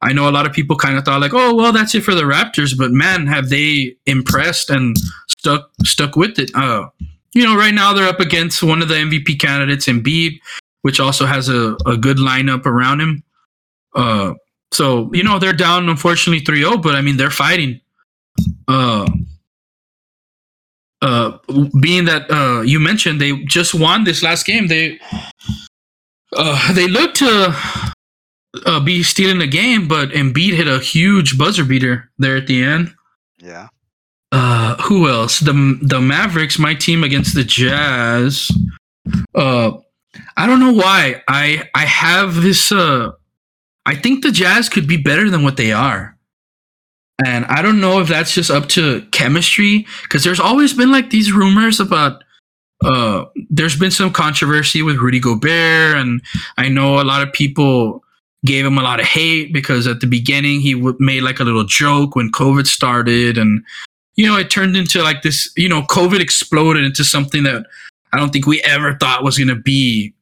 I know a lot of people kind of thought like, oh well, that's it for the Raptors, but man, have they impressed and stuck stuck with it. Uh, you know, right now they're up against one of the MVP candidates, Embiid, which also has a, a good lineup around him. Uh, so you know they're down unfortunately 3-0, but I mean they're fighting. Uh, uh, being that uh, you mentioned they just won this last game, they uh, they look to uh, be stealing the game, but Embiid hit a huge buzzer beater there at the end. Yeah. Uh, who else? The the Mavericks, my team against the Jazz. Uh, I don't know why. I I have this. Uh, I think the Jazz could be better than what they are, and I don't know if that's just up to chemistry because there's always been like these rumors about. Uh, there's been some controversy with Rudy Gobert, and I know a lot of people gave him a lot of hate because at the beginning he w- made like a little joke when COVID started, and you know it turned into like this. You know, COVID exploded into something that I don't think we ever thought was going to be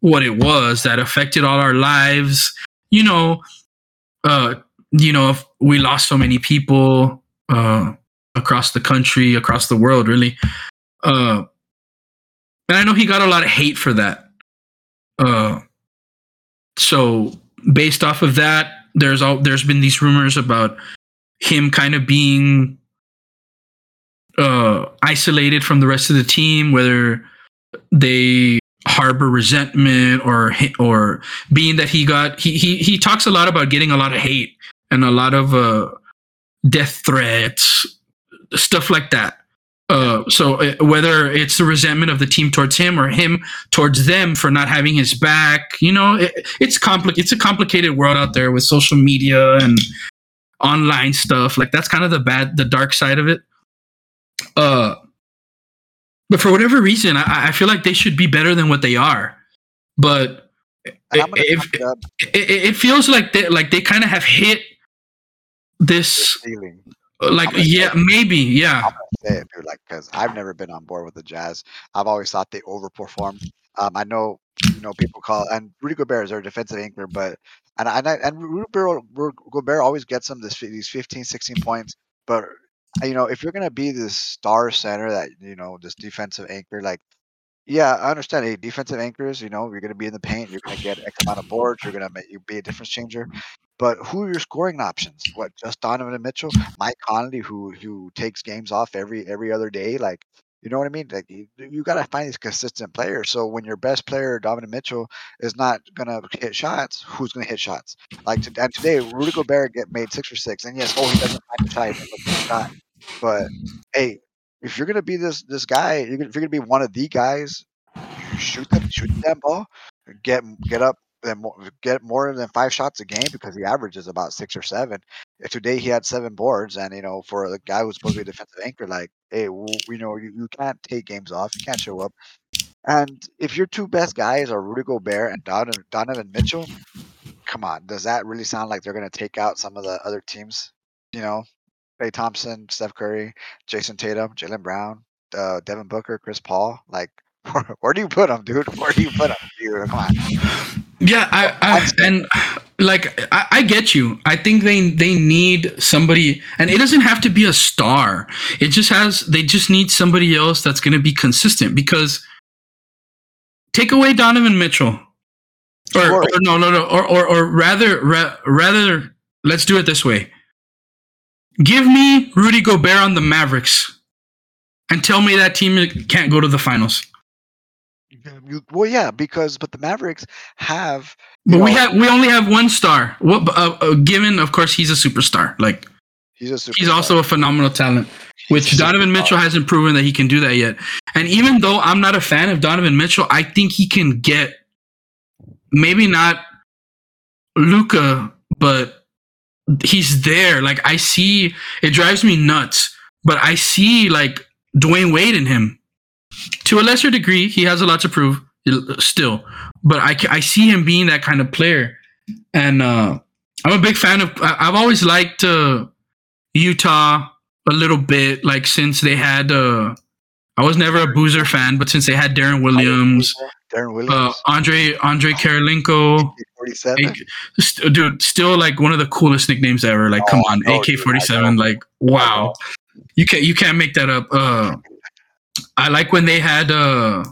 what it was that affected all our lives. You know, uh, you know, we lost so many people uh, across the country, across the world, really. Uh, and I know he got a lot of hate for that. Uh, so based off of that, there's all there's been these rumors about him kind of being uh, isolated from the rest of the team, whether they harbor resentment or or being that he got he he he talks a lot about getting a lot of hate and a lot of uh, death threats, stuff like that. So uh, whether it's the resentment of the team towards him or him towards them for not having his back, you know, it, it's compli- It's a complicated world out there with social media and online stuff. Like that's kind of the bad, the dark side of it. Uh, but for whatever reason, I, I feel like they should be better than what they are. But it, it, it, it, feels like they like they kind of have hit this like yeah maybe yeah. Say it, dude like because i've never been on board with the jazz. I've always thought they overperformed. Um i know you know people call and rudy gobert is their defensive anchor but and and, I, and rudy gobert, gobert always gets them this these 15 16 points but you know if you're gonna be this star center that you know this defensive anchor like yeah, I understand. Hey, defensive anchors, you know, you're going to be in the paint. You're going to get X amount of boards. You're going to make you be a difference changer. But who are your scoring options? What just Donovan and Mitchell, Mike Conley, who who takes games off every every other day? Like, you know what I mean? Like, you, you got to find these consistent players. So when your best player, Donovan Mitchell, is not gonna hit shots, who's gonna hit shots? Like, to, and today, Rudy Gobert get made six for six, and yes, oh, he doesn't find the shot. But hey, if you're gonna be this this guy, if you're gonna be one of the guys, shoot them, shoot that ball, get get up and get more than five shots a game because the average is about six or seven. Today he had seven boards, and you know for a guy who's supposed to be a defensive anchor, like hey, you know you, you can't take games off, you can't show up. And if your two best guys are Rudy Gobert and Donovan, Donovan Mitchell, come on, does that really sound like they're going to take out some of the other teams? You know, Klay Thompson, Steph Curry, Jayson Tatum, Jaylen Brown, uh, Devin Booker, Chris Paul. Like, where, where, do you put them, dude? Where do you put them? Dude? Come on. Yeah, I, I and like I, I, get you. I think they they need somebody, and it doesn't have to be a star. It just has they just need somebody else that's going to be consistent. Because take away Donovan Mitchell, or, or no, no, no, or or, or rather, ra- rather, let's do it this way Give me Rudy Gobert on the Mavericks and tell me that team can't go to the finals. Well, yeah, because but the Mavericks have. But know, we have we only have one star. What? Uh, uh, given, of course, he's a superstar. Like he's a superstar. he's also a phenomenal talent, which Donovan Mitchell hasn't proven that he can do that yet. And even though I'm not a fan of Donovan Mitchell, I think he can get maybe not Luka, but he's there. Like I see, it drives me nuts, but I see like Dwyane Wade in him. To a lesser degree, he has a lot to prove still, but I, I see him being that kind of player. And uh, I'm a big fan of, I've always liked uh, Utah a little bit, like since they had, uh, I was never a Boozer fan, but since they had Deron Williams, Deron Williams, uh, Andre Andre Kirilenko, forty seven, dude, still like one of the coolest nicknames ever. Like, oh, come on, AK forty seven, like wow, you can't you can't make that up. Uh, I like when they had, uh,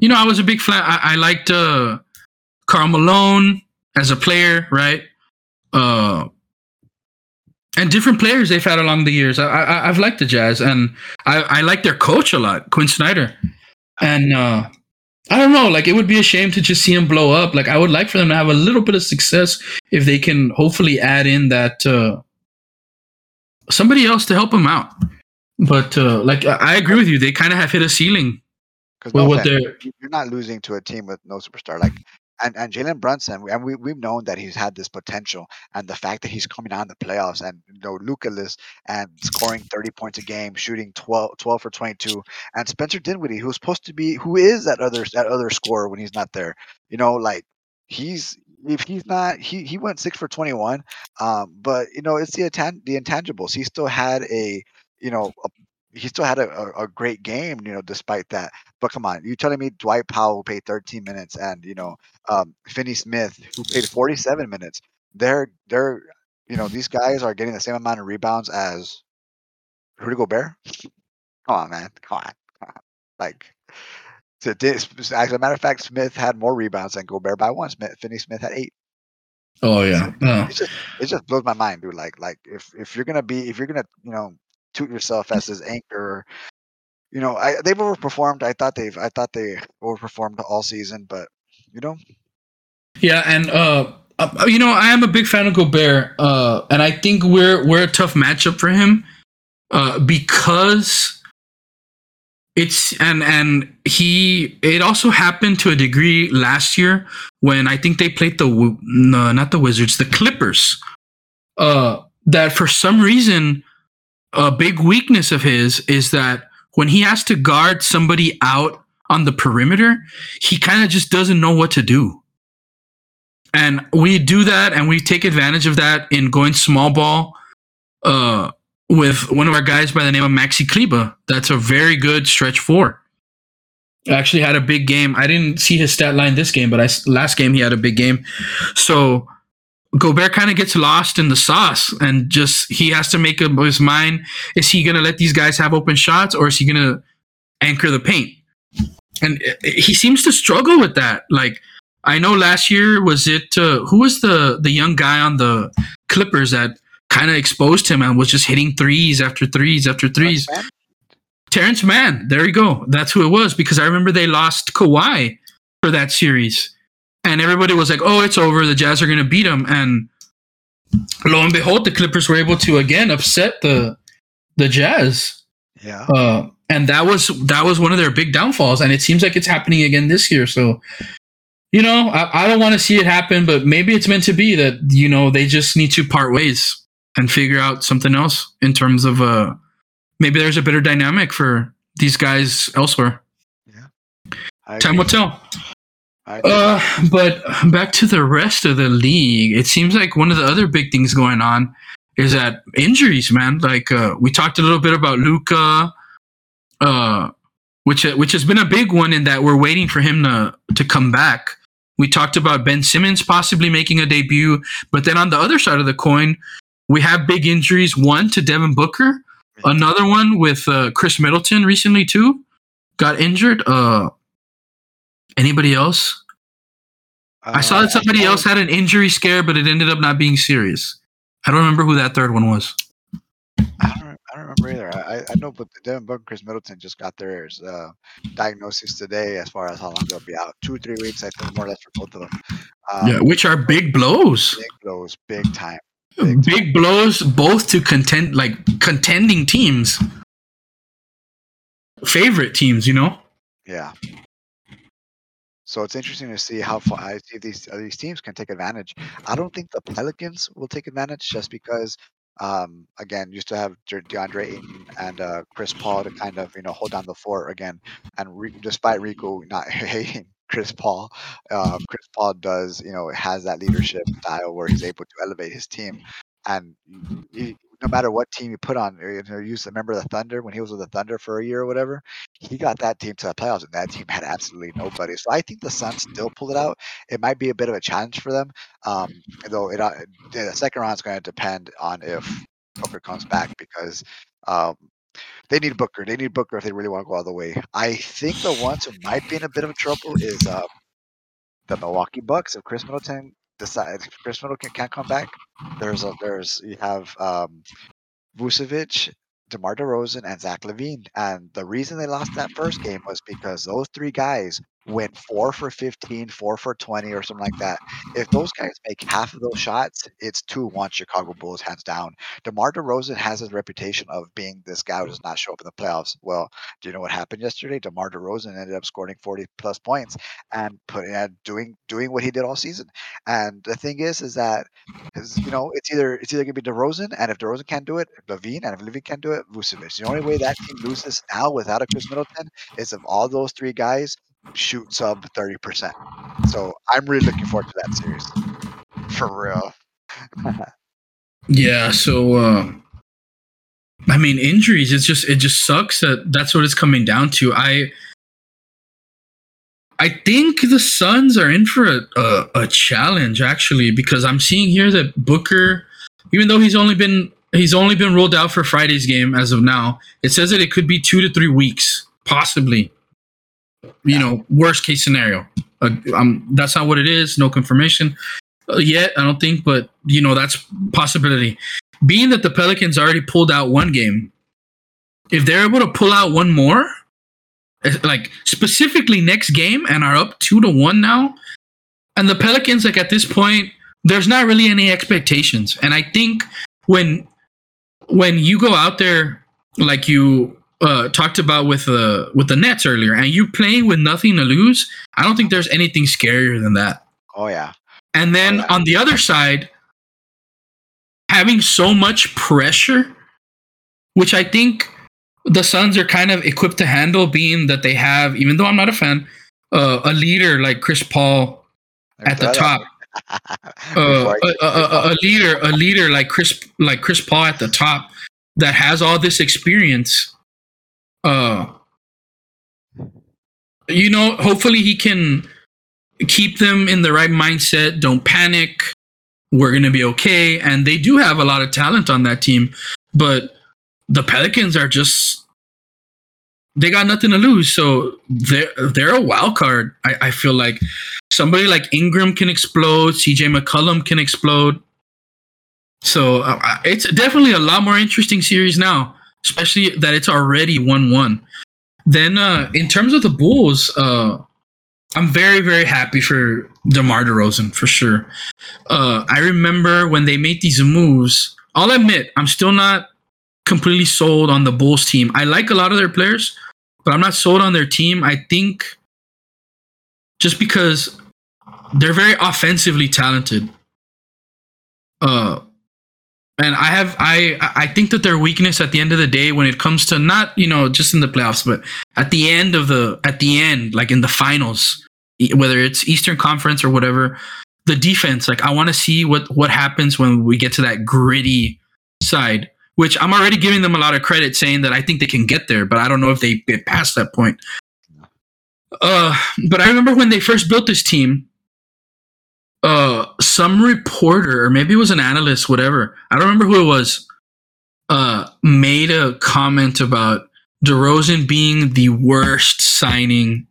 you know, I was a big fan. I, I liked uh, Karl Malone as a player, right? Uh, and different players they've had along the years. I, I have liked the Jazz, and I I like their coach a lot, Quin Snyder, and uh, I don't know. Like it would be a shame to just see him blow up. Like I would like for them to have a little bit of success if they can hopefully add in that uh, somebody else to help him out. But uh, like I agree with you, they kind of have hit a ceiling. Because no you're not losing to a team with no superstar. Like and and Jalen Brunson, and we we've known that he's had this potential, and the fact that he's coming out in the playoffs, and you know Lucas and scoring 30 points a game, shooting 12, 12 for 22, and Spencer Dinwiddie, who's supposed to be, who is that other that other scorer when he's not there, you know, like he's if he's not he he went six for 21 um but you know it's the the intangibles. He still had a you know a he still had a, a, a, great game, you know, despite that. But come on, you telling me Dwight Powell who played 13 minutes and you know um, Finney Smith who played 47 minutes? They're they're you know these guys are getting the same amount of rebounds as Rudy Gobert. Come on, man, come on, come on. like. So as a matter of fact, Smith had more rebounds than Gobert by one. Smith, Finney Smith had eight. Oh yeah, oh. It just it just blows my mind, dude. Like like if if you're gonna be if you're gonna you know toot yourself as his anchor. You know, I, they've overperformed. I thought they've I thought they overperformed all season, but you know. Yeah, and uh, uh, you know, I am a big fan of Gobert, uh, and I think we're we're a tough matchup for him, uh, because it's and and he it also happened to a degree last year when I think they played the no not the Wizards the Clippers. Uh, that for some reason a big weakness of his is that when he has to guard somebody out on the perimeter, he kind of just doesn't know what to do. And we do that and we take advantage of that in going small ball uh, with one of our guys by the name of Maxi Kleber. That's a very good stretch four. Actually had a big game. I didn't see his stat line this game, but I, last game he had a big game. So Gobert kind of gets lost in the sauce and just he has to make up his mind. Is he going to let these guys have open shots or is he going to anchor the paint? And uh, he seems to struggle with that. Like I know last year was it uh, who was the the young guy on the Clippers that kind of exposed him and was just hitting threes after threes after threes. Man, Terance Mann. There you go. That's who it was because I remember they lost Kawhi for that series. And everybody was like, oh, it's over. The Jazz are going to beat them. And lo and behold, the Clippers were able to again upset the the Jazz. Yeah. Uh, and that was that was one of their big downfalls. And it seems like it's happening again this year. So, you know, I, I don't want to see it happen, but maybe it's meant to be that, you know, they just need to part ways and figure out something else in terms of uh maybe there's a better dynamic for these guys elsewhere. I Time agree. will tell. Uh, but back to the rest of the league, it seems like one of the other big things going on is that injuries, man. Like uh, we talked a little bit about Luka, uh, which which has been a big one in that we're waiting for him to to come back. We talked about Ben Simmons possibly making a debut, but then on the other side of the coin, we have big injuries. One to Devin Booker, another one with uh, Khris Middleton recently too, got injured. Uh, anybody else? I saw Uh, that somebody else had an injury scare, but it ended up not being serious. I don't remember who that third one was. I don't, I don't remember either. I, I- know, but Devin Booker and Khris Middleton just got their uh, diagnosis today as far as how long they'll be out. Two, three weeks, I think, more or less for both of them. Um, yeah, which are big blows. Big blows, big time. Big Big blows, both to contend like contending teams, favorite teams. You know. Yeah. So it's interesting to see how far I see these uh, these teams can take advantage. I don't think the Pelicans will take advantage just because, um, again, used to have De- DeAndre Ayton and uh, Chris Paul to kind of you know hold down the fort again. And Re- despite Rico not hating Chris Paul, uh, Chris Paul does you know has that leadership style where he's able to elevate his team. And no matter what team you put on, you know, you used to remember the Thunder when he was with the Thunder for a year or whatever he got that team to the playoffs, and that team had absolutely nobody. So I think the Suns still pull it out. It might be a bit of a challenge for them, um, though. It uh, the second round is going to depend on if Booker comes back because um, they need Booker. They need Booker if they really want to go all the way. I think the ones who might be in a bit of trouble is uh, the Milwaukee Bucks. If Khris Middleton decides if Khris Middleton can't come back, there's a there's you have um, Vucevic, DeMar DeRozan, and Zach LaVine. And the reason they lost that first game was because those three guys went four for 15, four for 20, or something like that. If those guys make half of those shots, it's 2 1 Chicago Bulls, hands down. DeMar DeRozan has his reputation of being this guy who does not show up in the playoffs. Well, do you know what happened yesterday? DeMar DeRozan ended up scoring 40 plus points and putting and doing doing what he did all season. And the thing is, is that is you know it's either it's either gonna be DeRozan, and if DeRozan can't do it, LaVine, and if LaVine can't do it, Vucevic. The only way that team loses now without a Khris Middleton is if all those three guys shoot sub thirty percent. So I'm really looking forward to that series, for real. Yeah. So, uh, I mean, injuries. It's just it just sucks that that's what it's coming down to. I. I think the Suns are in for a, a, a challenge actually because I'm seeing here that Booker, even though he's only been he's only been rolled out for Friday's game as of now, it says that it could be two to three weeks, possibly. You know, worst case scenario. Uh, um, that's not what it is. No confirmation uh, yet. I don't think, but you know, that's possibility. Being that the Pelicans already pulled out one game, if they're able to pull out one more, eh, like specifically next game, and are up two to one now, and the Pelicans, like at this point, there's not really any expectations. And I think when when you go out there like you uh, talked about with the with the Nets earlier, and you playing with nothing to lose. I don't think there's anything scarier than that. Oh yeah. And then Oh, yeah. on the other side, having so much pressure, which I think the Suns are kind of equipped to handle, being that they have, even though I'm not a fan, uh, a leader like Chris Paul at the top. Uh, Before a, I- a, a, a leader, a leader like Chris, like Chris Paul at the top, that has all this experience. Uh, you know, hopefully he can keep them in the right mindset. Don't panic. We're gonna be okay. And they do have a lot of talent on that team, but the Pelicans are just they got nothing to lose. So they're they're a wild card. I, I feel like somebody like Ingram can explode. CJ McCollum can explode. So uh, it's definitely a lot more interesting series now, especially that it's already one one. Then uh, in terms of the Bulls, uh, I'm very very happy for DeMar DeRozan for sure. Uh, I remember when they made these moves. I'll admit I'm still not completely sold on the Bulls team. I like a lot of their players, but I'm not sold on their team. I think just because they're very offensively talented. Uh and I have I I think that their weakness at the end of the day when it comes to not, you know, just in the playoffs, but at the end of the at the end, like in the finals, whether it's Eastern Conference or whatever, the defense, like I want to see what what happens when we get to that gritty side which I'm already giving them a lot of credit saying that I think they can get there, but I don't know if they get past that point. Uh, but I remember when they first built this team, uh, some reporter, or maybe it was an analyst, whatever, I don't remember who it was, uh, made a comment about DeRozan being the worst signing.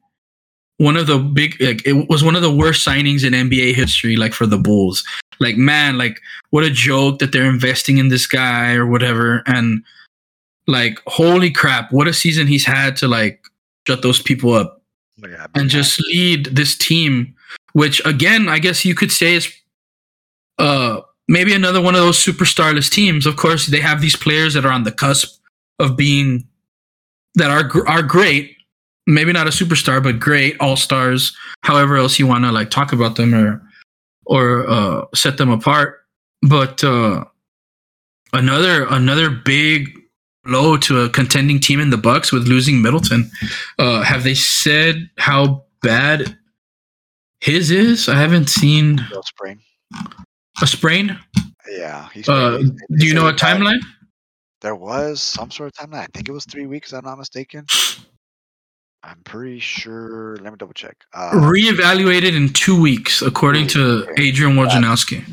One of the big, like, it was one of the worst signings in NBA history, like for the Bulls. Like, man, like, what a joke that they're investing in this guy or whatever. And like, holy crap, what a season he's had to like shut those people up Yeah, and just lead this team, which again, I guess you could say is uh maybe another one of those superstarless teams. Of course, they have these players that are on the cusp of being that are are great. Maybe not a superstar, but great all stars. However else you want to like talk about them or or uh, set them apart. But uh, another another big blow to a contending team in the Bucks with losing Middleton. Uh, have they said how bad his is? I haven't seen Bill Spring. a sprain. Yeah. He's Uh, do you know a timeline? There was some sort of timeline. I think it was three weeks. If I'm not mistaken. I'm pretty sure. Let me double check. Uh, Reevaluated in two weeks, according to Adrian Wojnarowski.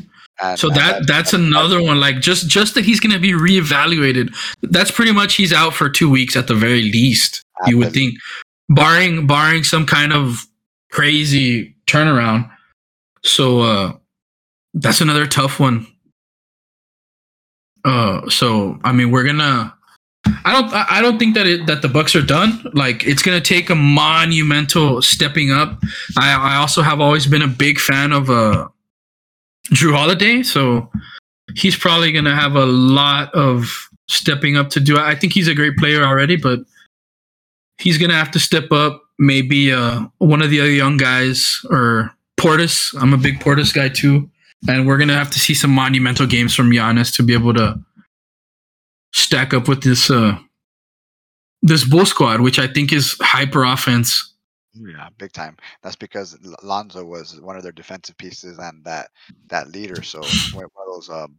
and- So and that that's another one. Like just just that he's going to be reevaluated. That's pretty much he's out for two weeks at the very least. You would think, barring barring some kind of crazy turnaround. So uh, that's another tough one. Uh, so I mean, we're gonna. I don't. I don't think that it that the Bucks are done. Like it's gonna take a monumental stepping up. I I also have always been a big fan of uh Jrue Holiday, so he's probably gonna have a lot of stepping up to do. I think he's a great player already, but he's gonna have to step up. Maybe uh, one of the other young guys or Portis. I'm a big Portis guy too, and we're gonna have to see some monumental games from Giannis to be able to stack up with this uh, this Bull squad, which I think is hyper offense. Yeah, big time. That's because Lonzo was one of their defensive pieces and that that leader. So one of those, um,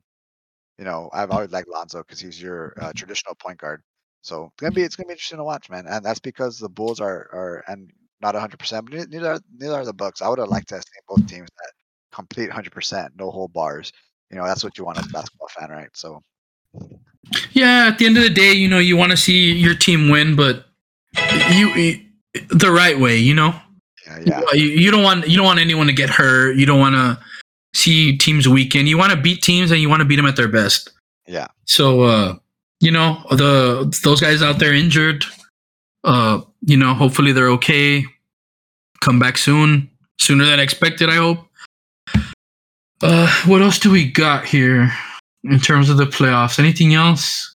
you know, I've always liked Lonzo because he's your uh, traditional point guard. So it's gonna be it's gonna be interesting to watch, man. And that's because the Bulls are are and not 100, percent but neither- neither are, neither are the Bucks. I would have liked to have seen both teams that complete 100, percent no whole bars. You know, that's what you want as a basketball fan, right? So Yeah, at the end of the day, you know, you want to see your team win, but you, you the right way, you know. yeah, yeah, You, you don't want you don't want anyone to get hurt. You don't want to see teams weaken. You want to beat teams and you want to beat them at their best. yeah. So uh, you know, the those guys out there injured, uh, you know, hopefully they're okay. Come back soon, sooner than expected, I hope. Uh, what else do we got here in terms of the playoffs? Anything else?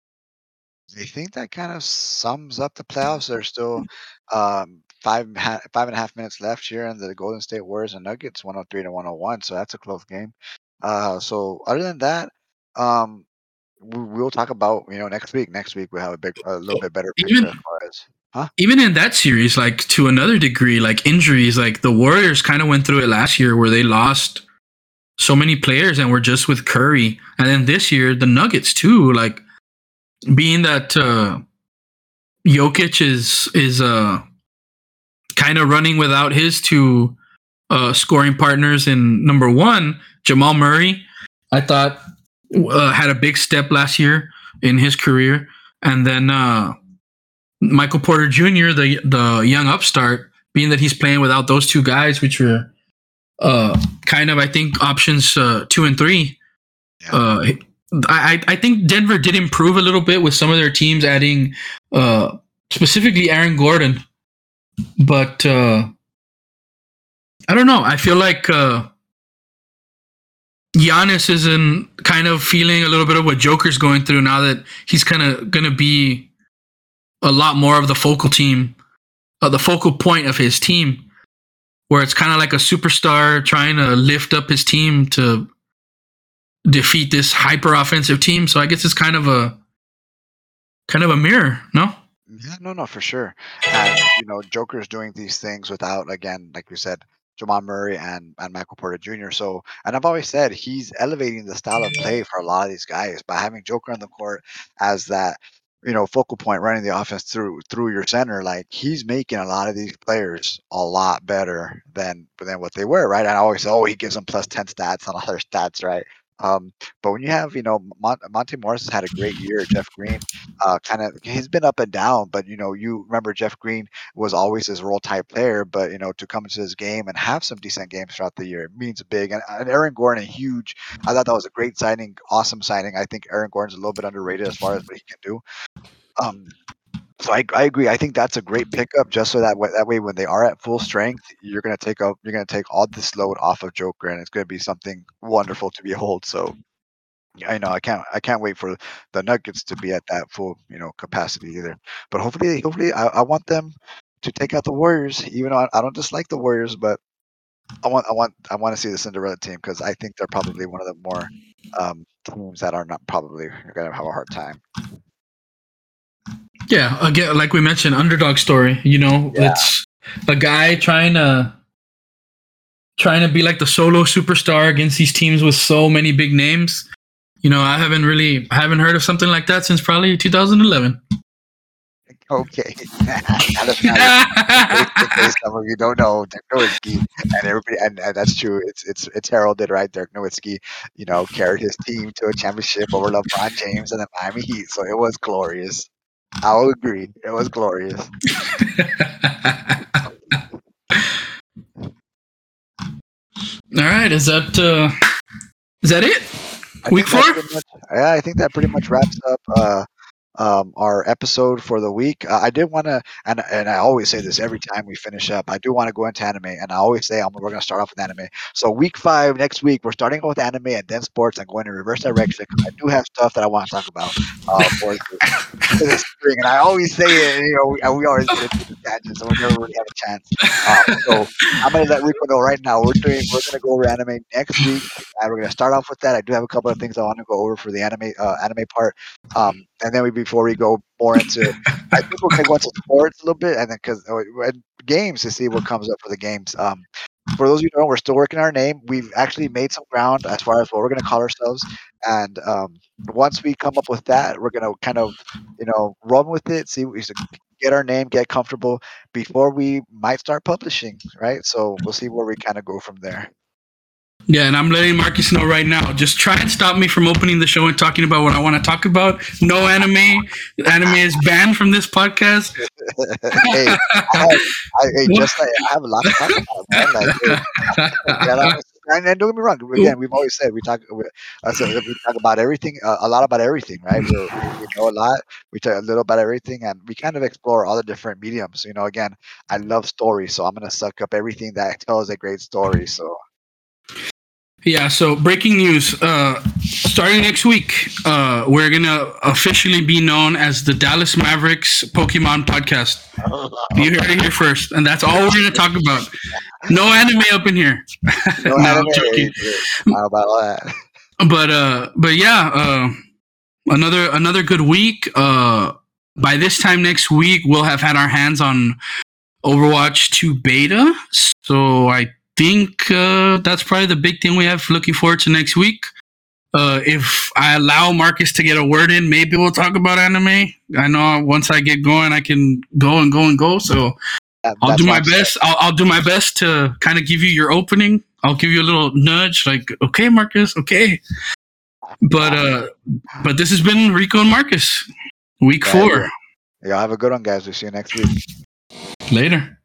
I think that kind of sums up the playoffs. There's still um, five five and a half minutes left here in the Golden State Warriors and Nuggets, 103 to 101. So that's a close game. Uh, so other than that, um, we, will talk about you know next week. Next week we'll have a big, a little bit better picture even, as far as. Huh? Even in that series, like to another degree, like injuries, like the Warriors kind of went through it last year where they lost so many players and were just with Curry. And then this year, the Nuggets too, like being that uh Jokic is is uh kind of running without his two uh scoring partners in number 1, Jamal Murray, I thought uh, had a big step last year in his career and then uh Michael Porter Jr., the the young upstart, being that he's playing without those two guys, which were uh, kind of I think options uh, two and three. Yeah. Uh, I I think Denver did improve a little bit with some of their teams adding uh, specifically Aaron Gordon, but uh, I don't know. I feel like uh, Giannis is in kind of feeling a little bit of what Joker's going through now that he's kind of going to be a lot more of the focal team, uh, the focal point of his team, where it's kind of like a superstar trying to lift up his team to defeat this hyper offensive team. So I guess it's kind of a kind of a mirror, no? Yeah, no, no, for sure. And you know, Joker's doing these things without, again, like you said, Jamal Murray and and Michael Porter Jr. So, and I've always said he's elevating the style of play for a lot of these guys by having Joker on the court as that you know focal point running the offense through through your center like he's making a lot of these players a lot better than than what they were right? And i always say oh he gives them plus 10 stats on other stats right um, but when you have, you know, Mon- Monte Morris has had a great year. Jeff Green, uh, kind of, he's been up and down. But you know, you remember Jeff Green was always his role type player. But you know, to come into his game and have some decent games throughout the year means big. And, and Aaron Gordon, a huge. I thought that was a great signing, awesome signing. I think Aaron Gordon's a little bit underrated as far as what he can do. Um, so I, I agree. I think that's a great pickup, just so that way, that way when they are at full strength, you're gonna take up you're gonna take all this load off of Joker, and it's gonna be something wonderful to behold. So I know I can't I can't wait for the Nuggets to be at that full you know capacity either. But hopefully hopefully I, I want them to take out the Warriors. Even though I, I don't dislike the Warriors, but I want I want I want to see the Cinderella team because I think they're probably one of the more um, teams that are not probably going to have a hard time. Yeah, again, like we mentioned, underdog story. You know, yeah. it's a guy trying to trying to be like the solo superstar against these teams with so many big names. You know, I haven't really I haven't heard of something like that since probably 2011. Okay. some of you don't know Dirk Nowitzki, and everybody, and, and, that's true. It's it's it's heralded, right? Dirk Nowitzki, you know, carried his team to a championship over LeBron James and the Miami Heat, so it was glorious. I'll agree. It was glorious. All right, is that uh, is that it? I Week four. Much, yeah, I think that pretty much wraps up uh, um, our episode for the week. Uh, I did want to, and and I always say this every time we finish up. I do want to go into anime, and I always say I'm, we're going to start off with anime. So week five next week, we're starting off with anime and then sports, and going in reverse direction. Because I do have stuff that I want to talk about uh, for, this spring, and I always say it. You know, we, we always get into the tangents, so we never really have a chance. Um, so I'm going to let Rico know right now. We're doing, we're going to go over anime next week, and we're going to start off with that. I do have a couple of things I want to go over for the anime uh, anime part, um, and then we before we go more into, I think we're going to go into sports a little bit, and then because uh, games to see what comes up for the games. Um, for those of you who don't we're still working our name. We've actually made some ground as far as what we're going to call ourselves, and um, once we come up with that, we're going to kind of, you know, run with it. See, we get our name, get comfortable before we might start publishing, right? So we'll see where we kind of go from there. Yeah, and I'm letting Marcus know right now. Just try and stop me from opening the show and talking about what I want to talk about. No anime. Anime is banned from this podcast. hey, I have, I, hey, just like, I have a lot of talk about, man. Like, and, and, don't get me wrong. Again, we've always said we talk. We, uh, so we talk about everything, uh, a lot about everything, right? we we know a lot. We talk a little about everything, and we kind of explore all the different mediums. You know, again, I love stories, so I'm gonna suck up everything that tells a great story. So yeah, so breaking news. Uh, starting next week, uh, we're gonna officially be known as the Dallas Mavericks Pokemon Podcast. You heard it here first, and that's all we're gonna talk about. No anime up in here. No, No, I'm anime. joking. How about that? but uh but yeah uh another another good week uh by this time next week we'll have had our hands on overwatch 2 beta so i think uh that's probably the big thing we have looking forward to next week uh if i allow marcus to get a word in maybe we'll talk about anime i know once i get going i can go and go and go so That- I'll do my best. I'll, I'll do my best to kind of give you your opening. I'll give you a little nudge, like, okay, Marcus, okay. But uh, but this has been Rico and Marcus, week Yeah, four. Y'all have a good one, guys. We'll see you next week. Later.